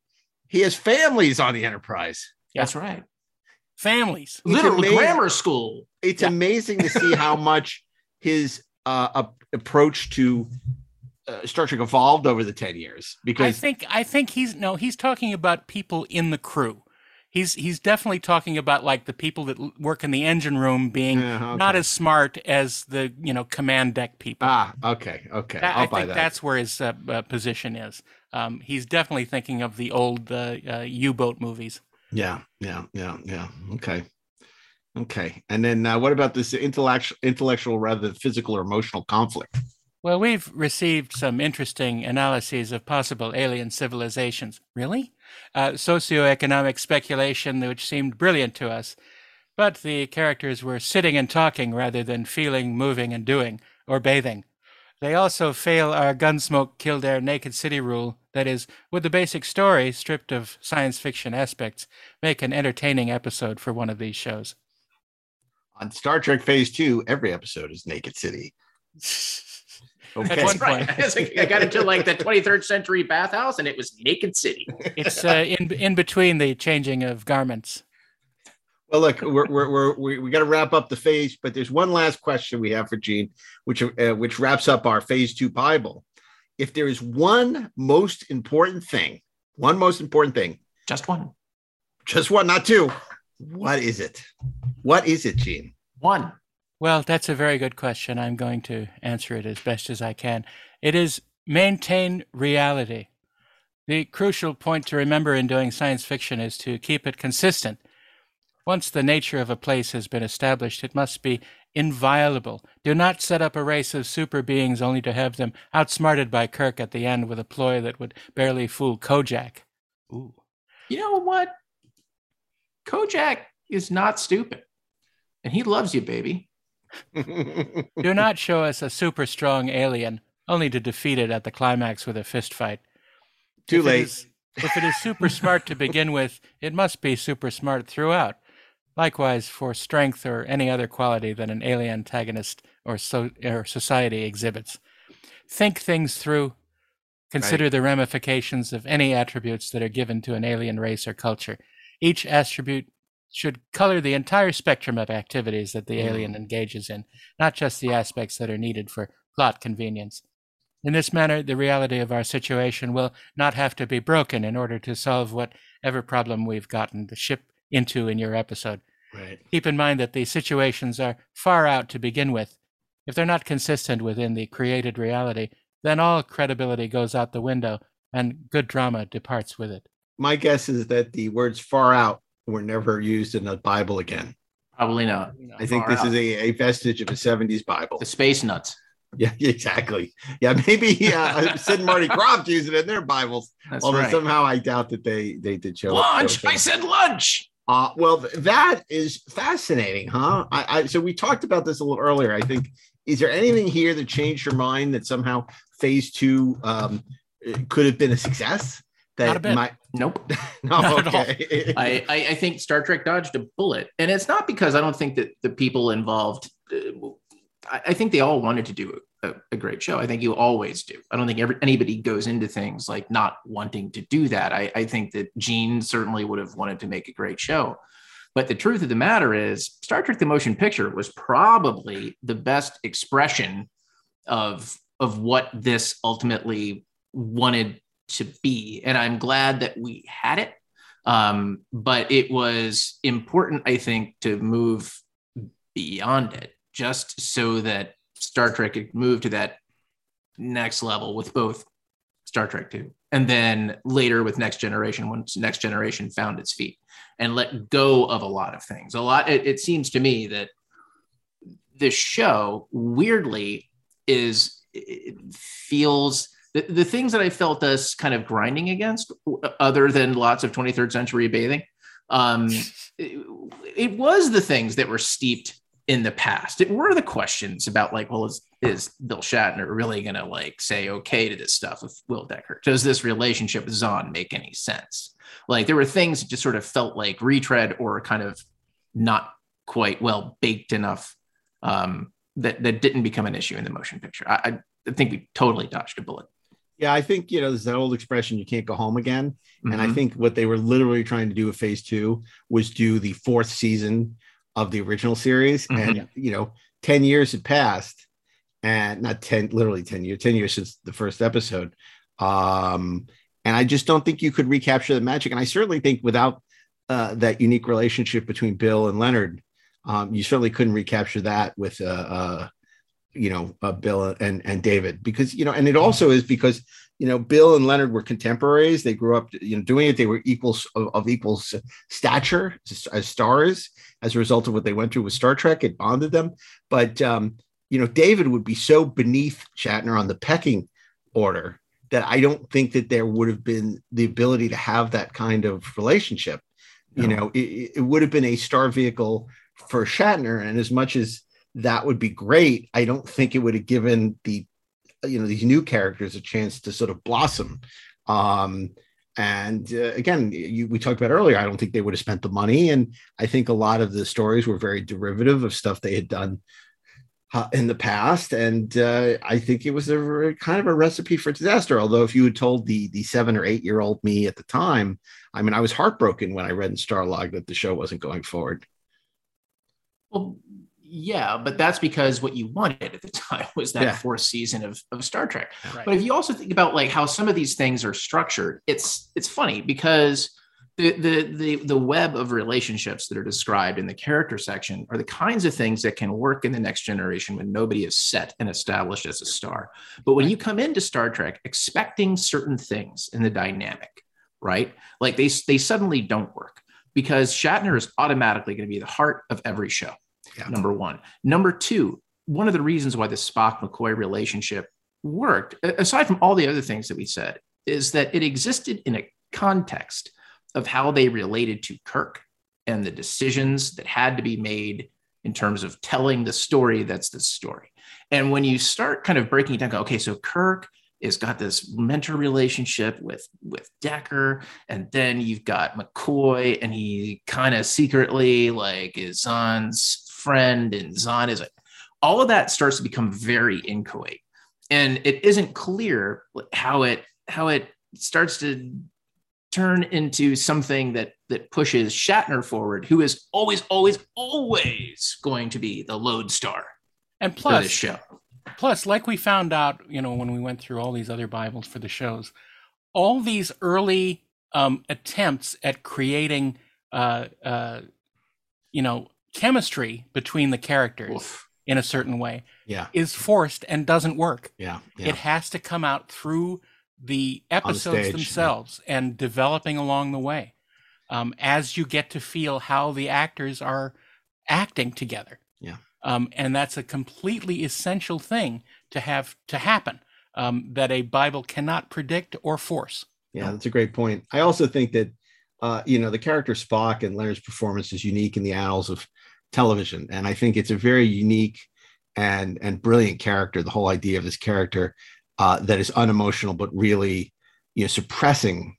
he has families on the Enterprise. That's right. Families. It's Literally amazing- grammar school. It's amazing to see how much his uh, ap- approach to uh, Star Trek evolved over the 10 years because I think I think he's no, he's talking about people in the crew. He's he's definitely talking about like the people that work in the engine room being Yeah, not as smart as the you know command deck people. ah, okay, okay. That- I think that. that's where his uh, uh, position is. Um, he's definitely thinking of the old uh, uh, U-boat movies. Yeah, yeah, yeah, yeah. Okay. Okay. And then uh, what about this intellectual intellectual rather than physical or emotional conflict? Well, we've received some interesting analyses of possible alien civilizations. Really? Uh, socioeconomic speculation, which seemed brilliant to us. But the characters were sitting and talking rather than feeling, moving, and doing, or bathing. They also fail our Gunsmoke Kildare Naked City rule that is, would the basic story, stripped of science fiction aspects, make an entertaining episode for one of these shows? On Star Trek Phase 2, every episode is Naked City. Okay. That's right. point. It's like I got into like the 23rd century bathhouse and it was Naked City. It's uh, in, in between the changing of garments. Well, look, we're, we're, we're, we we got to wrap up the phase, but there's one last question we have for Gene, which uh, which wraps up our Phase Two Bible. If there is one most important thing, one most important thing, Just one. just one, not two, what is it? What is it, Gene? One. Well, that's a very good question. I'm going to answer it as best as I can. It is maintain reality. The crucial point to remember in doing science fiction is to keep it consistent. Once the nature of a place has been established, it must be inviolable. Do not set up a race of super beings only to have them outsmarted by Kirk at the end with a ploy that would barely fool Kojak. Ooh. You know what? Kojak is not stupid. And he loves you, baby. Do not show us a super strong alien only to defeat it at the climax with a fist fight. Too If late. is- if it is super smart to begin with, it must be super smart throughout. Likewise, for strength or any other quality that an alien antagonist or, so, or society exhibits. Think things through, Consider the ramifications of any attributes that are given to an alien race or culture. Each attribute should color the entire spectrum of activities that the Mm. alien engages in, not just the aspects that are needed for plot convenience. In this manner, the reality of our situation will not have to be broken in order to solve whatever problem we've gotten the ship into in your episode. Right. Keep in mind that these situations are far out to begin with. If they're not consistent within the created reality, then all credibility goes out the window and good drama departs with it. My guess is that the words far out were never used in the Bible again. Probably not. I think Far this is a, a vestige of a 70s Bible. The space nuts. Yeah, exactly. Yeah, maybe uh, Sid and Marty Krofft used it in their Bibles. That's although right. somehow I doubt that they they did show Lunch. show- I said lunch. Uh, well, that is fascinating, huh? I, I so we talked about this a little earlier. I think is there anything here that changed your mind that somehow Phase Two um, could have been a success? That Not a bit. might Nope. no, Not at all. okay. I, I, I think Star Trek dodged a bullet, and it's not because I don't think that the people involved. Uh, I, I think they all wanted to do a, a great show. I think you always do. I don't think every, anybody goes into things like not wanting to do that. I, I think that Gene certainly would have wanted to make a great show. But the truth of the matter is, Star Trek: The Motion Picture was probably the best expression of of what this ultimately wanted to be, and I'm glad that we had it. Um, but it was important, I think, to move beyond it, just so that Star Trek could move to that next level with both Star Trek 2 and then later with Next Generation, once Next Generation found its feet and let go of a lot of things. A lot, it, it seems to me that this show weirdly is feels the, the things that I felt us kind of grinding against, other than lots of 23rd century bathing, um, it, it was the things that were steeped in the past. It were the questions about like, well, is is Bill Shatner really going to like say okay to this stuff with Will Decker? Does this relationship with Xon make any sense? Like there were things that just sort of felt like retread or kind of not quite well baked enough um, that that didn't become an issue in the motion picture. I, I think we totally dodged a bullet. Yeah, I think you know there's that old expression you can't go home again. And I Mhm. think what they were literally trying to do with phase two was do the fourth season of the original series. Mhm. And you know, 10 years had passed, and not 10, literally 10 years, 10 years since the first episode. Um, and I just don't think you could recapture the magic. And I certainly think without uh, that unique relationship between Bill and Leonard, um, you certainly couldn't recapture that with uh, uh you know uh, Bill and and David because you know and it also is because you know Bill and Leonard were contemporaries. They grew up you know doing it. They were equals of, of equal stature as, stars as a result of what they went through with Star Trek. It bonded them. But um you know David would be so beneath Shatner on the pecking order that I don't think that there would have been the ability to have that kind of relationship. You know it, it would have been a star vehicle for Shatner. And as much as that would be great. I don't think it would have given the you know these new characters a chance to sort of blossom. Um, and uh, again, you, we talked about earlier. I don't think they would have spent the money, and I think a lot of the stories were very derivative of stuff they had done uh, in the past. And uh, I think it was a kind of a recipe for disaster. Although, if you had told the the seven or eight year old me at the time, I mean, I was heartbroken when I read in Starlog that the show wasn't going forward. Well, yeah, but that's because what you wanted at the time was that Yeah. fourth season of, of Star Trek. Right. But if you also think about like how some of these things are structured, it's it's funny because the the the the web of relationships that are described in the character section are the kinds of things that can work in the next generation when nobody is set and established as a star. But when you come into Star Trek expecting certain things in the dynamic, right? Like they they suddenly don't work because Shatner is automatically going to be the heart of every show. Yeah. Number one. Number two, one of the reasons why the Spock McCoy relationship worked, aside from all the other things that we said, is that it existed in a context of how they related to Kirk and the decisions that had to be made in terms of telling the story that's the story. And when you start kind of breaking it down, go, okay, so Kirk has got this mentor relationship with with Decker, and then you've got McCoy, and he kind of secretly like is Xon's friend, and Xon is all of that starts to become very inchoate, and it isn't clear how it how it starts to turn into something that that pushes Shatner forward, who is always, always, always going to be the lodestar And for plus, this show. Plus, like we found out, you know, when we went through all these other Bibles for the shows, all these early um, attempts at creating, uh, uh, you know, chemistry between the characters in a certain way Yeah. is forced and doesn't work. Yeah. It has to come out through the episodes stage, yeah. themselves and developing along the way um, as you get to feel how the actors are acting together Yeah. um, and that's a completely essential thing to have to happen um, that a bible cannot predict or force Yeah, that's a great point. I also think that uh, you know the character Spock and Leonard's performance is unique in the annals of television, and I think it's a very unique and and brilliant character. The whole idea of this character uh, that is unemotional but really you know suppressing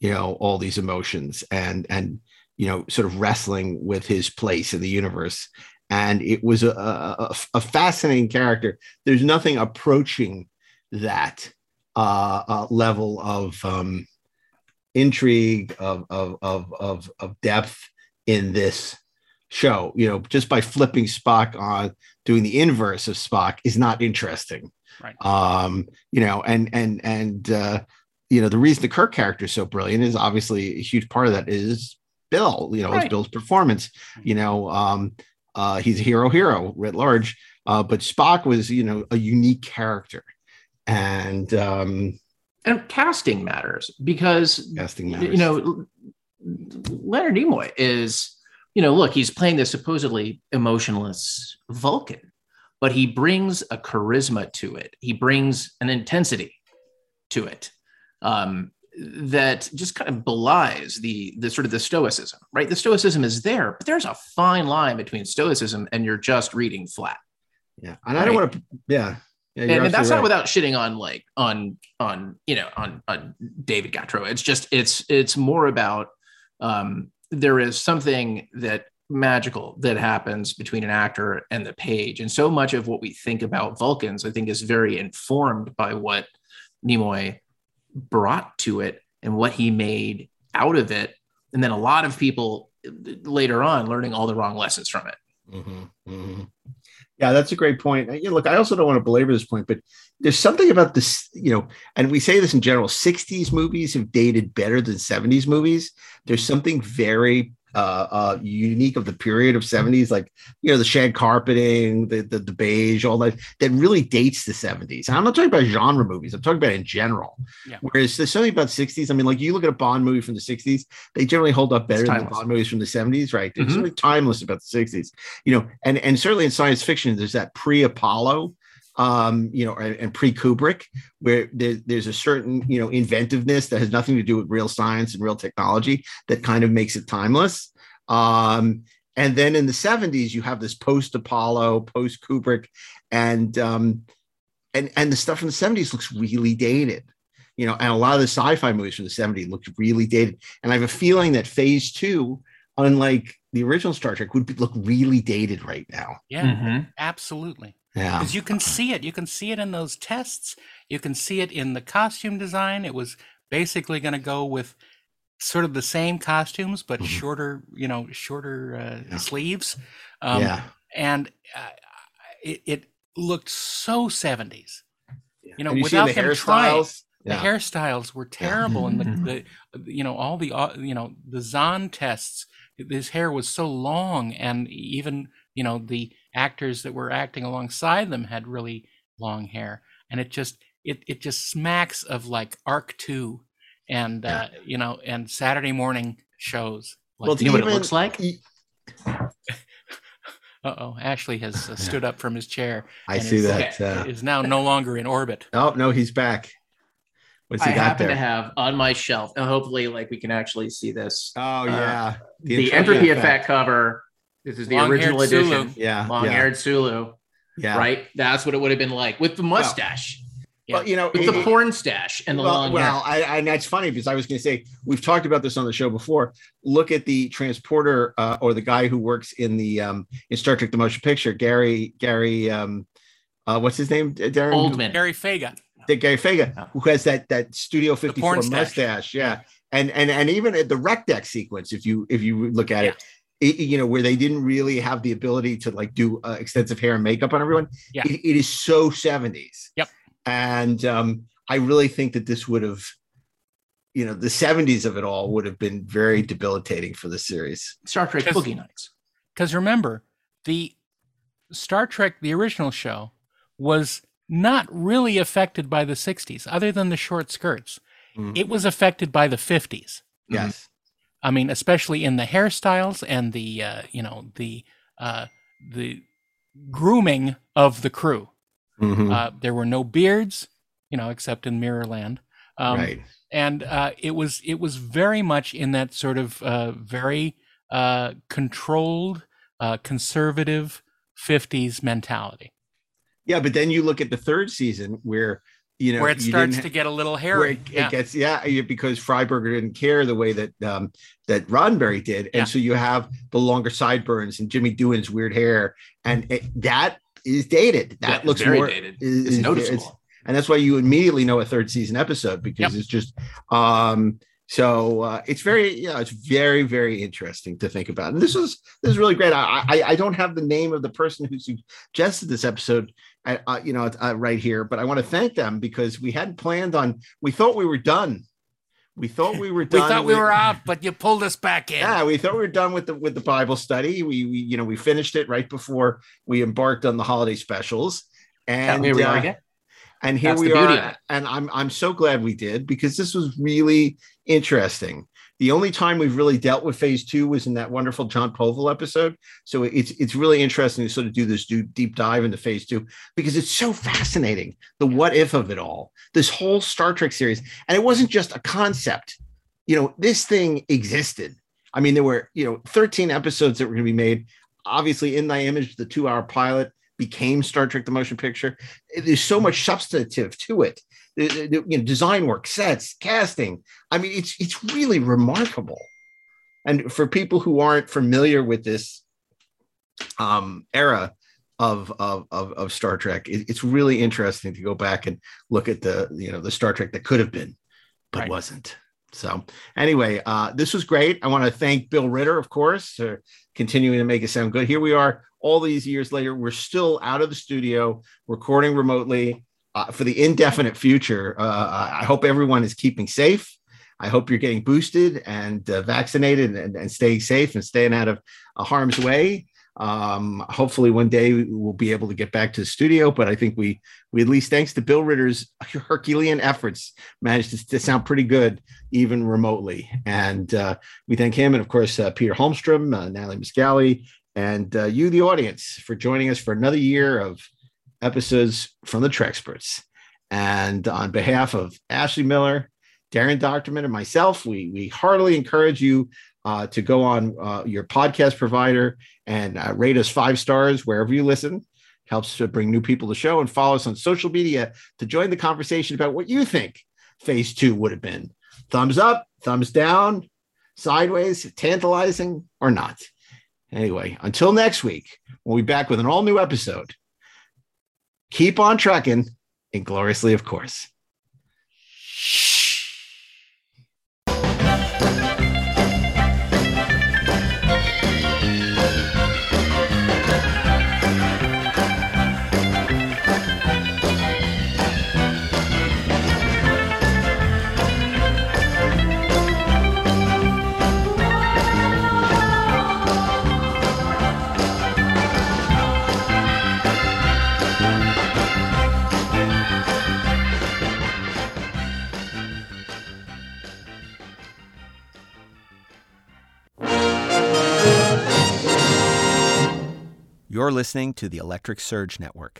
you know all these emotions and and you know sort of wrestling with his place in the universe. And it was a, a, a fascinating character. There's nothing approaching that uh, uh, level of um, intrigue, of, of, of, of, of depth in this show. You know, just by flipping Spock on, doing the inverse of Spock is not interesting. Right. Um, you know, and and and uh, you know, the reason the Kirk character is so brilliant is obviously a huge part of that is Bill. You know, is Right. Bill's performance. You know, um, uh, he's a hero, hero writ large. Uh, but Spock was, you know, a unique character, and um, and casting matters because casting matters. you know Leonard Nimoy is you know look he's playing this supposedly emotionless Vulcan but he brings a charisma to it. He brings an intensity to it um, that just kind of belies the the sort of the stoicism right? The stoicism is there but there's a fine line between stoicism and you're just reading flat. Yeah, and I don't want to, yeah, yeah and, and that's absolutely not without shitting on like on on you know on on David Gautreaux. It's just it's it's more about um, there is something that magical that happens between an actor and the page, and so much of what we think about Vulcans, I think, is very informed by what Nimoy brought to it and what he made out of it, and then a lot of people later on learning all the wrong lessons from it. Mhm, mhm. Yeah, that's a great point. You know, look, I also don't want to belabor this point, but there's something about this, you know, and we say this in general 60s movies have dated better than 70s movies. There's something very uh, uh, unique of the period of 70s, like, you know, the shag carpeting, the, the, the beige, all that, that really dates the 70s. And I'm not talking about genre movies, I'm talking about in general. Yeah. Whereas there's something about 60s. I mean, like, you look at a Bond movie from the 60s, they generally hold up better than the. Bond movies from the 70s, right? There's Mhm. something timeless about the 60s you know, and and certainly in science fiction, there's that pre-Apollo, um, you know, and, and pre-Kubrick, where there, there's a certain you know inventiveness that has nothing to do with real science and real technology that kind of makes it timeless. Um, and then in the 70s, you have this post-Apollo, post-Kubrick, and um, and and the stuff from the 70s looks really dated. You know, and a lot of the sci-fi movies from the 70s looked really dated. And I have a feeling that phase two, unlike the original Star Trek, would be, look really dated right now. yeah Mhm. absolutely Yeah. because you can see it. You can see it in those tests. You can see it in the costume design. It was basically going to go with sort of the same costumes but shorter you know shorter uh, sleeves. Um, Yeah. and uh, it, it looked so 70s you know you without the them trying hairstyles? the hairstyles were terrible and the, the you know all the uh, you know the Xon tests his hair was so long and even you know the actors that were acting alongside them had really long hair and it just it it just smacks of like Ark II and uh you know and saturday morning shows like, Well, do You know what it even- looks like? uh-oh ashley has uh, stood up from his chair I see is, that, uh, is now no longer in orbit Oh no, he's back. What's I he got happen there? to have on my shelf, and hopefully, like we can actually see this. oh uh, yeah, the, entropy effect. cover. This is the Long-haired original edition. Sulu. Yeah, long-haired Sulu. Yeah. right. That's what it would have been like with the mustache. Well, you know, with the it- porn stash and the well, long well, hair. I, I, and that's funny because I was going to say we've talked about this on the show before. Look at the transporter uh, or the guy who works in the um, in Star Trek: The Motion Picture, Gary Gary. Um, uh, what's his name? Darren Oldman. Gary Faga. Dick Gaffiga, who has that that Studio 54 porn stash. mustache. Yeah. And and and even at the rec deck sequence, if you if you look at it, it, you know, where they didn't really have the ability to like do uh, extensive hair and makeup on everyone. Yeah. It, it is so 70s. Yep. And um, I really think that this would have, you know, the 70s of it all would have been very debilitating for the series. Star Trek Boogie Nights. Because remember, the Star Trek, the original show, was not really affected by the 60s, other than the short skirts. Mm. It was affected by the 50s. Yes. I mean, especially in the hairstyles and the, uh, you know, the, uh, the grooming of the crew. Mhm. Uh, there were no beards, you know, except in Mirrorland. Um, Right. And uh, it was it was very much in that sort of uh, very uh, controlled, uh, conservative '50s mentality, Yeah, but then you look at the third season where you know where it starts to get a little hairy. it, yeah. it gets yeah because Freiberger didn't care the way that um that Roddenberry did, and Yeah. so you have the longer sideburns and Jimmy Doohan's weird hair, and it, that is dated. That Yeah, looks very more dated. is- It's noticeable. and that's why you immediately know a third season episode because Yep. it's just um so uh, it's very yeah it's very very interesting to think about and this was this is really great I, I i don't have the name of the person who suggested this episode you know uh, right here but i want to thank them because we hadn't planned on we thought we were done we thought we were done. we thought we with- were out, but you pulled us back in. yeah, we thought we were done with the with the Bible study. We, we you know we finished it right before we embarked on the holiday specials, and here we are uh, again. And here That's we are, and I'm I'm so glad we did because this was really interesting. The only time we've really dealt with phase two was in that wonderful Jon Povill episode. So it's it's really interesting to sort of do this deep dive into phase two because it's so fascinating. The what if of it all, this whole Star Trek series, and it wasn't just a concept. You know, this thing existed. I mean, there were you know 13 episodes that were going to be made. Obviously, in thy image, the two-hour pilot became Star Trek: The Motion Picture. There's so much substantive to it. You know, design work, sets, casting. I mean, it's it's really remarkable. And for people who aren't familiar with this um, era of, of of of Star Trek, it- it's really interesting to go back and look at the you know the Star Trek that could have been, but wasn't. So anyway, uh, this was great. I want to thank Bill Ritter, of course, for continuing to make it sound good. Here we are, all these years later. We're still out of the studio, recording remotely uh, for the indefinite future. Uh, I hope everyone is keeping safe. I hope you're getting boosted and uh, vaccinated and, and staying safe and staying out of uh, harm's way. Um, hopefully, one day we'll be able to get back to the studio. But I think we, we at least thanks to Bill Ritter's Herculean efforts, managed to, to sound pretty good even remotely. And uh, we thank him, and of course uh, Peter Holmstrom, uh, Natalie Muscali, and you, the audience, for joining us for another year of episodes from the Treksperts. And on behalf of Ashley Miller, Daren Dochterman, and myself, we we heartily encourage you uh, to go on uh, your podcast provider and uh, rate us five stars wherever you listen. Helps to bring new people to the show and follow us on social media to join the conversation about what you think phase two would have been. Thumbs up, thumbs down, sideways, tantalizing, or not. Anyway, until next week, we'll be back with an all new episode. Keep on trekking, ingloriously, of course. You're listening to the Electric Surge Network.